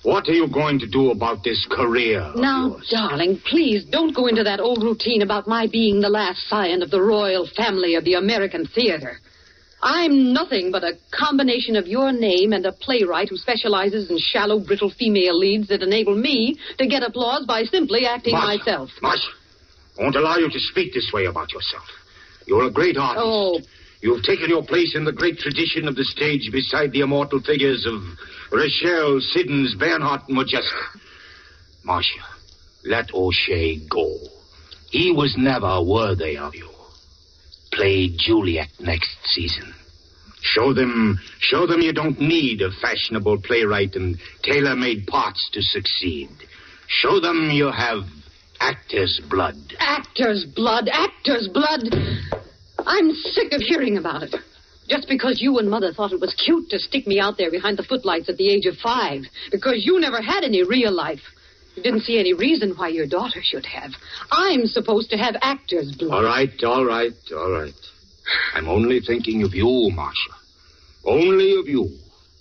What are you going to do about this career? Now, darling, please don't go into that old routine about my being the last scion of the royal family of the American theater. I'm nothing but a combination of your name and a playwright who specializes in shallow, brittle female leads that enable me to get applause by simply acting Marcia, myself. Marcia, I won't allow you to speak this way about yourself. You're a great artist. Oh, You've taken your place in the great tradition of the stage beside the immortal figures of Rachel, Siddons, Bernhardt, and Modjeska. Marcia, let O'Shea go. He was never worthy of you. Play Juliet next season. Show them, show them you don't need a fashionable playwright and tailor-made parts to succeed. Show them you have actor's blood. actor's blood, actor's blood. I'm sick of hearing about it. Just because you and Mother thought it was cute to stick me out there behind the footlights at the age of five. Because you never had any real life. You didn't see any reason why your daughter should have. I'm supposed to have actor's blood. All right, all right, all right. I'm only thinking of you, Marcia. Only of you.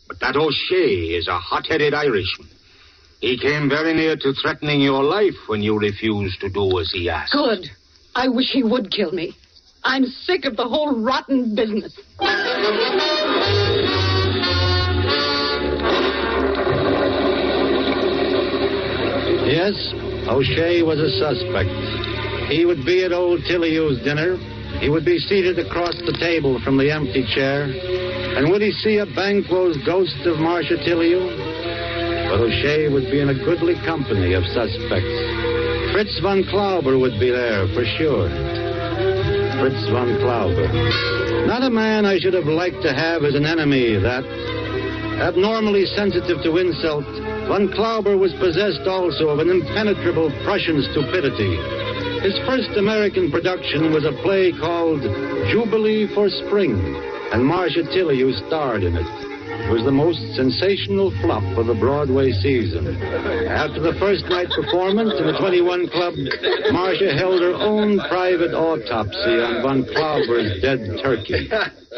But that O'Shea is a hot-headed Irishman. He came very near to threatening your life when you refused to do as he asked. Good. I wish he would kill me. I'm sick of the whole rotten business. Yes, O'Shea was a suspect. He would be at old Tillayou's dinner. He would be seated across the table from the empty chair. And would he see a Banquo's ghost of Marcia Tillayou? But O'Shea would be in a goodly company of suspects. Fritz von Klauber would be there, for sure. Fritz von Klauber. Not a man I should have liked to have as an enemy, that. Abnormally sensitive to insult, von Klauber was possessed also of an impenetrable Prussian stupidity. His first American production was a play called Jubilee for Spring, and Marcia who starred in it. Was the most sensational flop of the Broadway season. After the first night performance in the 21 Club, Marcia held her own private autopsy on von Klauber's dead turkey.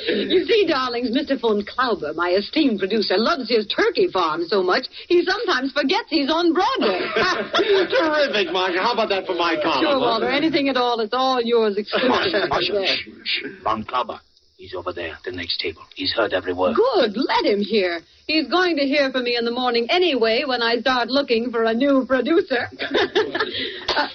You see, darlings, Mr. von Klauber, my esteemed producer, loves his turkey farm so much he sometimes forgets he's on Broadway. Terrific, Marcia. How about that for my column? Sure, Walter. Anything at all. It's all yours exclusively. Marcia, shh, shh. Von Klauber. He's over there, the next table. He's heard every word. Good. Let him hear. He's going to hear from me in the morning anyway when I start looking for a new producer. uh,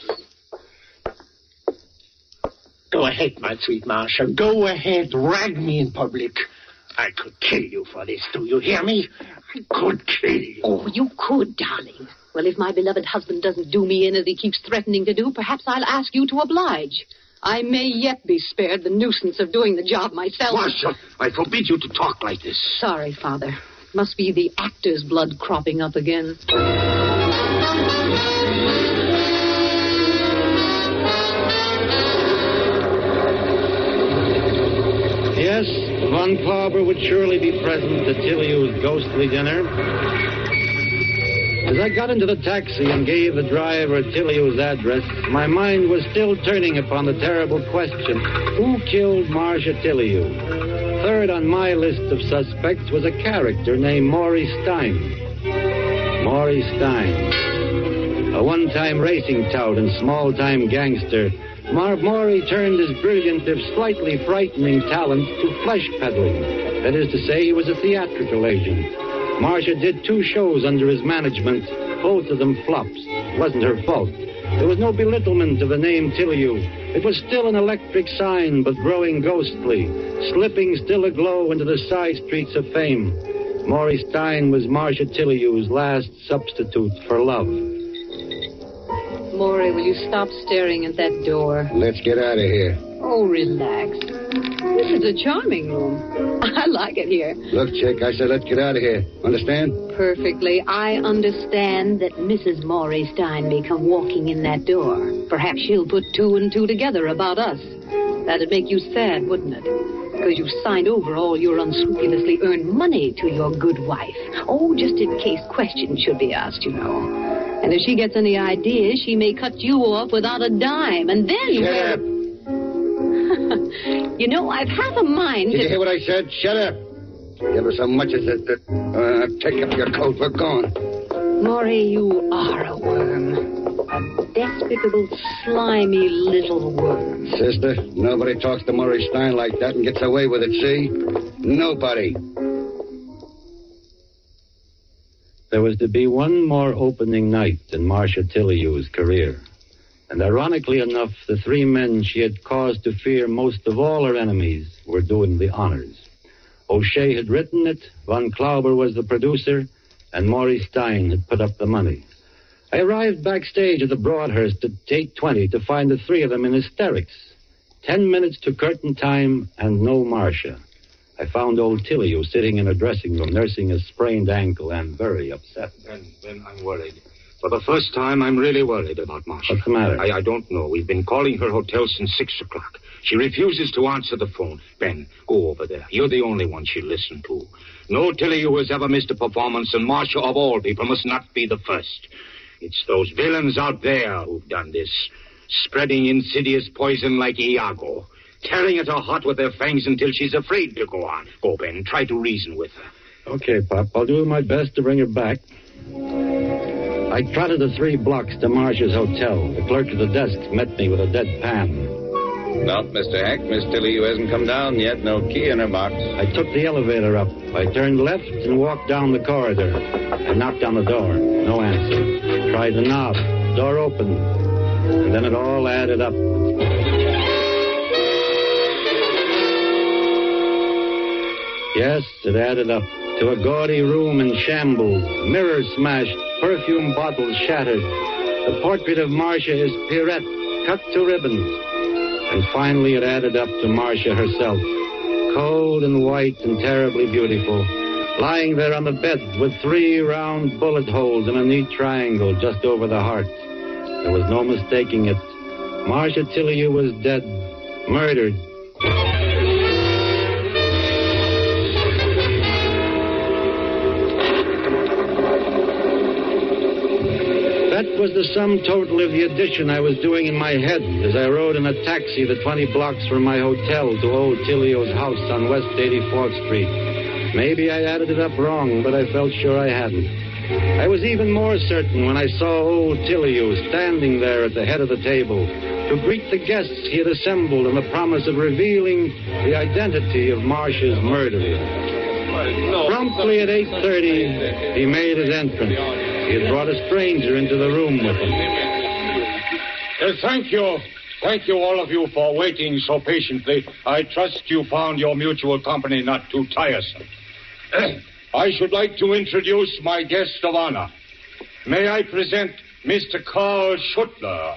Go ahead, my sweet Marcia. Go ahead. Rag me in public. I could kill you for this. Do you hear me? I could kill you. oh, you could, darling. Well, if my beloved husband doesn't do me in as he keeps threatening to do, perhaps I'll ask you to oblige. I may yet be spared the nuisance of doing the job myself. Marcia, I forbid you to talk like this. Sorry, Father. Must be the actor's blood cropping up again. Yes, Von Klauber would surely be present at Tillayou's ghostly dinner. As I got into the taxi and gave the driver Tillayou's address, my mind was still turning upon the terrible question who killed Marcia Tillayou? Third on my list of suspects was a character named Maury Stein. Maury Stein. A one time racing tout and small time gangster, Marv Maury turned his brilliant, if slightly frightening talent to flesh peddling. That is to say, he was a theatrical agent. Marcia did two shows under his management, both of them flops. It wasn't her fault. There was no belittlement of the name Tillayou. It was still an electric sign, but growing ghostly, slipping still aglow into the side streets of fame. Maury Stein was Marcia Tillayou's last substitute for love. Maury, will you stop staring at that door? Let's get out of here. Oh, relax. This is a charming room. I like it here. Look, chick, I said let's get out of here. Understand? Perfectly. I understand that Mrs. Maury Stein may come walking in that door. Perhaps she'll put two and two together about us. That'd make you sad, wouldn't it? Because you signed over all your unscrupulously earned money to your good wife. Oh, just in case questions should be asked, you know. And if she gets any ideas, she may cut you off without a dime. And then. Shut up. you know, I've half a mind Did to. you hear what I said? Shut up. You ever so much as a... Uh, take up your coat. We're gone. Maury, you are a worm. A despicable, slimy little worm. Sister, nobody talks to Maury Stein like that and gets away with it, see? Nobody. There was to be one more opening night in Marcia Tillayou's career. And ironically enough, the three men she had caused to fear most of all her enemies were doing the honors. O'Shea had written it, Von Klauber was the producer, and Maury Stein had put up the money. I arrived backstage at the Broadhurst at 8.20 to find the three of them in hysterics. Ten minutes to curtain time and no Marcia. I found old Tillayou sitting in her dressing room nursing a sprained ankle and very upset. Then, then I'm worried. For the first time, I'm really worried about Marcia. What's the matter? I, I don't know. We've been calling her hotel since six o'clock. She refuses to answer the phone. Ben, go over there. You're the only one she'll listen to. No Tilly who has ever missed a performance, and Marcia, of all people, must not be the first. It's those villains out there who've done this, spreading insidious poison like Iago, tearing at her heart with their fangs until she's afraid to go on. Go, Ben. Try to reason with her. Okay, Pop. I'll do my best to bring her back. I trotted the three blocks to Marcia's hotel. The clerk at the desk met me with a dead pan. Well, Mr. Hecht, Miss Tilly, you hasn't come down yet. No key in her box. I took the elevator up. I turned left and walked down the corridor. I knocked on the door. No answer. Tried the knob. Door opened. And then it all added up. Yes, it added up to a gaudy room in shambles, mirrors smashed, perfume bottles shattered. The portrait of Marcia is Pierrette, cut to ribbons. And finally, it added up to Marcia herself, cold and white and terribly beautiful, lying there on the bed with three round bullet holes in a neat triangle just over the heart. There was no mistaking it. Marcia Tillayou was dead, murdered. Was the sum total of the addition I was doing in my head as I rode in a taxi the 20 blocks from my hotel to old Tillayou's house on West 84th Street. Maybe I added it up wrong, but I felt sure I hadn't. I was even more certain when I saw old Tillayou standing there at the head of the table to greet the guests he had assembled on the promise of revealing the identity of Marcia's murderer. Promptly at 8.30, he made his entrance. He had brought a stranger into the room with him. Uh, thank you. Thank you, all of you, for waiting so patiently. I trust you found your mutual company not too tiresome. I should like to introduce my guest of honor. May I present Mr. Carl Schuttler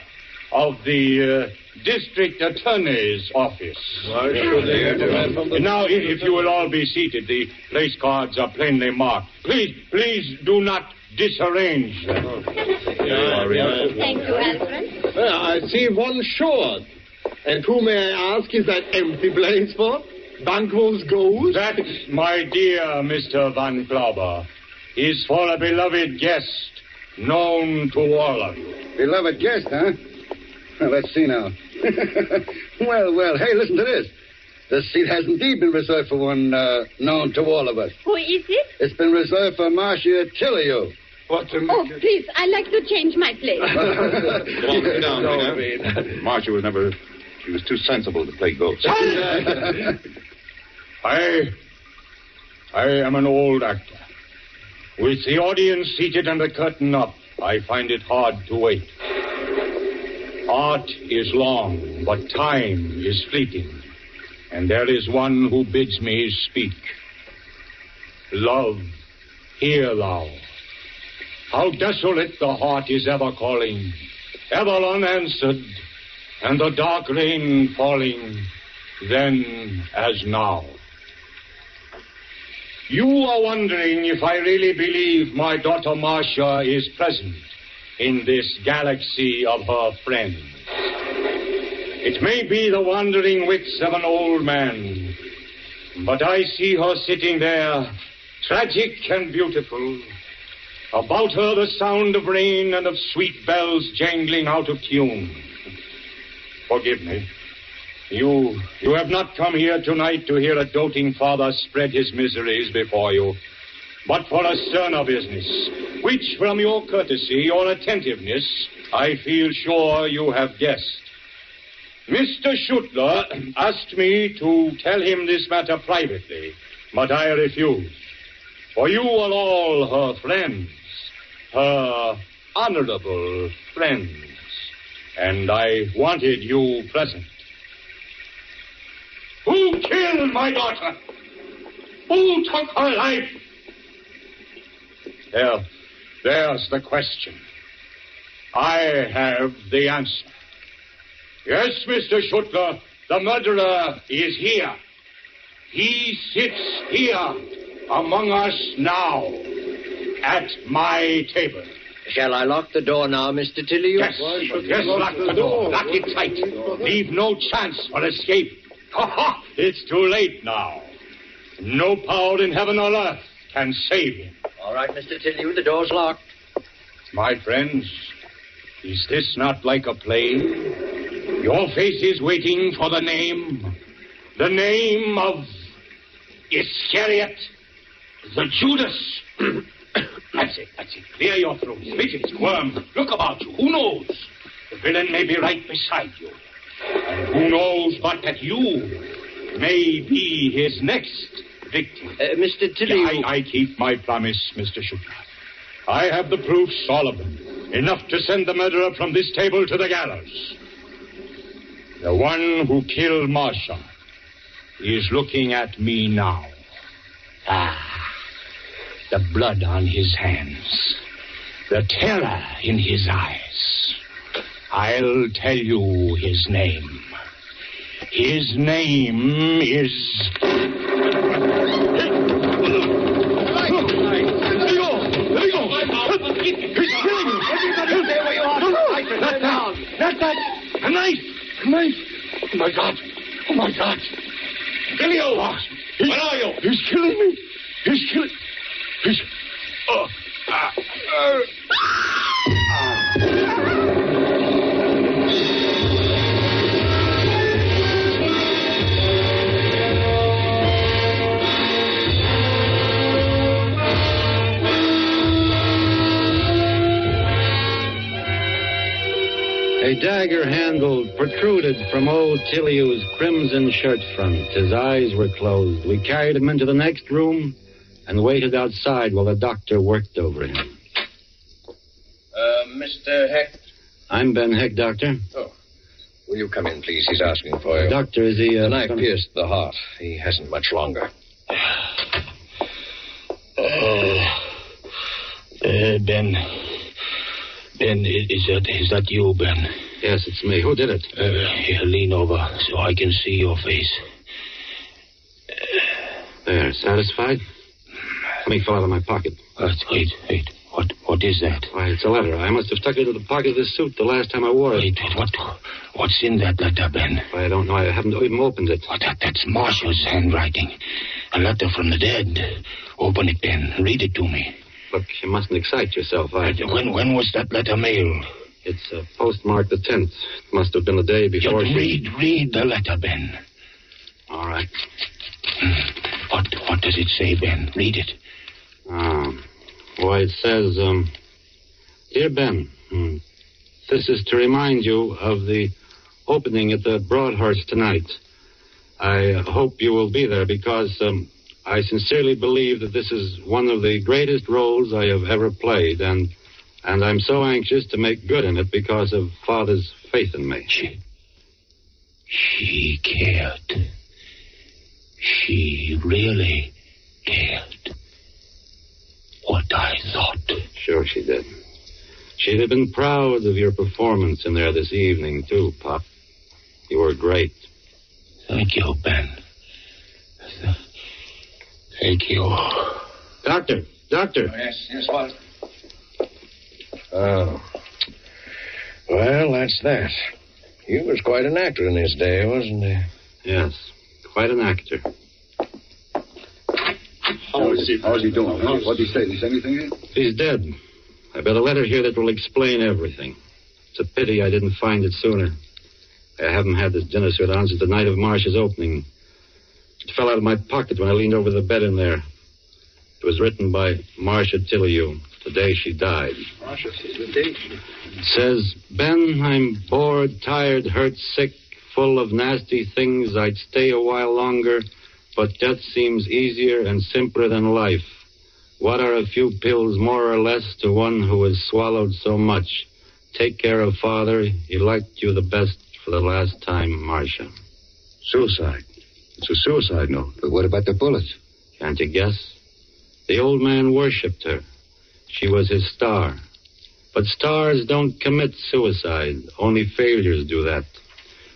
of the uh, District Attorney's Office. Why should they- Now, if, if you will all be seated, the place cards are plainly marked. Please, please do not disarrange them. Thank you, Alfred. Well, I see one short. And who, may I ask, is that empty place for? Banquo's gold? That, my dear Mr. von Klauber, is for a beloved guest known to all of you. Beloved guest, huh? Well, let's see now. well, well, hey, listen to this. The seat has indeed been reserved for one uh, known to all of us. Who is it? It's been reserved for Marcia Tillayou. What the... Oh, please, I'd like to change my place. Come on, sit down, Rena. Marcia was never. She was too sensible to play ghosts. I. I am an old actor. With the audience seated and the curtain up, I find it hard to wait. Art is long, but time is fleeting. And there is one who bids me speak. Love, hear thou. How desolate the heart is ever calling, ever unanswered, and the dark rain falling, then as now. You are wondering if I really believe my daughter Marcia is present in this galaxy of her friends. It may be the wandering wits of an old man, but I see her sitting there, tragic and beautiful. About her the sound of rain and of sweet bells jangling out of tune. Forgive me. You you have not come here tonight to hear a doting father spread his miseries before you, but for a sterner business, which from your courtesy, your attentiveness, I feel sure you have guessed. Mr. Schuttler asked me to tell him this matter privately, but I refused. For you are all her friends, her honorable friends, and I wanted you present. Who killed my daughter? Who took her life? There, there's the question. I have the answer. Yes, Mr. Schuttler, the murderer is here. He sits here among us now at my table. Shall I lock the door now, Mr. Tilly? Yes, yes, lock the door. Lock it tight. Leave no chance for escape. Ha ha! It's too late now. No power in heaven or earth can save him. All right, Mr. Tilly, the door's locked. My friends, is this not like a play? Your face is waiting for the name. The name of Iscariot, the Judas. that's it, that's it. Clear your throats. Midgets, worms, look about you. Who knows? The villain may be right beside you. And who knows but that you may be his next victim. Uh, Mr. Tilly. I, I keep my promise, Mr. Schuttler. I have the proofs, all of them. Enough to send the murderer from this table to the gallows. The one who killed Marcia is looking at me now. Ah, the blood on his hands, the terror in his eyes. I'll tell you his name. His name is. Not that! Not that! A knife! A knife! Oh my God! Oh my God! Elio! Where are you? He's killing me! He's killing. He's. Oh. Ah. Uh. Dagger handle protruded from old Tillayou's crimson shirt front. His eyes were closed. We carried him into the next room and waited outside while the doctor worked over him. Uh, Mr. Hecht? I'm Ben Hecht, Doctor. Oh. Will you come in, please? He's asking for you. Doctor, is he... Uh, the knife gonna- pierced the heart. He hasn't much longer. Uh, uh, Ben. Ben, is that is that you, Ben? Yes, it's me. Who did it? Uh, here, lean over so I can see your face. There, satisfied? Something fell out of my pocket. Uh, wait, wait. What what is that? Why, it's a letter. I must have stuck it into the pocket of this suit the last time I wore it. Wait, what what's in that letter, Ben? I don't know. I haven't even opened it. Oh, that, that's Marcia's handwriting. A letter from the dead. Open it, Ben. Read it to me. Look, you mustn't excite yourself. I... When when was that letter mailed? It's uh, postmarked the 10th. It must have been the day before Just she... read read the letter, Ben. All right. What what does it say, Ben? Read it. Um, why, it says, um, Dear Ben, hmm, this is to remind you of the opening at the Broadhurst tonight. I hope you will be there because um, I sincerely believe that this is one of the greatest roles I have ever played, and and I'm so anxious to make good in it because of Father's faith in me. She, she cared. She really cared. What I thought. Sure she did. She'd have been proud of your performance in there this evening, too, Pop. You were great. Thank you, Ben. Thank you. Doctor, doctor. Oh, yes, yes, what? Oh. Well, that's that. He was quite an actor in his day, wasn't he? Yes, quite an actor. How is he, how's he doing? Huh? What'd he say? Did he say anything yet? He's dead. I've got a letter here that will explain everything. It's a pity I didn't find it sooner. I haven't had this dinner suit on since the night of Marcia's opening. It fell out of my pocket when I leaned over the bed in there. It was written by Marcia Tillayou, the day she died. Marcia, the date. It says, Ben, I'm bored, tired, hurt, sick, full of nasty things. I'd stay a while longer, but death seems easier and simpler than life. What are a few pills more or less to one who has swallowed so much? Take care of father. He liked you the best for the last time, Marcia. Suicide. It's a suicide note. But what about the bullets? Can't you guess? The old man worshipped her. She was his star. But stars don't commit suicide. Only failures do that.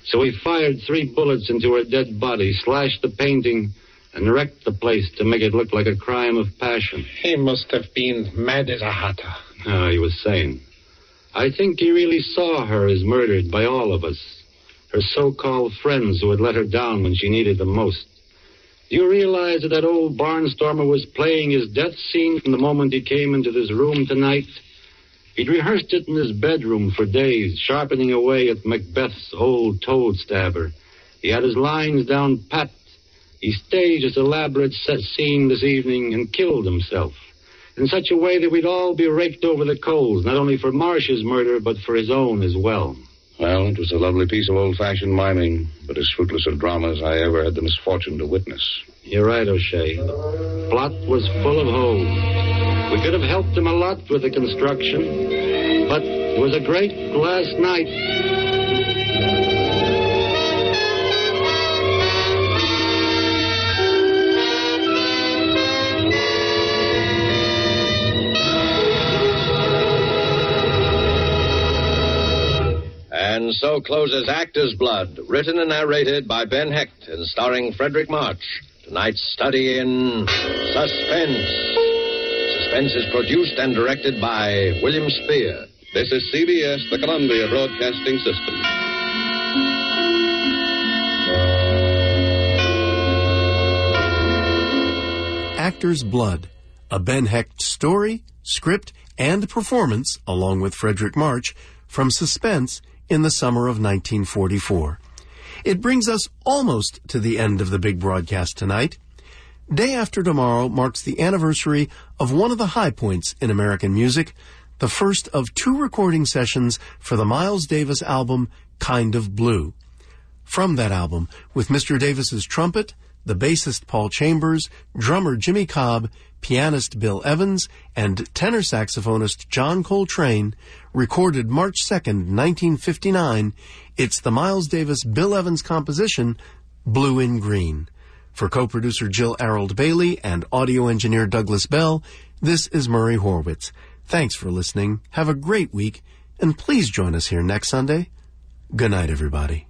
So he fired three bullets into her dead body, slashed the painting, and wrecked the place to make it look like a crime of passion. He must have been mad as a hatter. Oh, he was sane. I think he really saw her as murdered by all of us. Her so-called friends who had let her down when she needed them most. Do you realize that that old barnstormer was playing his death scene from the moment he came into this room tonight? He'd rehearsed it in his bedroom for days, sharpening away at Macbeth's old toad stabber. He had his lines down pat. He staged his elaborate set scene this evening and killed himself in such a way that we'd all be raked over the coals, not only for Marcia's murder, but for his own as well. Well, it was a lovely piece of old-fashioned miming, but as fruitless a drama as I ever had the misfortune to witness. You're right, O'Shea. Plot was full of holes. We could have helped him a lot with the construction, but it was a great last night. And so closes Actor's Blood, written and narrated by Ben Hecht and starring Fredric March. Tonight's study in suspense. Suspense is produced and directed by William Spear. This is CBS, the Columbia Broadcasting System. Actor's Blood, a Ben Hecht story, script, and performance, along with Fredric March, from Suspense in the summer of 1944. It brings us almost to the end of the big broadcast tonight. Day after tomorrow marks the anniversary of one of the high points in American music, the first of two recording sessions for the Miles Davis album Kind of Blue. From that album, with Mr. Davis's trumpet, the bassist Paul Chambers, drummer Jimmy Cobb, pianist Bill Evans, and tenor saxophonist John Coltrane, recorded March 2nd, 1959, it's the Miles Davis Bill Evans composition, Blue in Green. For co-producer Jill Arold Bailey and audio engineer Douglas Bell, this is Murray Horwitz. Thanks for listening. Have a great week, and please join us here next Sunday. Good night, everybody.